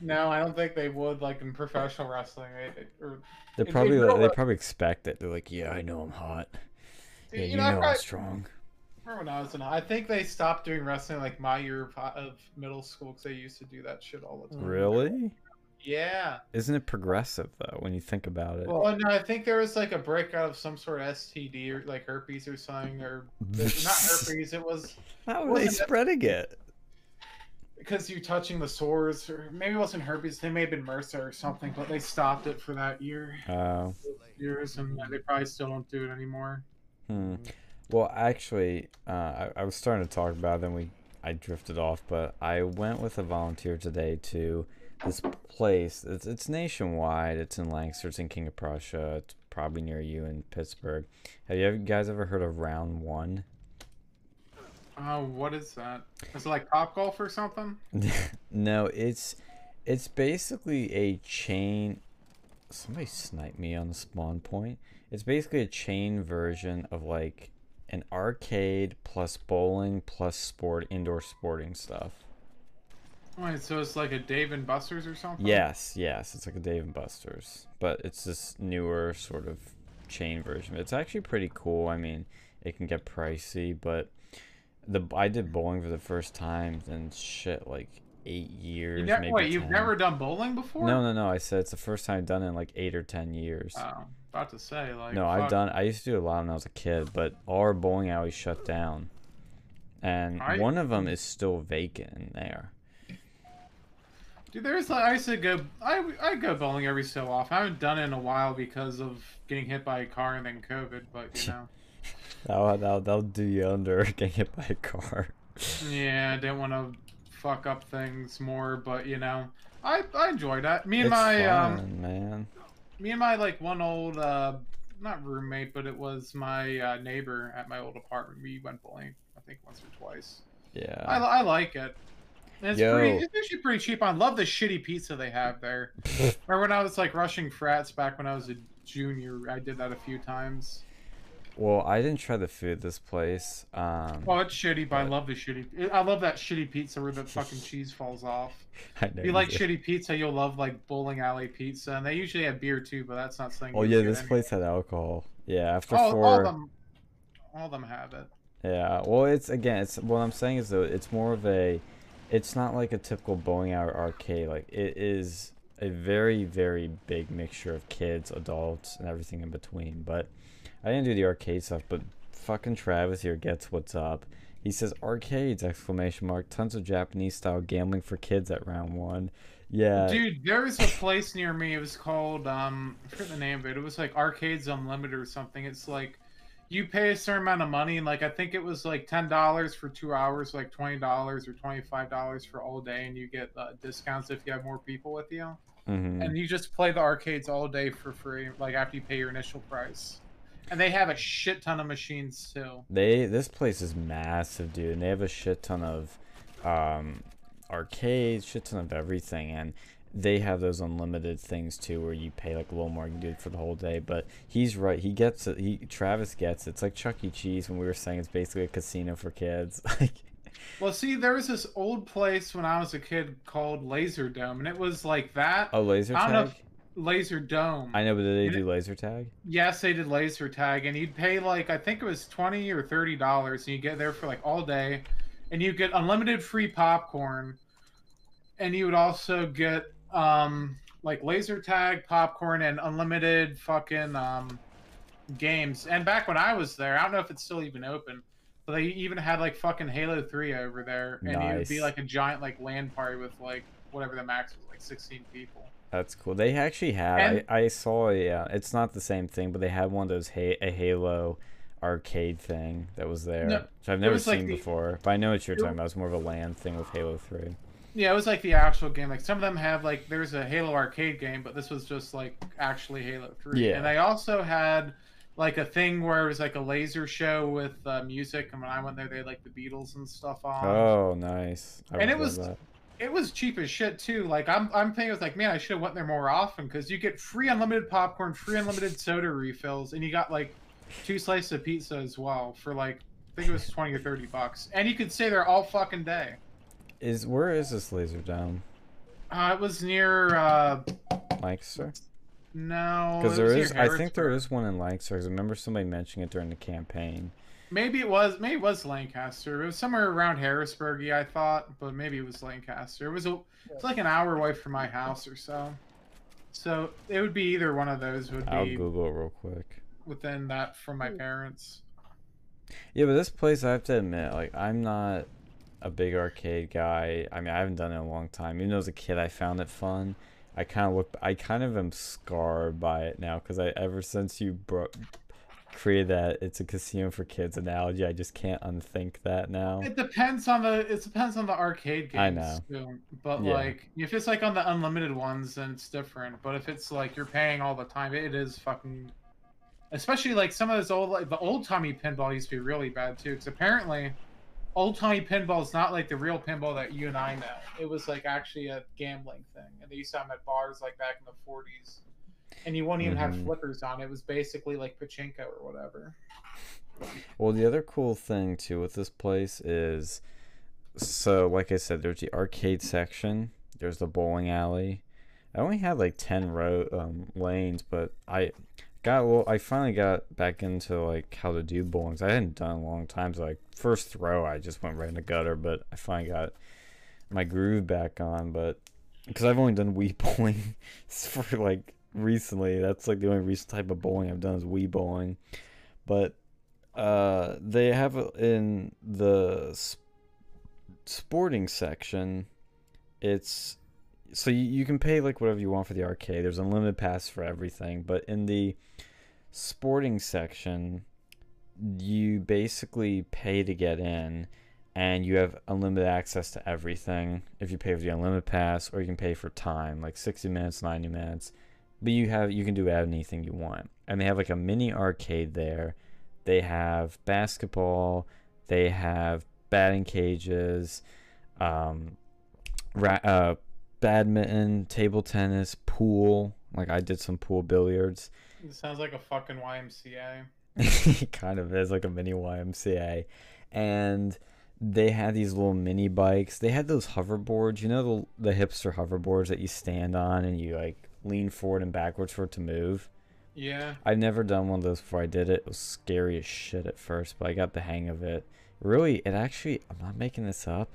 No, I don't think they would like in professional wrestling. They, they- or, They probably they like, they probably expect it. They're like, yeah, I know I'm hot. Yeah, you, know, I know I'm probably- strong. remember when I was in, I think they stopped doing wrestling like my year of, middle school because they used to do that shit all the time. Really? Yeah. Isn't it progressive though when you think about it? Well, no, I think there was like a breakout of some sort of STD or like herpes or something, or not herpes. It was How are they spreading it? Because you touching the sores, or maybe it wasn't herpes. They may have been MRSA or something, but they stopped it for that year, Oh. years, and they probably still don't do it anymore. Hmm. Well, actually, uh, I, I was starting to talk about it, then we I drifted off, but I went with a volunteer today to this place. It's, it's nationwide. It's in Lancaster. It's in King of Prussia. It's probably near you in Pittsburgh. Have you guys ever heard of Round One? Oh, what is that? Is it like Top Golf or something? no, it's it's basically a chain. Somebody sniped me on the spawn point. It's basically a chain version of like an arcade plus bowling plus sport indoor sporting stuff. Wait, so it's like a Dave and Buster's or something? Yes, yes, it's like a Dave and Buster's, but it's this newer sort of chain version. It's actually pretty cool. I mean, it can get pricey, but the I did bowling for the first time in shit like eight years. You ne- maybe wait, you've never done bowling before? No, no, no. I said it's the first time I've done it in like eight or ten years. Oh, about to say like. no, I've done. I used to do a lot when I was a kid, but our bowling alleys shut down, and I- one of them is still vacant in there. Dude, there's like I used to go. I I go bowling every so often. I haven't done it in a while because of getting hit by a car and then COVID. But you know, That'll, that'll, that'll do you under getting hit by a car. yeah, I didn't want to fuck up things more. But you know, I I enjoyed that. Me and It's my fun, um, man. me and my like one old uh, not roommate, but it was my uh, neighbor at my old apartment. We went bowling, I think once or twice. Yeah. I, I like it. And It's Yo. pretty. It's actually pretty cheap. I love the shitty pizza they have there. Remember when I was like rushing frats back when I was a junior, I did that a few times. Well, I didn't try the food this place. Um, Oh, it's shitty, but I love the shitty. I love that shitty pizza where the fucking cheese falls off. I know If you like do. shitty pizza, you'll love like bowling alley pizza, and they usually have beer too, but that's not something. Oh yeah, this anyway. place had alcohol. Yeah, after All, four. all of them, all of them have it. Yeah, well, it's again, it's what I'm saying is though, it's more of a, it's not like a typical bowling alley arcade. Like it is a very, very big mixture of kids, adults, and everything in between. But I didn't do the arcade stuff. But fucking Travis here gets what's up. He says arcades! Exclamation mark! Tons of Japanese style gambling for kids at round one. Yeah. Dude, there was a place near me. It was called um, I forget the name of it. It was like Arcades Unlimited or something. It's like you pay a certain amount of money, and like I think it was like ten dollars for two hours, like twenty dollars or twenty five dollars for all day, and you get uh, discounts if you have more people with you. hmm And you just play the arcades all day for free, like after you pay your initial price. And they have a shit ton of machines too. They this place is massive, dude, and they have a shit ton of um, arcades, shit ton of everything, and they have those unlimited things too, where you pay like a little more, you can do it for the whole day. But he's right, he gets it. He Travis gets it. It's like Chuck E. Cheese when we were saying it's basically a casino for kids. Like, Well, see, there was this old place when I was a kid called Laser Dome, and it was like that. oh, laser tag. Laser Dome. I know, but did they do laser tag? Yes, they did laser tag, and you'd pay like I think it was twenty or thirty dollars, and you get there for like all day, and you get unlimited free popcorn, and you would also get um like laser tag, popcorn, and unlimited fucking um games. And back when I was there, I don't know if it's still even open, but they even had like fucking Halo Three over there, and it would be like a giant like LAN party with like whatever the max was, like sixteen people. That's cool. They actually had. And- I, I saw. Yeah, it's not the same thing, but they had one of those ha- a Halo arcade thing that was there, No, which I've never was like seen the- before. But I know what you're it- talking about. It's more of a LAN thing with Halo Three. Yeah, it was like the actual game. Like some of them have like there's a Halo arcade game, but this was just like actually Halo Three. Yeah. And they also had like a thing where it was like a laser show with uh, music, and when I went there, they had like the Beatles and stuff on. Oh, nice. I And it was- that. It was cheap as shit too. Like I'm I'm thinking, it was like, man, I should have went there more often because you get free unlimited popcorn, free unlimited soda refills, and you got like two slices of pizza as well for like I think it was twenty or thirty bucks, and you could stay there all fucking day. Is where is this laser dome, Uh, it was near uh, Lancaster? no, Because there is. I think there is one in Lancaster. I remember somebody mentioning it during the campaign. Maybe it was maybe it was Lancaster. It was somewhere around Harrisburg, I thought, but maybe it was Lancaster. It was a it's like an hour away from my house or so. So it would be either one of those would I'll be Google it real quick. within that from my hmm. parents. Yeah, but this place, I have to admit, like, I'm not a big arcade guy. I mean, I haven't done it in a long time. Even though as a kid, I found it fun. I kind of look, I kind of am scarred by it now because I, ever since you bro- created that it's a casino for kids analogy, I just can't unthink that now. It depends on the it depends on the arcade games I know. too. But Yeah. like if it's like on the unlimited ones then it's different. But if it's like you're paying all the time, it is fucking especially like some of those old like the old timey pinball used to be really bad too because apparently old timey pinball is not like the real pinball that you and I know. It was like actually a gambling thing, and they used to have them at bars like back in the 40s. And you won't even have Mhm. flippers on. It was basically like pachinko or whatever. Well, the other cool thing too with this place is, so like I said, there's the arcade section. There's the bowling alley. I only had like ten row um, lanes, but I got a little. I finally got back into like how to do bowlings. I hadn't done it in a long time. So like first throw, I just went right in the gutter. But I finally got my groove back on. But because I've only done Wii bowling for like recently, that's like the only recent type of bowling I've done is Wii bowling. But uh, they have in the sp- sporting section. It's so you, you can pay like whatever you want for the arcade. There's unlimited pass for everything, but in the sporting section, you basically pay to get in, and you have unlimited access to everything if you pay for the unlimited pass, or you can pay for time, like 60 minutes, 90 minutes. But you have you can do anything you want, and they have like a mini arcade there. They have basketball. They have batting cages, um, ra- uh, badminton, table tennis, pool. Like I did some pool billiards. It sounds like a fucking YMCA. it kind of is like a mini YMCA. And they had these little mini bikes. They had those hoverboards, you know the the hipster hoverboards that you stand on and you like lean forward and backwards for it to move. Yeah. I've never done one of those before I did it. It was scary as shit at first, but I got the hang of it. Really, it actually I'm not making this up.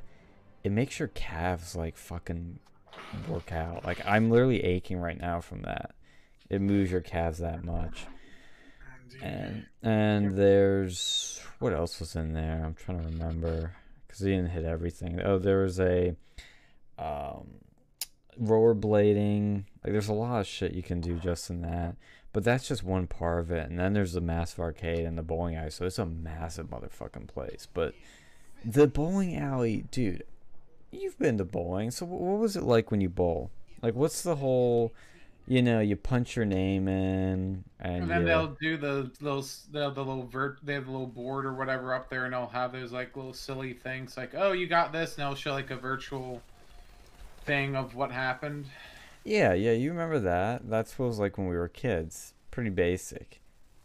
It makes your calves like fucking work out. Like I'm literally aching right now from that. It moves your calves that much. And and there's what else was in there? I'm trying to remember because he didn't hit everything. Oh, there was a um, rollerblading. Like there's a lot of shit you can do just in that. But that's just one part of it. And then there's the massive arcade and the bowling alley. So it's a massive motherfucking place. But the bowling alley, dude, you've been to bowling. So what was it like when you bowl? Like what's the whole? You know, you punch your name in, and, And then you- they'll do the those the, the little vert they have the little board or whatever up there and they'll have those like little silly things like oh you got this and they'll show like a virtual thing of what happened. Yeah, yeah, you remember that? That's what was like when we were kids. Pretty basic.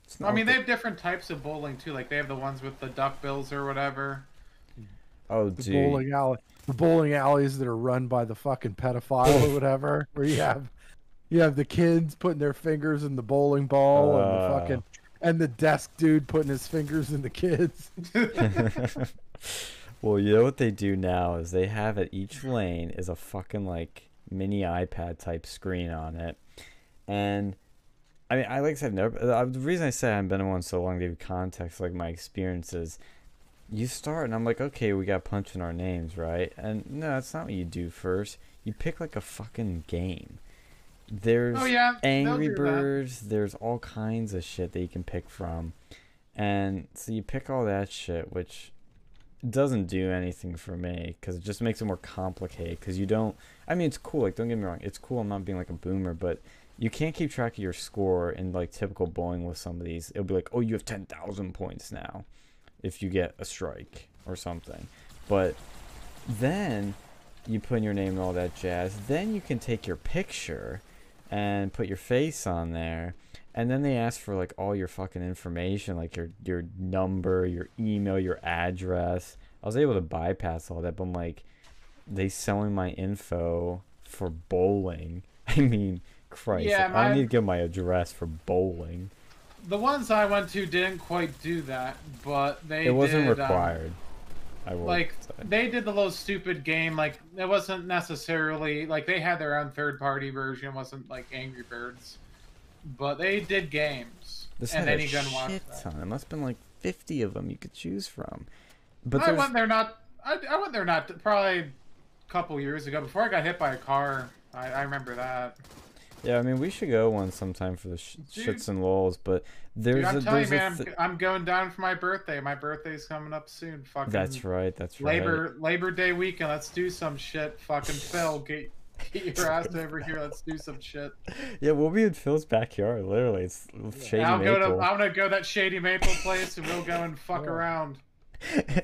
It's I mean the- they have different types of bowling too. Like they have the ones with the duck bills or whatever. oh, The dude. bowling alley, the bowling alleys that are run by the fucking pedophile or whatever, where you have You have the kids putting their fingers in the bowling ball and the Uh. fucking and the desk dude putting his fingers in the kids. well, you know what they do now is they have at each lane is a fucking like mini iPad type screen on it, and I mean, I like I said, never. Uh, the reason I say I haven't been in one so long to give context, like my experiences. You start and I'm like, okay, we got punch in our names, right? And no, that's not what you do first. You pick like a fucking game. There's Oh yeah, Angry do that. Birds. There's all kinds of shit that you can pick from, and so you pick all that shit, which doesn't do anything for me because it just makes it more complicated. Because you don't. I mean, it's cool. Like, don't get me wrong, it's cool. I'm not being like a boomer, but you can't keep track of your score in like typical bowling with some of these. It'll be like, oh, you have ten thousand points now, if you get a strike or something. But then you put in your name and all that jazz. Then you can take your picture and put your face on there. And then they ask for like all your fucking information, like your your number, your email, your address. I was able to bypass all that, but I'm like, they selling my info for bowling. I mean, Christ, Yeah, like, I need to give my address for bowling. The ones I went to didn't quite do that, but they it wasn't did, um, required. I will like say. they did the little stupid game like it wasn't necessarily like they had their own third party version it wasn't like angry birds but they did games This and had then a go shit ton. It must have been like fifty of them you could choose from. But i there's went there not I, I went there not probably a couple years ago before i got hit by a car i, I remember that Yeah, I mean, we should go one sometime for the sh- Dude. shits and lulls, but there's Dude, i'm a, telling you man I'm, I'm going down for my birthday my birthday's coming up soon fucking That's right. That's right. labor labor day weekend let's do some shit fucking phil get Get your ass over here. Let's do some shit. Yeah, we'll be in Phil's backyard. Literally, it's shady I'll go maple. to. I'm gonna go that shady maple place, and we'll go and fuck Yeah. around.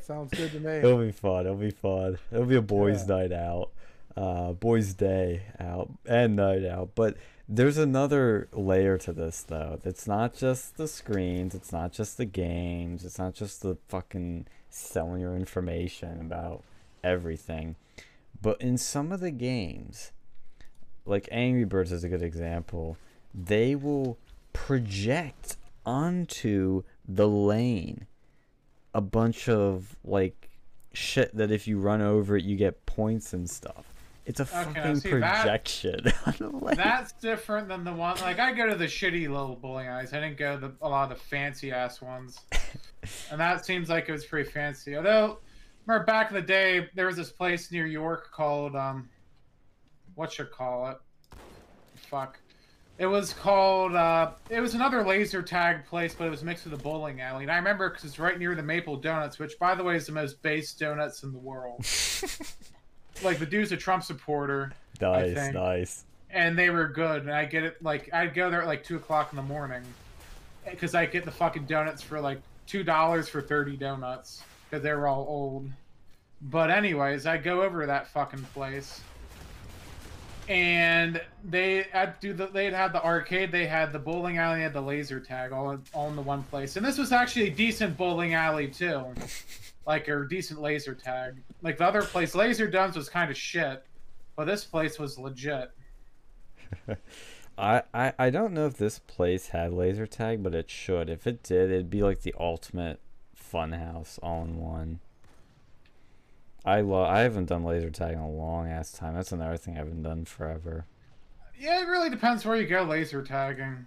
Sounds good to me. It'll be fun. It'll be fun. It'll be a boys' Yeah. night out, uh, boys' day out, and night out. But there's another layer to this, though. It's not just the screens. It's not just the games. It's not just the fucking selling your information about everything. But in some of the games, like Angry Birds is a good example, they will project onto the lane a bunch of like shit that if you run over it you get points and stuff. It's a Okay, fucking see, projection lane. That's different than the one. Like I go to the shitty little bowling alleys. I didn't go to the, a lot of the fancy ass ones. and that seems like it was pretty fancy. Although, remember back in the day, there was this place near York called um, what you call it? Fuck. It was called. Uh, it was another laser tag place, but it was mixed with a bowling alley. And I remember because it's right near the Maple Donuts, which, by the way, is the most base donuts in the world. like the dude's a Trump supporter nice, nice. and they were good. And I get it like I'd go there at like two o'clock in the morning because I get the fucking donuts for like two dollars for thirty donuts because they were all old. But anyways, I go over to that fucking place, and they I'd do the they had the arcade, they had the bowling alley, had the laser tag, all all in the one place. And this was actually a decent bowling alley too, like a decent laser tag. Like the other place, Laser Dome was kind of shit, but this place was legit. I, I I don't know if this place had laser tag, but it should. If it did, it'd be like the ultimate fun house all in one. I love. I haven't done laser tag in a long ass time. That's another thing I haven't done forever. Yeah, it really depends where you go laser tagging.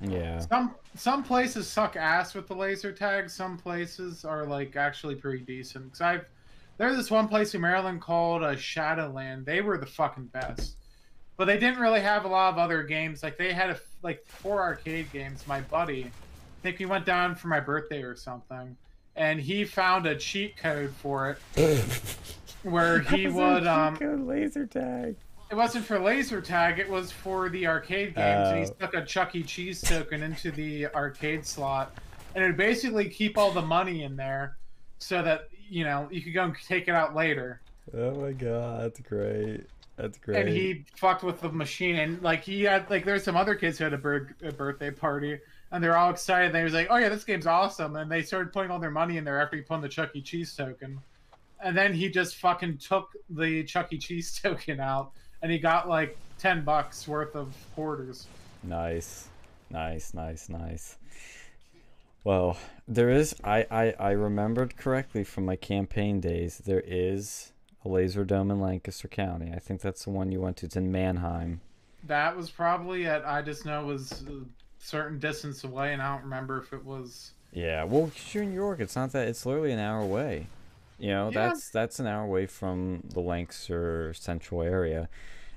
Yeah. Some some places suck ass with the laser tag. Some places are like actually pretty decent. Cause I've there's this one place in Maryland called uh, Shadowland. They were the fucking best, but they didn't really have a lot of other games. Like they had a, like four arcade games. My buddy, think he went down for my birthday or something, and he found a cheat code for it where he would um laser tag. it wasn't for laser tag. It was for the arcade games. and he Oh. stuck a Chuck E. Cheese token into the arcade slot, and it would basically keep all the money in there, so that you know you could go and take it out later. Oh my god, that's great. That's great. And he fucked with the machine, and like he had like there's some other kids who had a, bir- a birthday party, and they're all excited. They was like, "Oh yeah, this game's awesome!" And they started putting all their money in there after he put in the Chuck E. Cheese token, and then he just fucking took the Chuck E. Cheese token out, and he got like ten bucks worth of quarters. Nice, nice, nice, nice. Well, there is. I, I I remembered correctly from my campaign days. There is a laser dome in Lancaster County. I think that's the one you went to. It's in Manheim. That was probably it. I just know it was a certain distance away, and I don't remember if it was. Yeah. Well, 'cause you're in New York. It's not that. It's literally an hour away. You know, Yeah. that's that's an hour away from the Lancaster Central area,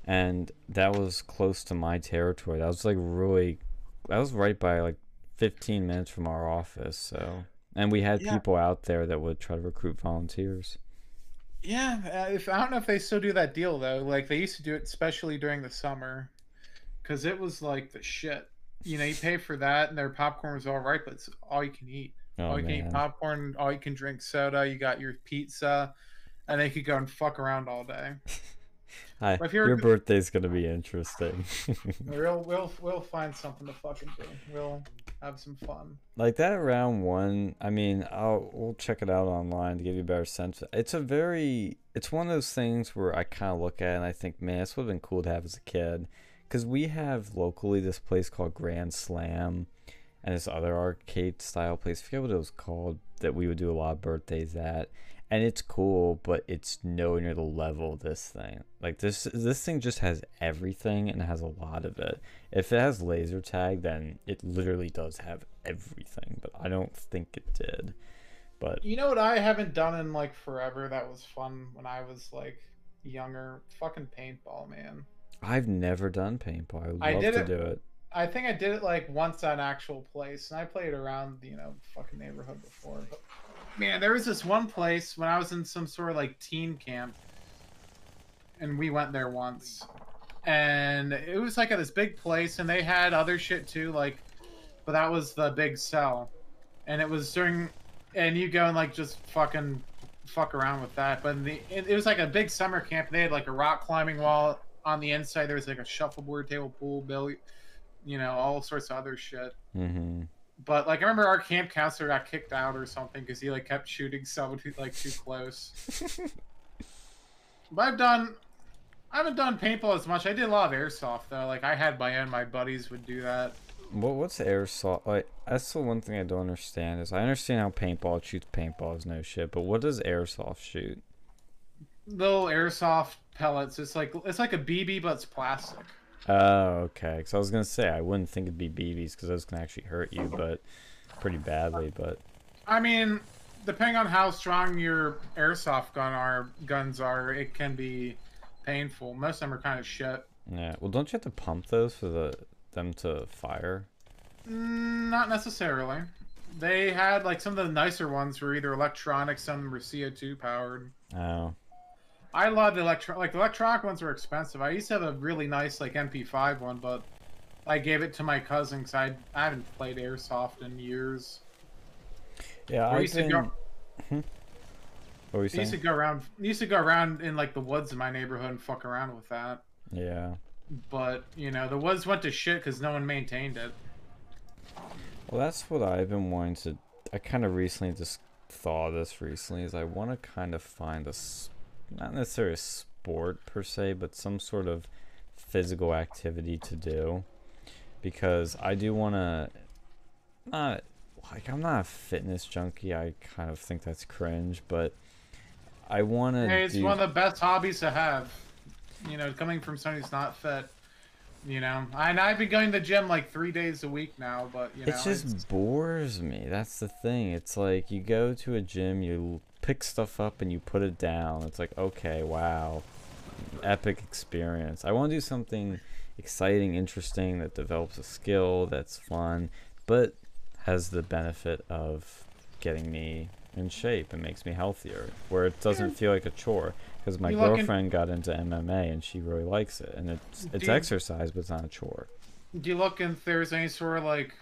and that was close to my territory. That was like really. That was right by like 15 minutes from our office. So, and we had Yeah. people out there that would try to recruit volunteers. Yeah, uh, if I don't know if they still do that deal though. Like they used to do it, especially during the summer, because it was like the shit. You know, you pay for that, and their popcorn was all right, but it's all you can eat. Oh all you can eat popcorn, all you can drink soda. You got your pizza, and they could go and fuck around all day. Hi. Your birthday's gonna be interesting. We'll we'll we'll find something to fucking do. We'll have some fun. like that round one. I mean, I'll we'll check it out online to give you a better sense. It's a very. It's one of those things where I kind of look at it and I think, man, this would have been cool to have as a kid, because we have locally this place called Grand Slam, and this other arcade style place. I forget what it was called that we would do a lot of birthdays at. And it's cool, but it's nowhere near the level of this thing. Like this, this thing just has everything and has a lot of it. If it has laser tag, then it literally does have everything. But I don't think it did. But You know what I haven't done in like forever? That was fun when I was like younger. Fucking paintball, man. I've never done paintball. I would I love did to it- do it. I think I did it like once on actual place, and I played around, you know, fucking neighborhood before. But man, there was this one place when I was in some sort of like teen camp, and we went there once, and it was like at this big place, and they had other shit too, like, but that was the big cell, and it was during, and you go and like just fucking fuck around with that, but in the it, it was like a big summer camp. And they had like a rock climbing wall on the inside. There was like a shuffleboard table, pool, billy you know, all sorts of other shit. hmm But like, I remember our camp counselor got kicked out or something because he like kept shooting someone who like too close. but I've done, I haven't done paintball as much. I did a lot of airsoft though. Like I had my own. My buddies would do that. What what's airsoft? Like that's the one thing I don't understand is I understand how paintball shoots paintballs no shit, but what does airsoft shoot? Little airsoft pellets. It's like it's like a BB, but it's plastic. Oh, okay. Because I was gonna say I wouldn't think it'd be BBs because those can actually hurt you, but pretty badly. But I mean, depending on how strong your airsoft gun are, guns are, it can be painful. Most of them are kind of shit. yeah. Well, don't you have to pump those for the them to fire? Mm, not necessarily. They had like some of the nicer ones were either electronic, some were CO2 powered. Oh. I love the electro like the electronic ones were expensive. I used to have a really nice like MP5 one, but I gave it to my cousin because I I haven't played airsoft in years. Yeah, I used to been. go. What were you I used to go hmm? around. I used to go around in like the woods in my neighborhood and fuck around with that. Yeah. But you know the woods went to shit because no one maintained it. Well, that's what I've been wanting to. I kind of recently just thought of this recently is I want to kind of find a, not necessarily a sport per se, but some sort of physical activity to do, because I do want to. Not like I'm not a fitness junkie. I kind of think that's cringe, but I want to. Hey, it's do, one of the best hobbies to have. You know, coming from someone who's not fit. You know, and I've been going to the gym like three days a week now, but you know, it just bores me. That's the thing. It's like you go to a gym, you pick stuff up and you put it down. It's like, okay, wow. Epic experience. I want to do something exciting, interesting that develops a skill that's fun, but has the benefit of getting me in shape and makes me healthier, where it doesn't feel like a chore. Because my You look in- girlfriend got into MMA and she really likes it, and it's it's you- exercise, but it's not a chore. Do you look if there's any sort of like,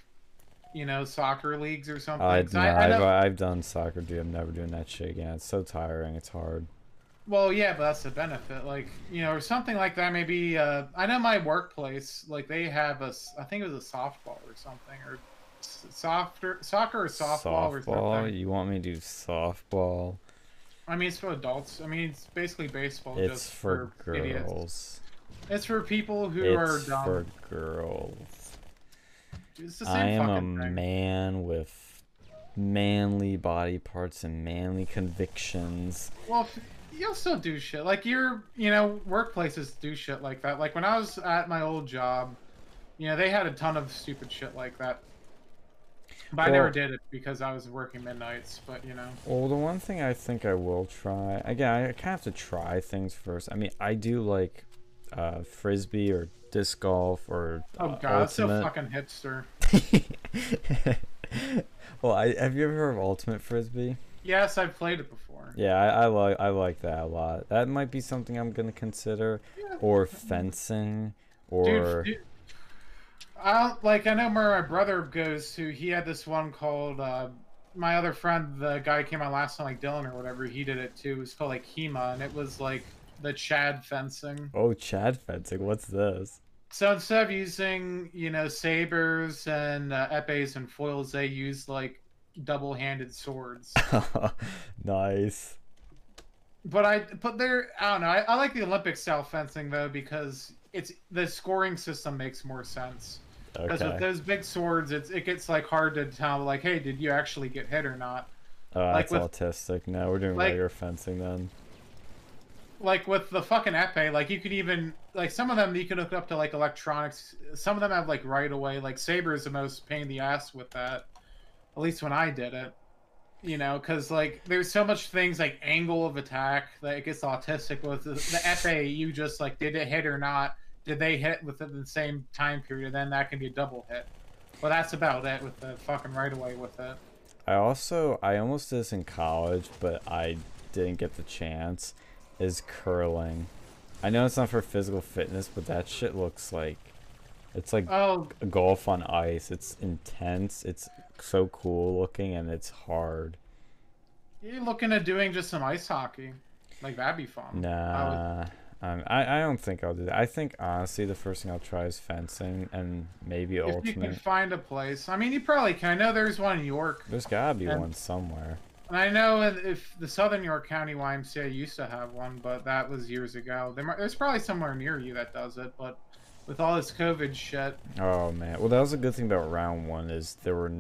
you know, soccer leagues or something? 'Cause no, I, I I've, I've done soccer, dude. I'm never doing that shit again. It's so tiring. It's hard. well, yeah, but that's the benefit. Like, you know, or something like that. Maybe uh, I know my workplace, like they have a. I think it was a softball or something, or softer soccer or softball, or softball? something. You want me to do softball? I mean, it's for adults. I mean, it's basically baseball. It's just for idiots. girls. It's for people who are It's dumb. for girls. It's the same I am a thing. man with manly body parts and manly convictions. Well, f- you'll still do shit. Like your, you know, workplaces do shit like that. Like when I was at my old job, you know, they had a ton of stupid shit like that. But I never did it because I was working midnights. But you know, Well, the one thing I think I will try again, I kind of have to try things first. I mean, I do like uh, frisbee or disc golf or oh uh, god, that's so fucking hipster. well, I, have you ever heard of ultimate frisbee? Yes, I've played it before. Yeah, I, I like I like that a lot. That might be something I'm gonna consider, Yeah. or fencing, or Dude, dude, I don't like. I know where my brother goes to. He had this one called. Uh, my other friend, the guy who came on last time, like Dylan or whatever, he did it too. It was called like HEMA, and it was like the Chad fencing. oh, Chad fencing. What's this? So instead of using, you know, sabers and uh, epees and foils, they use like double-handed swords. nice. But I, but they're, I don't know. I, I like the Olympic style fencing though because it's the scoring system makes more sense. Because with those big swords, it's it gets like hard to tell. Like, hey, did you actually get hit or not? Oh, like that's with- autistic. No, we're doing like- regular fencing then. Like with the fucking epee, like you could even like some of them you can hook up to like electronics. Some of them have like right of way. Like saber is the most pain in the ass with that. At least when I did it, you know, because like there's so much things like angle of attack that it gets autistic with the, the epee. You just like did it hit or not? Did they hit within the same time period? Then that can be a double hit. Well, that's about it with the fucking right of way with it. I also I almost did this in college, but I didn't get the chance. Is curling. I know it's not for physical fitness, but that shit looks like it's like Oh, golf on ice. It's intense. It's so cool looking and it's hard. you're looking at doing just some ice hockey. Like that'd be fun. I would- Nah. Um, I, I don't think I'll do that. I think honestly the first thing I'll try is fencing and maybe if you can find a place. I mean, you probably can. I know there's one in York, There's gotta be and- one somewhere. And I know if the Southern York County YMCA used to have one, but that was years ago. There's probably somewhere near you that does it, but with all this COVID shit, Oh man. Well, that was a good thing about round one is there were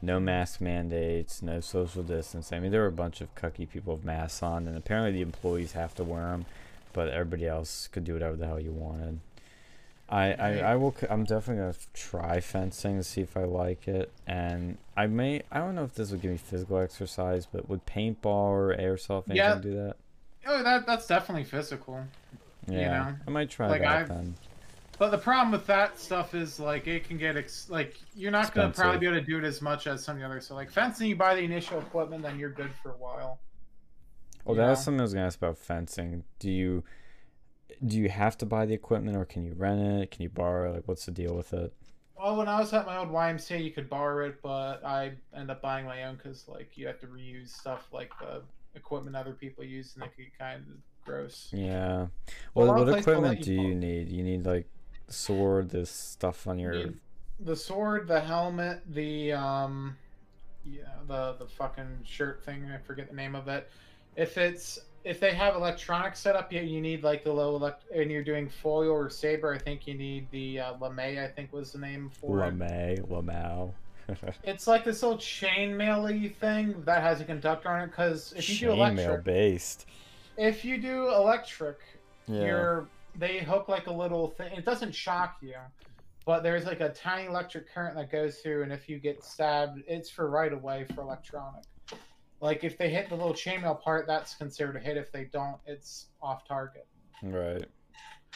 no mask mandates, no social distancing. I mean, there were a bunch of cucky people with masks on, and apparently the employees have to wear them, but everybody else could do whatever the hell you wanted. I, I, I will. I'm definitely gonna try fencing to see if I like it, and I may. I don't know if this would give me physical exercise, but would paintball or airsoft anything Yeah. do that? oh, that that's definitely physical. Yeah, know, I might try like, that I've- then. But the problem with that stuff is like it can get ex- like you're not gonna probably be able to do it as much as some of the others. So like fencing, you buy the initial equipment, then you're good for a while. Well, you that was know? something I was gonna ask about fencing. Do you do you have to buy the equipment, or can you rent it? Can you borrow? it? Like, what's the deal with it? Well, when I was at my old YMCA, you could borrow it, but I end up buying my own because like you have to reuse stuff like the equipment other people use, and it could get kind of gross. Yeah. Well, what equipment do you need? You need like sword, this stuff on your. the sword, the helmet, the um, yeah, the the fucking shirt thing. I forget the name of it. If it's if they have electronics set up, you, you need like the low elect, and you're doing foil or saber. I think you need the uh, lame. I think was the name for it. Lame, Lamau. It's like this little chainmail thing that has a conductor on it. Because if you do Chainmail electric, based. if you do electric, Yeah. you're they hook like a little thing. It doesn't shock you, but there's like a tiny electric current that goes through, and if you get stabbed, it's for right away for electronic. Like if they hit the little chainmail part, that's considered a hit. If they don't, it's off target. Right.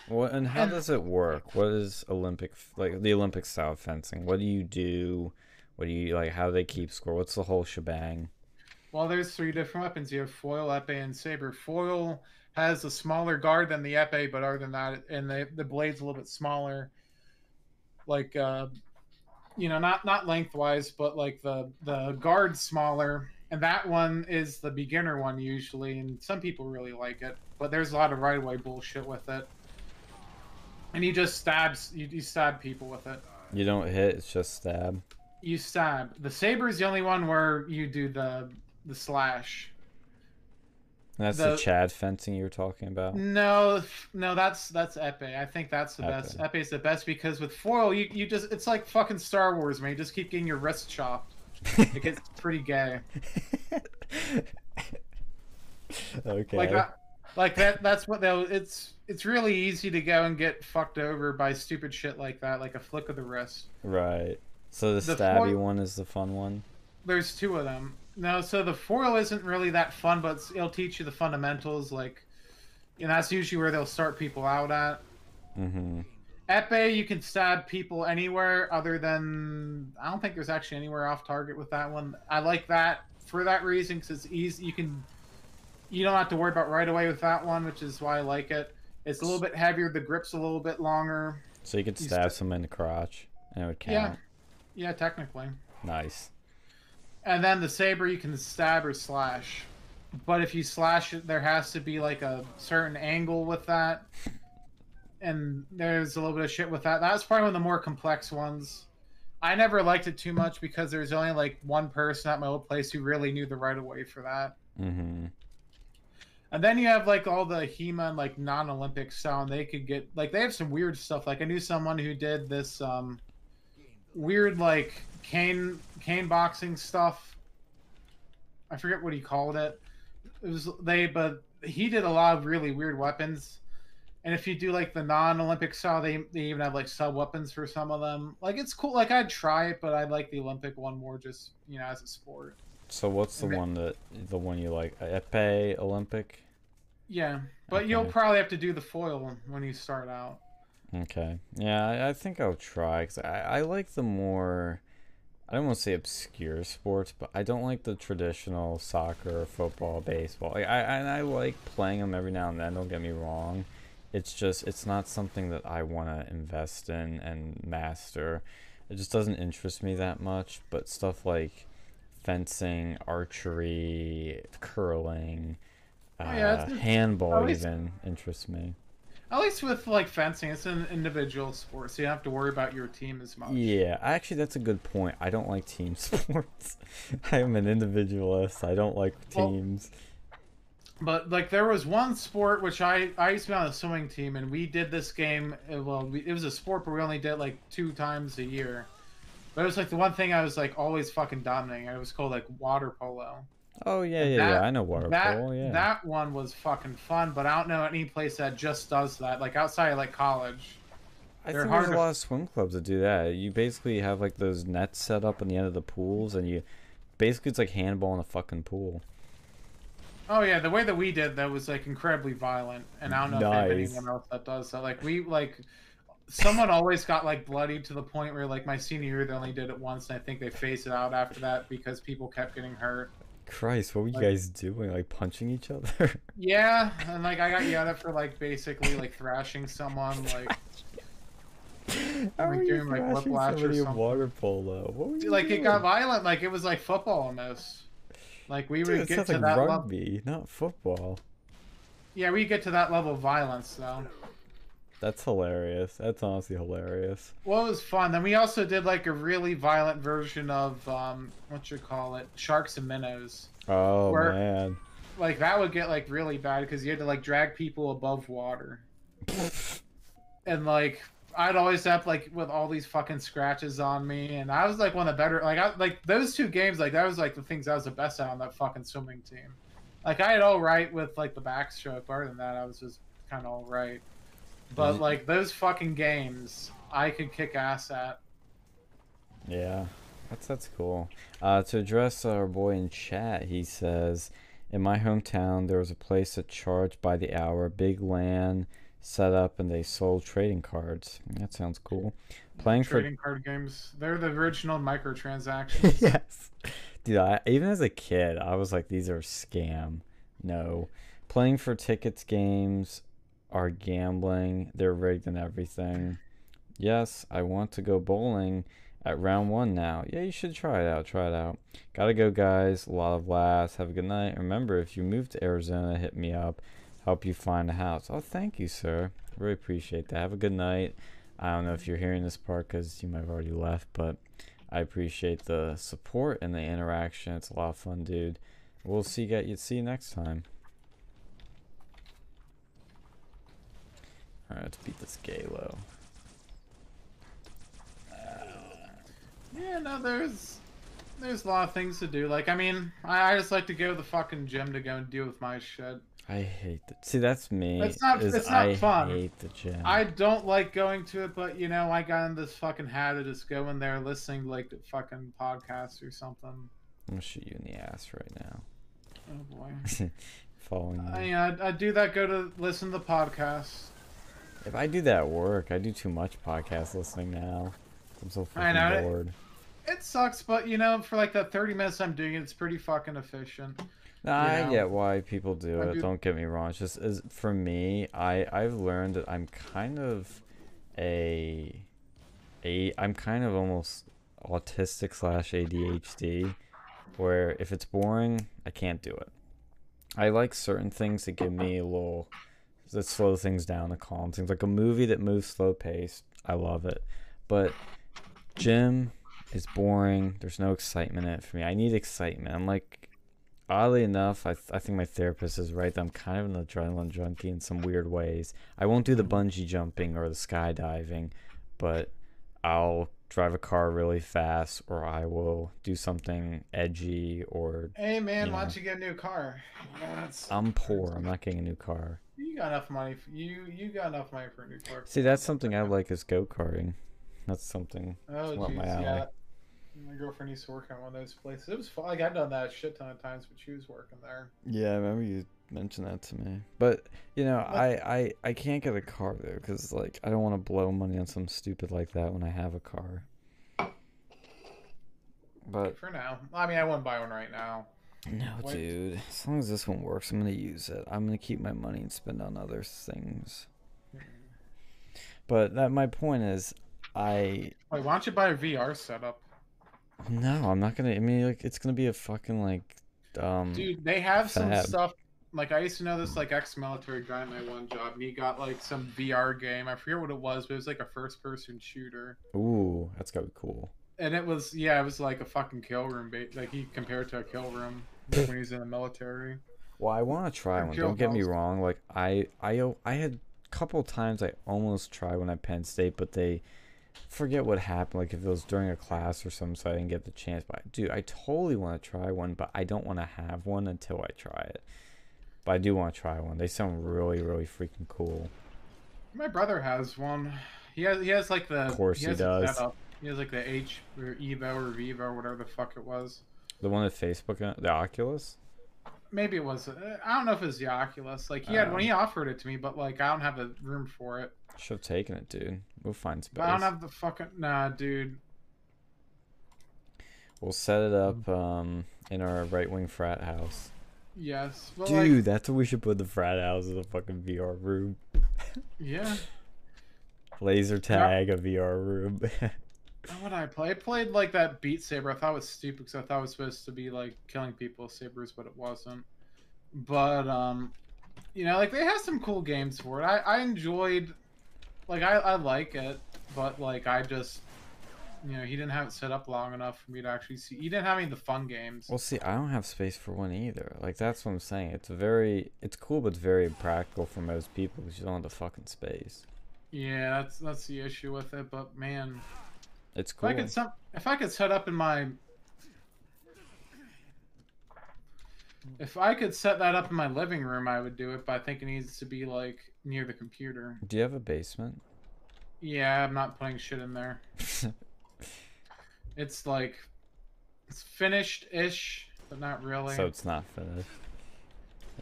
What and how And- does it work? What is Olympic like the Olympic style fencing? What do you do? What do you like? How do they keep score? What's the whole shebang? Well, there's three different weapons. You have foil, epee, and saber. Foil has a smaller guard than the epee, but other than that, and the the blade's a little bit smaller. Like, uh, you know, not not lengthwise, but like the the guard's smaller, and that one is the beginner one usually, and some people really like it. But there's a lot of right of way bullshit with it, and you just stabs you, you stab people with it. You don't hit. It's just stab. You stab. The saber is the only one where you do the the slash. That's the, The- Chad fencing you were talking about. No, no, that's that's Epee. I think that's the best. Epee. Epee's the best because with foil, you, you just it's like fucking Star Wars, man. You just keep getting your wrist chopped. It gets pretty gay. okay. Like that, like that. That's what they'll. It's it's really easy to go and get fucked over by stupid shit like that, like a flick of the wrist. Right. So the, The stabby foil- one is the fun one. There's two of them. No, so the foil isn't really that fun, but it's- it'll teach you the fundamentals, like, and that's usually where they'll start people out at. Mm-hmm. Epee, you can stab people anywhere other than I don't think there's actually anywhere off target with that one. I like that for that reason because it's easy. You can you don't have to worry about right of way with that one, which is why I like it. It's a little bit heavier. The grip's a little bit longer. So you could stab sta- someone in the crotch, and it would count. Yeah. Yeah, technically. Nice. And then the saber, you can stab or slash. But if you slash it, there has to be like a certain angle with that. And there's a little bit of shit with that. That's probably one of the more complex ones. I never liked it too much because there's only like one person at my old place who really knew the right of way for that. Mm-hmm. And then you have like all the HEMA like non-Olympic sound. they could get like they have some weird stuff. Like I knew someone who did this um weird like cane cane boxing stuff. I forget what he called it. It was they, but he did a lot of really weird weapons. And if you do like the non-Olympic style, they they even have like sub weapons for some of them. Like it's cool. Like I'd try it, but I like the Olympic one more, just you know, as a sport. So what's the Okay. one that the one you like? Epee Olympic. Yeah, but you'll probably have to do the foil when you start out. Okay. Yeah, I, I think I'll try because I, I like the more. I don't want to say obscure sports, but I don't like the traditional soccer, football, baseball. I, I and I like playing them every now and then. Don't get me wrong. It's just it's not something that I want to invest in and master. It just doesn't interest me that much. But stuff like fencing, archery, curling, uh, Oh, yeah, it's- handball least- even interests me. At least with like fencing, it's an individual sport, so you don't have to worry about your team as much. Yeah, actually, that's a good point. I don't like team sports. I am an individualist. I don't like Well- teams. But like there was one sport which I I used to be on a swimming team, and we did this game. uh, Well, we, it was a sport, but we only did it, like two times a year. But it was like the one thing I was like always fucking dominating. It was called like water polo. Oh yeah, And yeah, yeah. I know water that polo. Yeah. that one was fucking fun, but I don't know any place that just does that. Like outside of like college. I think there's a lot of swim clubs that do that. You basically have like those nets set up on the end of the pools, and you basically it's like handball in a fucking pool. Oh yeah, the way that we did that was like incredibly violent, and I don't know if Nice. anyone else that does that. Like we like, someone always got like bloody to the point where like my senior year they only did it once, and I think they phased it out after that because people kept getting hurt. Christ, what were you Like- guys doing? Like punching each other? Yeah, and like I got yelled at for like basically like thrashing someone. Like How Like doing, like, whiplash or somebody in something. water polo? What were you like it got violent. Like it was like football almost. Like we Dude, would get to like that level. rugby, not football. Yeah, we get to that level of violence though. That's hilarious. That's honestly hilarious. Well, it was fun. Then we also did like a really violent version of um, what you call it, sharks and minnows. Oh Where- man. Like that would get like really bad because you had to like drag people above water, and like I'd always have like with all these fucking scratches on me, and I was like one of the better. Like I like those two games. Like that was like the things I was the best at on that fucking swimming team. Like I had all right with like the backstroke. Other than that, I was just kind of all right. But Mhm. like those fucking games, I could kick ass at. Yeah, that's that's cool. Uh, to address our boy in chat, he says, "In my hometown, there was a place that charged by the hour, big LAN set up, and they sold trading cards. That sounds cool. Playing for trading card games. They're the original microtransactions. yes, dude. I, even as a kid, I was like, these are scam. No, playing for tickets games are gambling. They're rigged and everything. Yes, I want to go bowling at round one now. Yeah, you should try it out. Try it out. Gotta go, guys. A lot of laughs. Have a good night. Remember, if you move to Arizona, hit me up help you find a house. Oh, thank you, sir. Really appreciate that. Have a good night. I don't know if you're hearing this part because you might have already left, but I appreciate the support and the interaction. It's a lot of fun, dude. We'll see get you see you next time. Alright, let's beat this Galo. Uh, yeah, no, there's there's a lot of things to do. Like, I mean, I, I just like to go to the fucking gym to go and deal with my shit. I hate the See, that's me. It's not- it's not I fun. hate the gym. I don't like going to it, but you know, I got in this fucking habit of just going there listening to like the fucking podcast or something. I'm gonna shoot you in the ass right now. Oh boy. Following you. I, I, I do that. Go to listen to the podcast. If I do that at work, I do too much podcast listening now. I'm so fucking know it- bored. It sucks, but you know, for like that thirty minutes I'm doing it, it's pretty fucking efficient. No, I know? get why people do it. do- Don't get me wrong. It's just as for me, I I've learned that I'm kind of a a I'm kind of almost autistic slash ADHD, where if it's boring, I can't do it. I like certain things that give me a little that slow things down, to calm things. Like a movie that moves slow pace, I love it. But gym is boring. There's no excitement in it for me. I need excitement. I'm like oddly enough, I, th- I think my therapist is right. That I'm kind of an adrenaline junkie in some weird ways. I won't do the mm-hmm. bungee jumping or the skydiving, but I'll drive a car really fast or I will do something edgy or Hey man, You why don't you get a new car? It's- I'm poor. I'm not getting a new car. you got enough money. For, you you got enough money for a new car. See, that's something I like is go karting. That's something. Oh It's not jeez, my yeah. My girlfriend used to work on one of those places. It was fun. Like I've done that a shit ton of times, but she was working there. Yeah, I remember you mentioned that to me. But you know, I I I can't get a car though because like I don't want to blow money on some stupid like that when I have a car. But For now, I mean, I wouldn't buy one right now. no, dude. As long as this one works, I'm gonna use it. I'm gonna keep my money and spend on other things. Hmm. But that my point is, I Wait, why don't you buy a VR setup? No, I'm not gonna. I mean, like it's gonna be a fucking like, um. Dude, they have some stuff. Like I used to know this like ex-military guy in my one job, and he got like some VR game. I forget what it was, but it was like a first-person shooter. Ooh, that's gotta be cool. And it was yeah, it was like a fucking kill room. ba- Like he compared to a kill room like, when he's in the military. Well, I want to try one. Don't get me wrong. Like I, I, I had a couple times I almost tried when I Penn State, but they forget what happened. Like if it was during a class or something, so I didn't get the chance. But dude, I totally want to try one, but I don't want to have one until I try it. But I do want to try one. They sound really, really freaking cool. My brother has one. He has he has like the Of course he it does. set up. He has like the H or Evo or Vivo or whatever the fuck it was. The one that Facebook, the Oculus. Maybe it was. uh, I don't know if it was the Oculus. Like he had Oh. when he offered it to me, but like I don't have a room for it. Should have taken it, dude. We'll find space. But I don't have the fucking nah, dude. We'll set it up um in our right wing frat house. Yes, Dude, like that's what we should put the frat house as a fucking VR room. yeah. Laser tag a VR room. What did I play? I played like that Beat Saber. I thought it was stupid because I thought it was supposed to be like killing people with sabers, but it wasn't. But um, you know, like they have some cool games for it. I I enjoyed, like I I like it, but like I just, you know, he didn't have it set up long enough for me to actually see. He didn't have any of the fun games. well, see, I don't have space for one either. Like that's what I'm saying. It's very, it's cool, but it's very impractical for most people because you don't have the fucking space. Yeah, that's that's the issue with it. But man, It's if cool. I could some, if I could set up in my If I could set that up in my living room, I would do it, but I think it needs to be like near the computer. Do you have a basement? Yeah, I'm not putting shit in there. It's like it's finished ish, but not really. so it's not finished.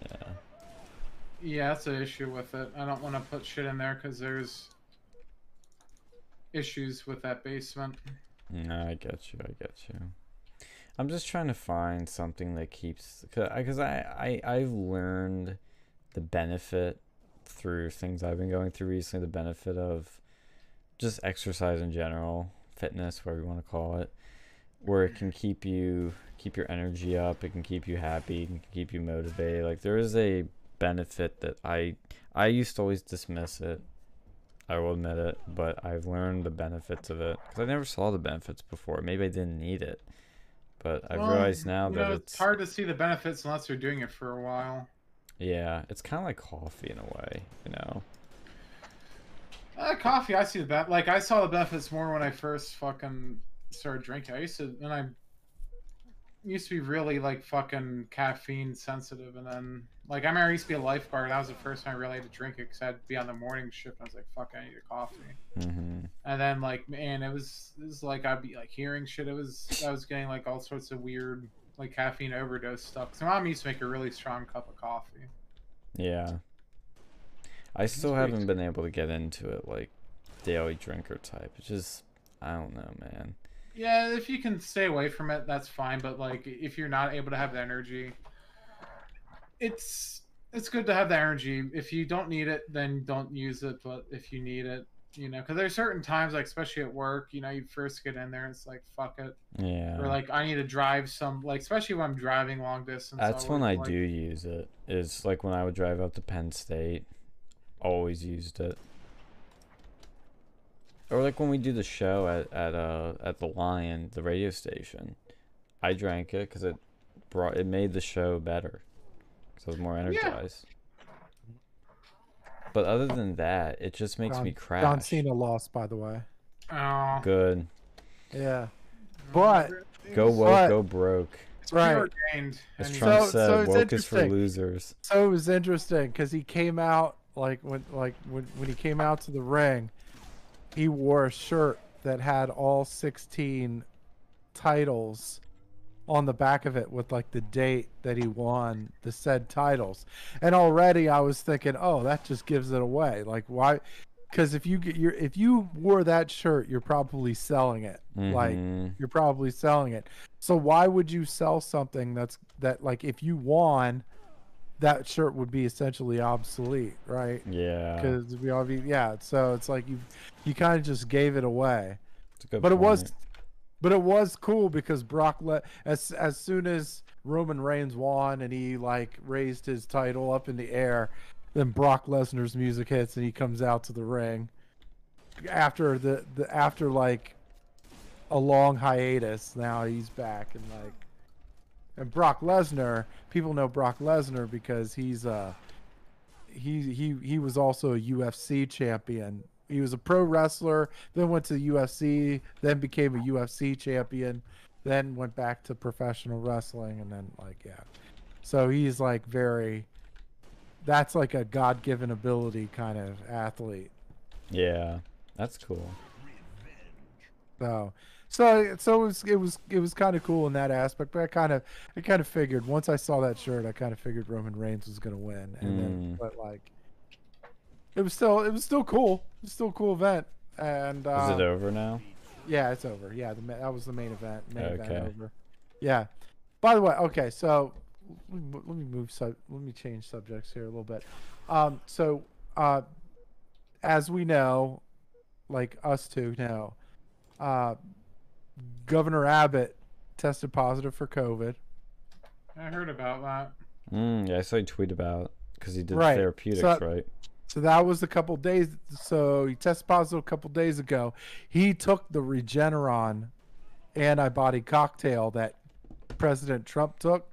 Yeah. Yeah, that's an issue with it. I don't want to put shit in there because there's issues with that basement. No, I get you. I get you. I'm just trying to find something that keeps because I, I I've learned the benefit through things I've been going through recently. The benefit of just exercise in general, fitness, whatever you want to call it, where it can keep you keep your energy up. It can keep you happy. It can keep you motivated. Like there is a benefit that I I used to always dismiss it. I will admit it, but I've learned the benefits of it because I never saw the benefits before. Maybe I didn't need it, but I've Well, realized now that know, it's, hard to see the benefits unless you're doing it for a while. yeah, it's kind of like coffee in a way, you know. Uh, coffee, I see the bet. Like I saw the benefits more when I first fucking started drinking. I used to, and I used to be really like fucking caffeine sensitive, and then like I remember I used to be a lifeguard. That was the first time I really had to drink it because I'd be on the morning shift. And I was like, fuck, I need a coffee. hmm And then like man, it was it was like I'd be like hearing shit. It was I was getting like all sorts of weird like caffeine overdose stuff. So mom used to make a really strong cup of coffee. Yeah. I still haven't been able to get into it like daily drinker type. It's just I don't know, man. Yeah, if you can stay away from it, that's fine. But like, if you're not able to have the energy, it's it's good to have the energy. If you don't need it, then don't use it. But if you need it, you know, because there's certain times, like especially at work, you know, you first get in there, and it's like fuck it, Yeah. or like I need to drive some, like especially when I'm driving long distance. That's when I work, do use it. Is like when I would drive up to Penn State. Always used it. Or like when we do the show at at uh at the Lion, the radio station. I drank it because it brought it made the show better. Because I was more energized. But other than that, it just makes John, me crash. John Cena lost, by the way. Oh, Good. Yeah. But Go woke, But- go broke. It's Right. preordained, As and he- Trump So- said, so it's woke is for losers. so it was interesting because he came out like when like when when he came out to the ring, he wore a shirt that had all 16 titles on the back of it with like the date that he won the said titles. And already I was thinking, "Oh, that just gives it away." Like why cuz if you get your if you wore that shirt, you're probably selling it. Like Mhm. you're probably selling it. So why would you sell something that's that like if you won that shirt would be essentially obsolete, right? yeah. Because we all be yeah. So it's like you you kind of just gave it away. It's a good but it was but it was cool because Brock let as as soon as Roman Reigns won and he like raised his title up in the air, then Brock Lesnar's music hits and he comes out to the ring after the, the after like a long hiatus. Now he's back and like and Brock Lesnar, people know Brock Lesnar because he's uh he he he was also a UFC champion. He was a pro wrestler, then went to the UFC, then became a UFC champion, then went back to professional wrestling and then like yeah. So he's like very that's like a god-given ability kind of athlete. Yeah. That's cool. So, so so it was it was it was kind of cool in that aspect. But I kind of I kind of figured once I saw that shirt, I kind of figured Roman Reigns was gonna win. And then, Mm. but like, it was still it was still cool. It was still a cool event. And Is uh, it over now? yeah, it's over. Yeah, the, that was the main event. Main Okay. event over. Yeah. By the way, okay, so let me, let me move. Sub, let me change subjects here a little bit. Um, so, uh, as we know, like us two know, uh, Governor Abbott tested positive for COVID. I heard about that. Mm, yeah, I saw you tweet about because he did Right. therapeutics, So- right? So that was a couple days. So he tested positive a couple days ago. He took the Regeneron antibody cocktail that President Trump took.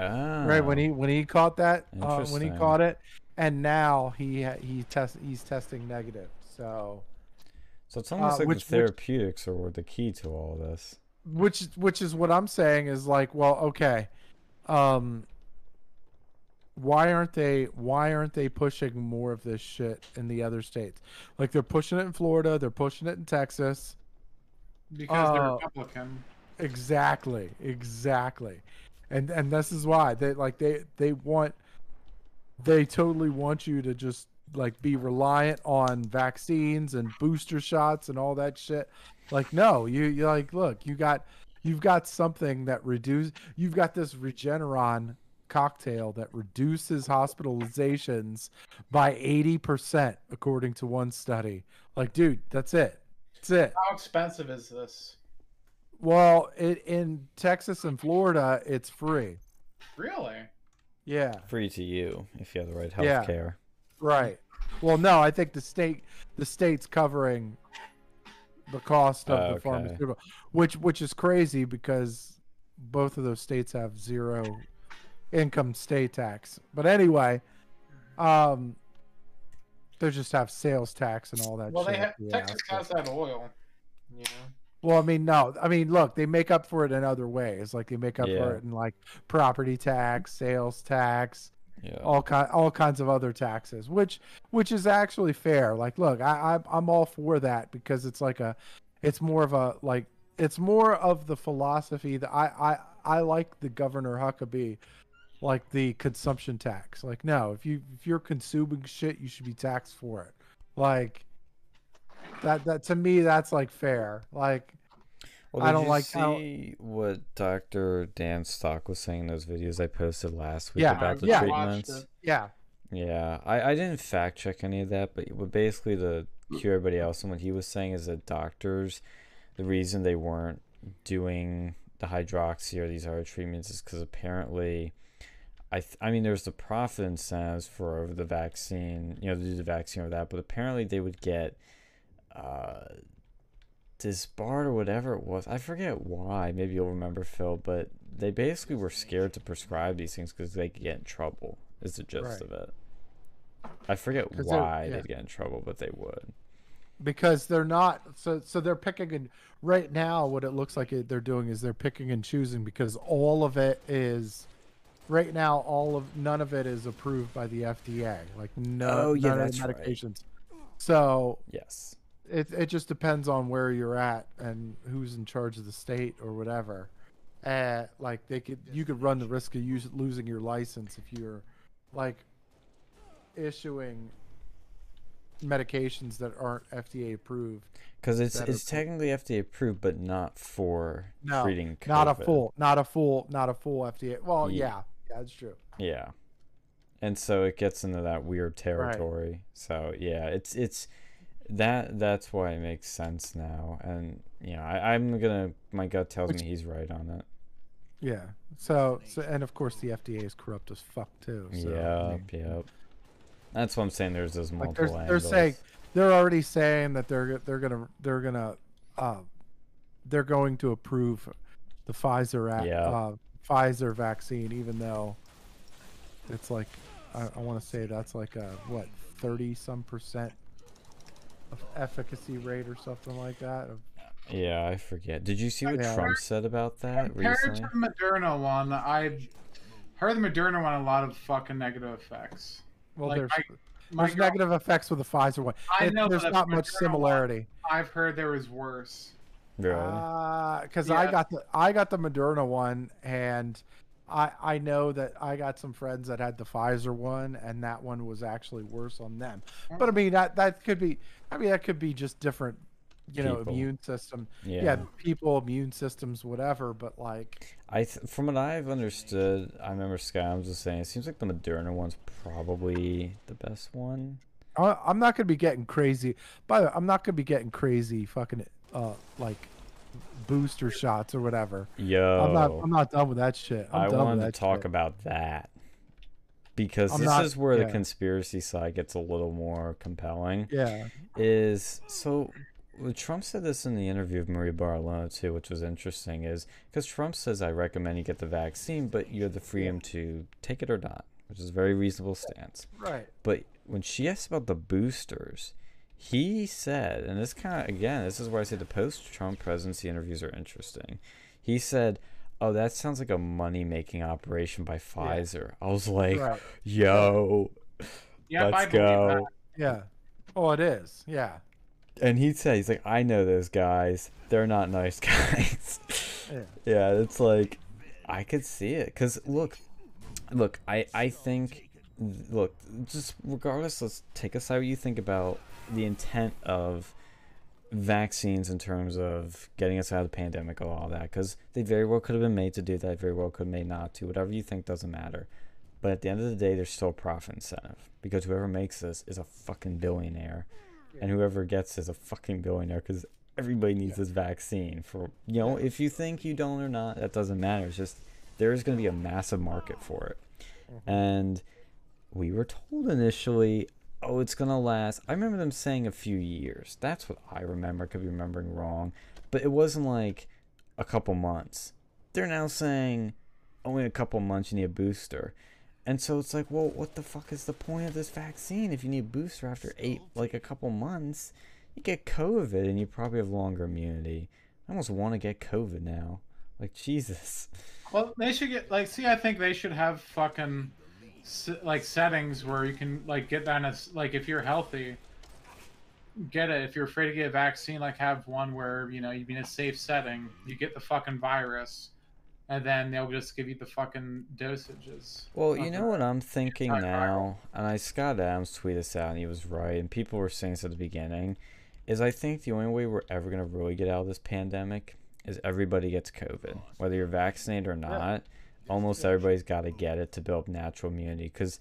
Ah, right when he when he caught that uh, when he caught it and now he he test he's testing negative so So it's almost uh, like which- the which- therapeutics are the key to all this. which which is what i'm saying is like well okay um why aren't they why aren't they pushing more of this shit in the other states like they're pushing it in florida they're pushing it in texas Because they're Uh, Republican. Exactly, exactly, and and this is why they like they they want they totally want you to just like be reliant on vaccines and booster shots and all that shit. Like no, you you like look, you got you've got something that reduce you've got this Regeneron cocktail that reduces hospitalizations by 80% according to one study. Like dude, that's it. That's it. How expensive is this? Well, it, in Texas and Florida, it's free. Really? Yeah, Free to you if you have the right health Yeah. care. Right. Well, no, I think the state the state's covering the cost of Oh, the okay. pharmaceutical, which which is crazy because both of those states have zero income state tax. But anyway, um, they just have sales tax and all that. Well, they have Yeah, Texas so- has that oil. You know. Well, I mean, no, I mean, look, they make up for it in other ways. Like they make up Yeah. for it in like property tax, sales tax, Yeah. all kind, all kinds of other taxes, which which is actually fair. Like, look, I, I I'm all for that because it's like a, it's more of a like it's more of the philosophy that I I I like the Governor Huckabee, like the consumption tax. Like, no, if you if you're consuming shit, you should be taxed for it. Like. That, that to me that's like fair like Well, I did don't you like- I don't- see what Dr. Dan Stock was saying in those videos I posted last week Yeah, about the yeah. Treatments? it. yeah Yeah, I, I didn't fact check any of that, but but basically to cue everybody else, and what he was saying is that doctors, the reason they weren't doing the hydroxy or these other treatments is because apparently, I th- I mean there's the profit incentives for the vaccine, you know, to do the vaccine or that, but apparently they would get, uh, disbarred or whatever it was. I forget why. Maybe you'll remember Phil, but they basically were scared to prescribe these things because they could get in trouble. Is the gist Right. of it. I forget why yeah. they'd get in trouble, but they would. because they're not so so they're picking and right now what it looks like they're doing is they're picking and choosing because all of it is right now all of none of it is approved by the FDA like no Oh, yeah, none of the medications so Yes. It it just depends on where you're at and who's in charge of the state or whatever uh, like they could you could run the risk of use, losing your license if you're like issuing medications that aren't FDA approved. Because it's it's technically FDA approved, but not for No, treating COVID. Not a full, not a full, not a full FDA. Well, Ye- yeah, yeah, that's true. Yeah. And so it gets into that weird territory. So yeah, it's it's that that's why it makes sense now. And you know, I, I'm gonna my gut tells Which- me he's right on it. Yeah. So, so, and of course the FDA is corrupt as fuck too. So, I mean, yep. That's what I'm saying. There's those like multiple they're, they're saying they're already saying that they're they're gonna they're gonna uh, they're going to approve the Pfizer Yeah. uh, Pfizer vaccine, even though it's like I, I want to say that's like a what thirty some percent of efficacy rate or something like that. Yeah, I forget. Did you see what Yeah. Trump said about that Compared recently? to the Moderna one, I heard the Moderna one a lot of fucking negative effects. well, Like, there's my- My there's girl- negative effects with the Pfizer one. I It- know, there's not much Moderna one- similarity. I've heard there was worse. Really? Uh, because I Yeah. got the I got the Moderna one, and I I know that I got some friends that had the Pfizer one, and that one was actually worse on them. But I mean that that could be I mean that could be just different, you know, immune system. yeah. Yeah. people, immune systems, whatever. But like, I th- from what I've understood, I remember Sky was just saying it seems like the Moderna one's probably the best one. I, I'm not gonna be getting crazy. By the way, I'm not gonna be getting crazy, fucking uh like booster shots or whatever. Yo, I'm not I'm not done with that shit. I'm I done with wanted to talk shit. about that because I'm this not- is where the conspiracy side gets a little more compelling. Yeah. Is so Trump said this in the interview of Maria Bartiromo too, which was interesting. Is because Trump says I recommend you get the vaccine, but you have the freedom to take it or not, which is a very reasonable stance. Right. But when she asked about the boosters, he said, and this kind of again, this is where I say the post-Trump presidency interviews are interesting. He said, "Oh, that sounds like a money-making operation by Pfizer." I was like, Right. "Yo, Yeah, let's go!" Yeah. Oh, it is. Yeah. And he said, "He's like, I know those guys. They're not nice guys." Yeah. yeah, it's like I could see it because look, look, I I think look just regardless, let's take aside what you think about the intent of vaccines in terms of getting us out of the pandemic or all that because they very well could have been made to do that very well could have made not to whatever you think doesn't matter. But at the end of the day there's still a profit incentive because whoever makes this is a fucking billionaire. And whoever gets is a fucking billionaire because everybody needs this vaccine for you know if you think you don't or not that doesn't matter. It's just there's going to be a massive market for it. Mm-hmm. And we were told initially oh it's going to last i remember them saying a few years that's what i remember I could be remembering wrong but it wasn't like a couple months they're now saying only a couple months you need a booster And so it's like, well, what the fuck is the point of this vaccine if you need a booster after eight, like a couple months? You get COVID and you probably have longer immunity. I almost want to get COVID now. Like Jesus. Well, they should get like. See, I think they should have fucking like settings where you can like get that as like if you're healthy, get it. If you're afraid to get a vaccine, like have one where you know you be in a safe setting, you get the fucking virus, and then they'll just give you the fucking dosages. Well, you know what I'm thinking not viral. now, and I Scott Adams tweeted this out, and he was right, and people were saying this at the beginning, is I think the only way we're ever gonna really get out of this pandemic is everybody gets COVID, whether you're vaccinated or not. Almost everybody's got to get it to build natural immunity, because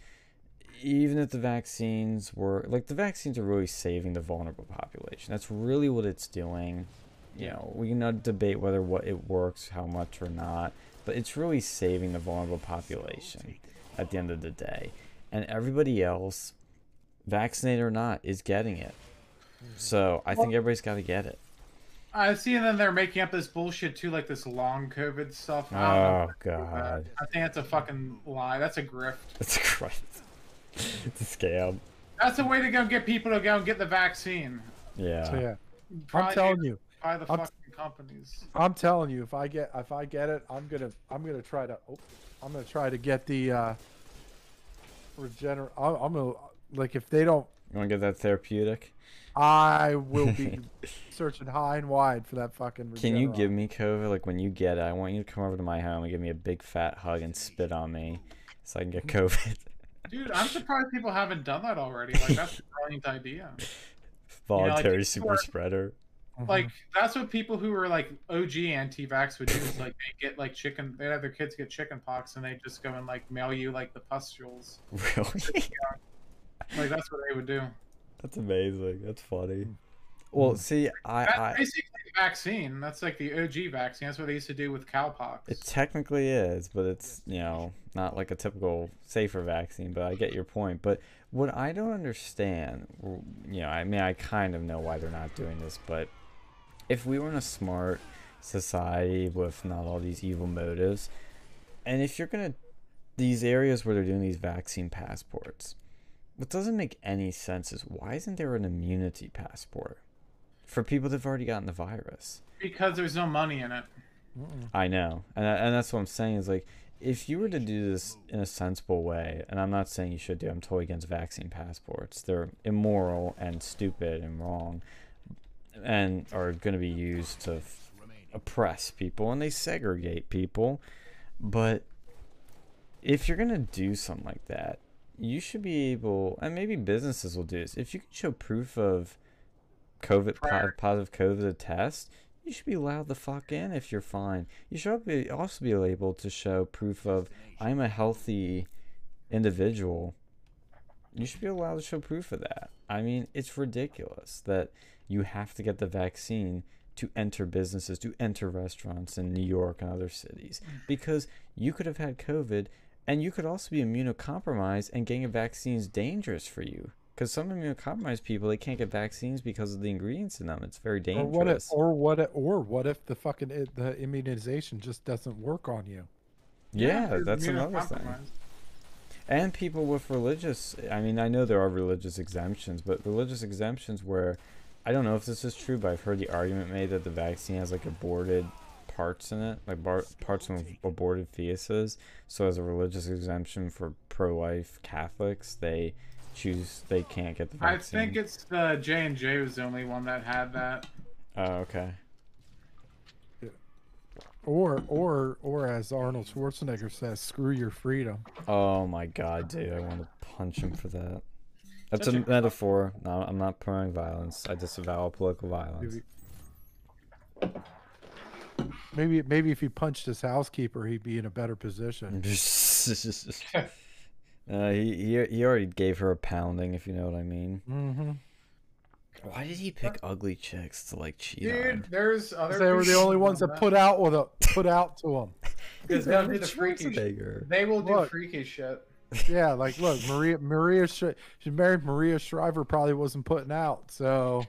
even if the vaccines were like the vaccines are really saving the vulnerable population. That's really what it's doing. You know, we can not debate whether what it works, how much or not, but it's really saving the vulnerable population at the end of the day. And everybody else, vaccinated or not, is getting it. Mm-hmm. So I think everybody's got to get it. I see, and then they're making up this bullshit too, like this long COVID stuff. I don't know Oh if I. God, I think that's a fucking lie. That's a grift. That's a Christ. It's a scam. That's a way to go get people to go and get the vaccine. Yeah. So yeah, I'm telling you, by the I'm- fucking companies. I'm telling you, if I get if I get it, I'm gonna I'm gonna try to oh, I'm gonna try to get the uh regener. I'm, I'm gonna like if they don't, You want to get that therapeutic? I will be searching high and wide for that fucking. Can you give me COVID? Like when you get it, I want you to come over to my home and give me a big fat hug and spit on me, so I can get COVID. Dude, I'm surprised people haven't done that already. Like that's a brilliant idea. Voluntary people super spreader. Mhm. Like that's what people who are like OG anti-vax would do. Is like they get like chicken. They have their kids get chicken pox, and they just go and like mail you like the pustules. Really? Like that's what they would do. That's amazing. That's funny. Hmm. Well, hmm. see, I, That's I basically the vaccine. That's like the OG vaccine. That's what they used to do with cowpox. it technically is, but it's you know not like a typical safer vaccine. But I get your point. But what I don't understand, you know, I mean, I kind of know why they're not doing this, but if we were in a smart society with not all these evil motives, and if you're gonna these areas where they're doing these vaccine passports, what doesn't make any sense is why isn't there an immunity passport for people that've already gotten the virus? because there's no money in it. Mm-mm. I know, and and that's what I'm saying is like if you were to do this in a sensible way, and I'm not saying you should do, I'm totally against vaccine passports. They're immoral and stupid and wrong, and are going to be used to f- oppress people and they segregate people. But if you're going to do something like that, you should be able, and maybe businesses will do this. If you can show proof of COVID po- positive COVID test, you should be allowed the fuck in if you're fine. You should be, also be able to show proof of I'm a healthy individual. You should be allowed to show proof of that. I mean, it's ridiculous that you have to get the vaccine to enter businesses, to enter restaurants in New York and other cities, because you could have had COVID and you could also be immunocompromised, and getting a vaccine is dangerous for you. Because some immunocompromised people, they can't get vaccines because of the ingredients in them. It's very dangerous. Or what if or what if, or what if the fucking the immunization just doesn't work on you? yeah, they're that's another thing. And people with religious, I mean, I know there are religious exemptions, but religious exemptions where I don't know if this is true, but I've heard the argument made that the vaccine has like aborted parts in it, like bar- parts from aborted fetuses. So, as a religious exemption for pro life Catholics, they choose, they can't get the vaccine. I think it's the J and J was the only one that had that. Oh, okay. Or or or as Arnold Schwarzenegger says, screw your freedom. Oh my god, dude, I want to punch him for that. That's Such a a- metaphor. No, I'm not promoting violence. I disavow political violence. Maybe, maybe maybe if he punched his housekeeper, he'd be in a better position. uh, he, he he already gave her a pounding, if you know what I mean. Mm-hmm. Why did he pick ugly chicks to like cheat Dude, on? there's other. They were the only ones doing that put out with a put out to him. Because they'll do the freaky shit. They will do Look. freaky shit. Yeah, like look, Maria Maria she married Maria Shriver probably wasn't putting out. So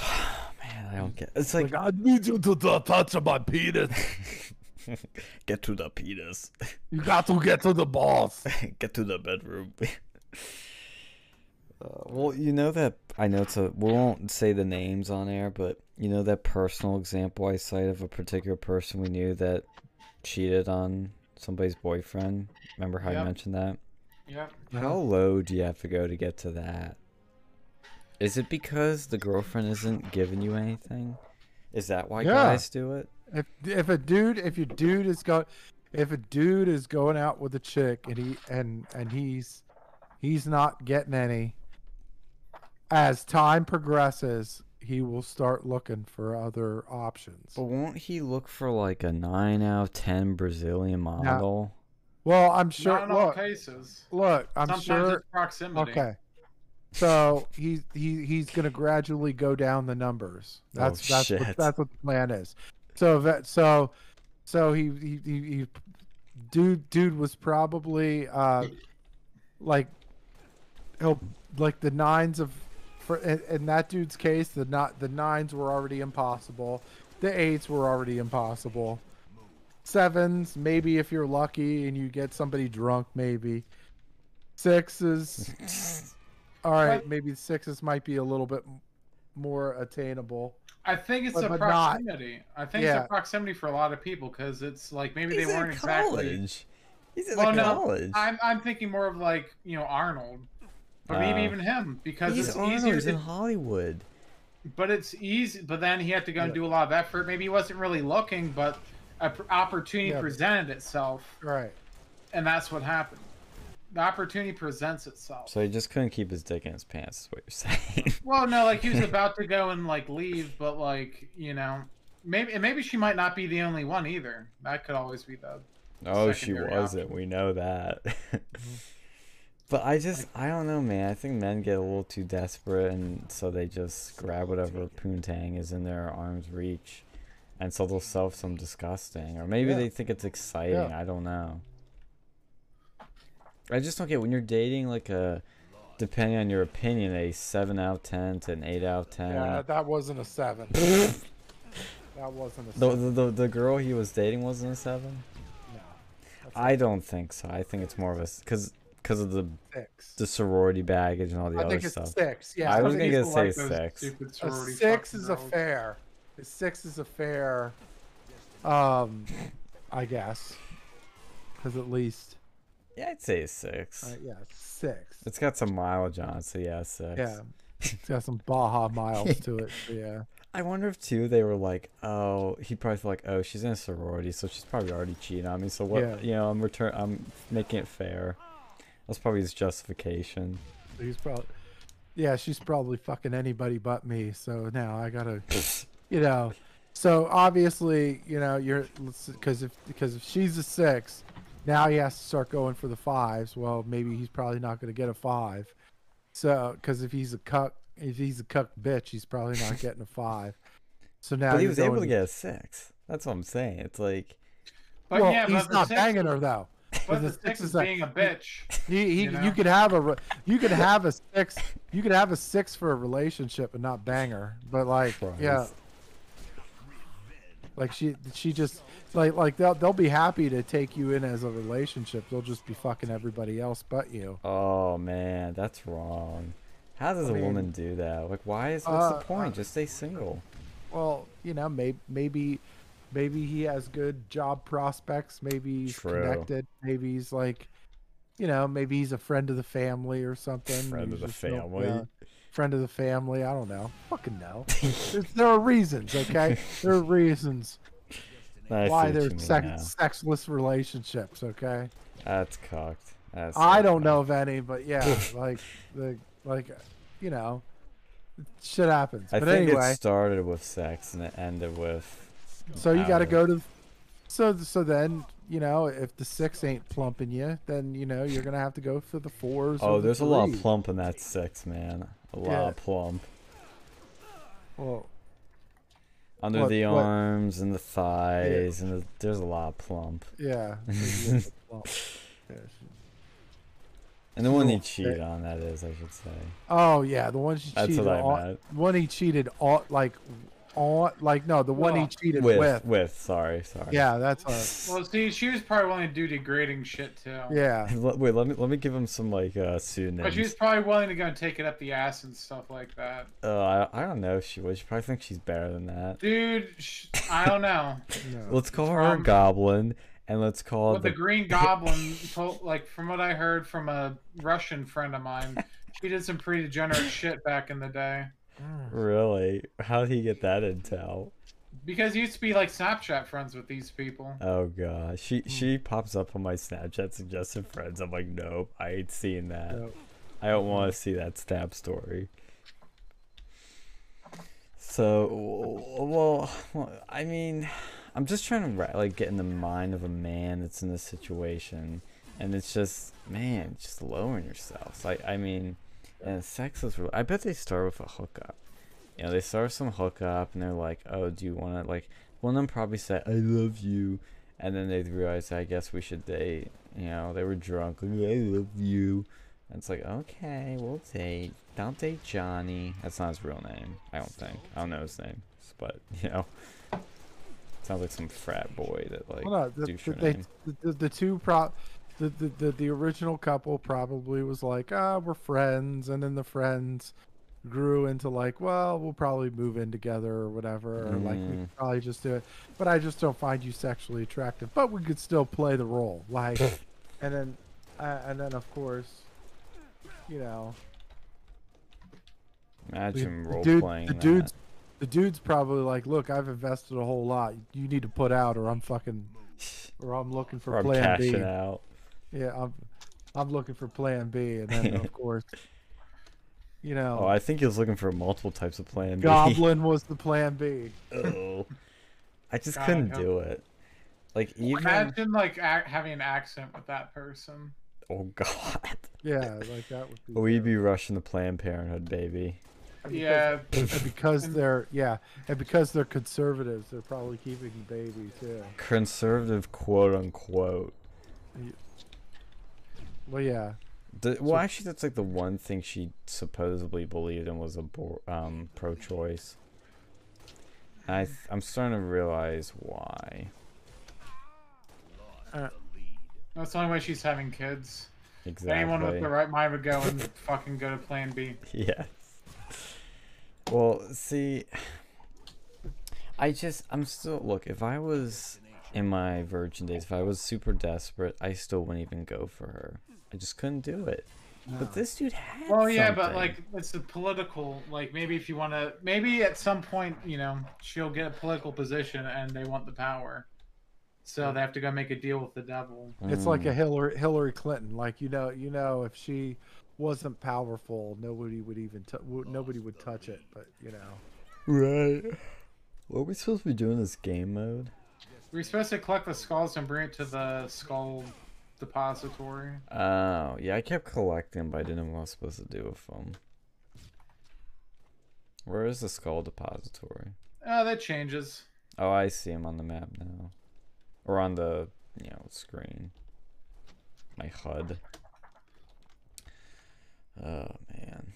Man, I don't get. It's like like I need you to t- touch of my penis. Get to the penis. You got to get to the boss. Get to the bedroom. Uh, well, you know that I know it's a. We won't say the names on air, but you know that personal example I cite of a particular person we knew that cheated on somebody's boyfriend. Remember how you Yep. mentioned that? Yeah. How low do you have to go to get to that? Is it because the girlfriend isn't giving you anything? Is that why Yeah. guys do it? If if a dude if your dude is go if a dude is going out with a chick and he and and he's he's not getting any as time progresses he will start looking for other options. But won't he look for like a nine out of ten Brazilian model? Well, I'm sure Not in all cases. look, I'm Sometimes sure it's proximity. Okay. So he's he he's gonna gradually go down the numbers. That's Oh, that's what, that's what the plan is. So that so so he he, he, he dude dude was probably uh like he'll like the nines of for in, in that dude's case the not the nines were already impossible. The eights were already impossible. Sevens, maybe if you're lucky and you get somebody drunk, maybe. Sixes, all right, But- maybe sixes might be a little bit more attainable. I think it's But- a but not- proximity. I think Yeah. it's a proximity for a lot of people because it's like maybe He's they weren't exactly. college. He's in Well, a no. I'm I'm thinking more of like you know Arnold, but maybe Uh, even him because He's it's Arnold. easier. He's in Hollywood. but it's easy. But then he had to go and do a lot of effort. Maybe he wasn't really looking, but an opportunity Yeah. presented itself, Right. and that's what happened. The opportunity presents itself. So he just couldn't keep his dick in his pants. Is what you're saying? Well, no, like he was about to go and like leave, but like you know, maybe maybe she might not be the only one either. That could always be the. oh, she wasn't. We know that. Mm-hmm. but I just, I don't know, man. I think men get a little too desperate, and so they just grab whatever poontang is in their arm's reach, and so they'll sell some disgusting, or maybe Yeah. they think it's exciting. Yeah. I don't know. I just don't get when you're dating like a, depending on your opinion, a seven out of ten to an eight out of ten. Yeah, that wasn't a seven. that wasn't a The, seven. the, the, the girl he was dating wasn't a seven? no, I don't think so. I think it's more of a because because of the a six. the sorority baggage and all the I other think it's stuff. six. Yeah, I I was gonna People say like six. a six fucking is a fair. A six is a fair. Um, I guess. Because at least, Yeah, I'd say a six. uh, yeah, six. It's got some mileage on it, so yeah, six. Yeah, it's got some Baja miles to it. so yeah. I wonder if too they were like, oh, he probably thought like, oh, she's in a sorority, so she's probably already cheating on me. So what? Yeah. You know, I'm return. I'm making it fair. That's probably his justification. He's probably, yeah, she's probably fucking anybody but me. So now I gotta, you know, so obviously, you know, you're because if because if she's a six, now he has to start going for the fives. Well, maybe he's probably not gonna get a five. So because if he's a cuck, if he's a cuck bitch, he's probably not getting a five. So now but he you're was able to get a six. That's what I'm saying. It's like But well, yeah, he's but not six- banging her though. But the the six six is is a- being a bitch. He, he You you, could have a you could have a six you could have a six for a relationship and not bang her but like yeah Christ. Like she she just like like they'll they'll be happy to take you in as a relationship they'll just be fucking everybody else but you Oh man, that's wrong. How does I a mean- woman do that? Like, why is what's Uh, the point? uh, Just stay single. well you know maybe maybe maybe he has good job prospects maybe he's True. connected maybe he's like you know maybe he's a friend of the family or something Friend of the family. yeah. Friend of the family. I don't know. Fucking. There's, there are reasons, okay? There are reasons I why there's sex, sexless relationships, okay? That's cocked. That's I don't cocked. know of any, but yeah, like the like you know, shit happens. I but think anyway, it started with sex and it ended with. so you got to go to. So so then you know if the six ain't plumping you, then you know you're gonna have to go for the fours. or Oh, the there's a lot of plump in that six, man. A lot Yeah. of plump Well, under What- the what- arms and the thighs, and the, there's a lot of plump. yeah. so you get the plump. Yeah, And the one he cheated on, that is, I should say. Oh yeah, the one she That's cheated what I on. meant. One he cheated all like on like no the one he cheated with, with. with sorry sorry Yeah, that's a Well, see, she was probably willing to do degrading shit too. yeah. Wait, let me let me give him some like uh But she was probably willing to go and take it up the ass and stuff like that. Uh, I, I don't know if she would. She probably thinks she's better than that. Dude, sh- I don't know. No. Let's call her a Um, goblin, and let's call What the the Green Goblin told, like from what I heard from a Russian friend of mine, she did some pretty degenerate shit back in the day. Really. How did he get that intel? Because he used to be like Snapchat friends with these people. Oh god, she hmm. she pops up on my Snapchat suggested friends. I'm like, nope, I ain't seeing that. Nope. I don't want to see that snap story. So, well, well, I mean, I'm just trying to ra- like get in the mind of a man that's in this situation, and it's just, man, just lowering yourself. Like, I mean, and sex is. Real- I bet they start with a hookup. You know, they start with some hookup, and they're like, "Oh, do you want to like?" One of them probably said, "I love you," and then they realized, "I guess we should date." You know, they were drunk. Like, I love you. And it's like, okay, we'll date. Don't date Johnny. That's not his real name. I don't think. I don't know his name, but you know, sounds like some frat boy that like. Well, no, the, the, they, the, the, two pro, the, the, the, the original couple probably was like, ah, we're friends, and then the friends grew into like, well, we'll probably move in together or whatever, or like we Mm. could probably just do it. But I just don't find you sexually attractive. But we could still play the role, like, and then, uh, and then of course, you know, Imagine the role dude- playing the that. dude's the dude's probably like, look, I've invested a whole lot. You need to put out, or I'm fucking, or I'm looking for or I'm Plan B. out. Yeah, I'm I'm looking for plan B and then of course you know Oh, I think he was looking for multiple types of plan B. Goblin was the plan B. oh, I just God, couldn't I do it. Like even Imagine like ac- having an accent with that person. oh god, Yeah, like that would be we'd be rushing the Planned Parenthood, baby. Because- Yeah, And because they're yeah, and because they're conservatives, they're probably keeping the baby too. Conservative, quote unquote. Well yeah. The, well, actually, that's like the one thing she supposedly believed in was abor- um, pro-choice. And I th- I'm starting to realize why. that's the only way she's having kids. Exactly. Anyone with the right mind would go and fucking go to Plan B. Yes. Well, see, I just, I'm still, look, if I was in my virgin days, if I was super desperate, I still wouldn't even go for her. I just couldn't do it. But this dude had Well, yeah, but like it's a political. Like maybe if you want to, maybe at some point, you know, she'll get a political position and they want the power, so they have to go make a deal with the devil. It's like a Mm. Hillary Hillary Clinton. Like you know, you know, if she wasn't powerful, nobody would even t- nobody would touch it. But you know, Right. What are we supposed to be doing this game mode? We're supposed to collect the skulls and bring it to the skull depository. Oh, yeah, I kept collecting, but I didn't know what I was supposed to do with them. Where is the skull depository? Oh, that changes. Oh, I see him on the map now. Or on the, you know, screen. My HUD. Oh, man.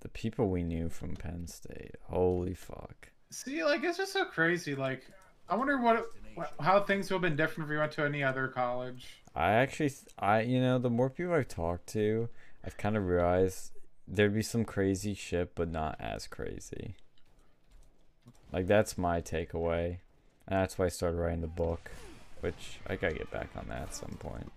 The people we knew from Penn State. Holy fuck. See, like it's just so crazy. Like, I wonder what, what how things would have been different if we went to any other college. I actually, I, you know, the more people I've talked to, I've kind of realized there'd be some crazy shit, but not as crazy. Like, that's my takeaway. And that's why I started writing the book, which I gotta get back on that at some point.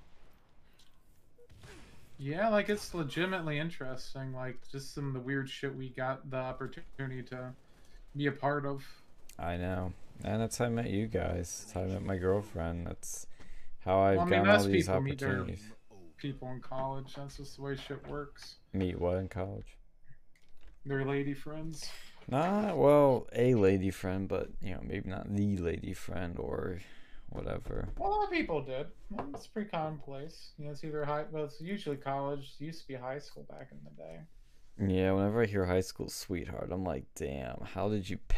Yeah, like it's legitimately interesting. Like just some of the weird shit we got the opportunity to be a part of. I know. And that's how I met you guys. That's how I met my girlfriend. That's how I've Well, I mean, gotten all these people their- opportunities. People in college. That's just the way shit works. Meet what in college? They're lady friends. Nah, well, a lady friend, but you know, maybe not the lady friend or whatever. Well, a lot of people did. Well, It's pretty commonplace. You know, it's either high. Well, it's usually college. It used to be high school back in the day. Yeah, whenever I hear high school sweetheart, I'm like, damn, how did you pick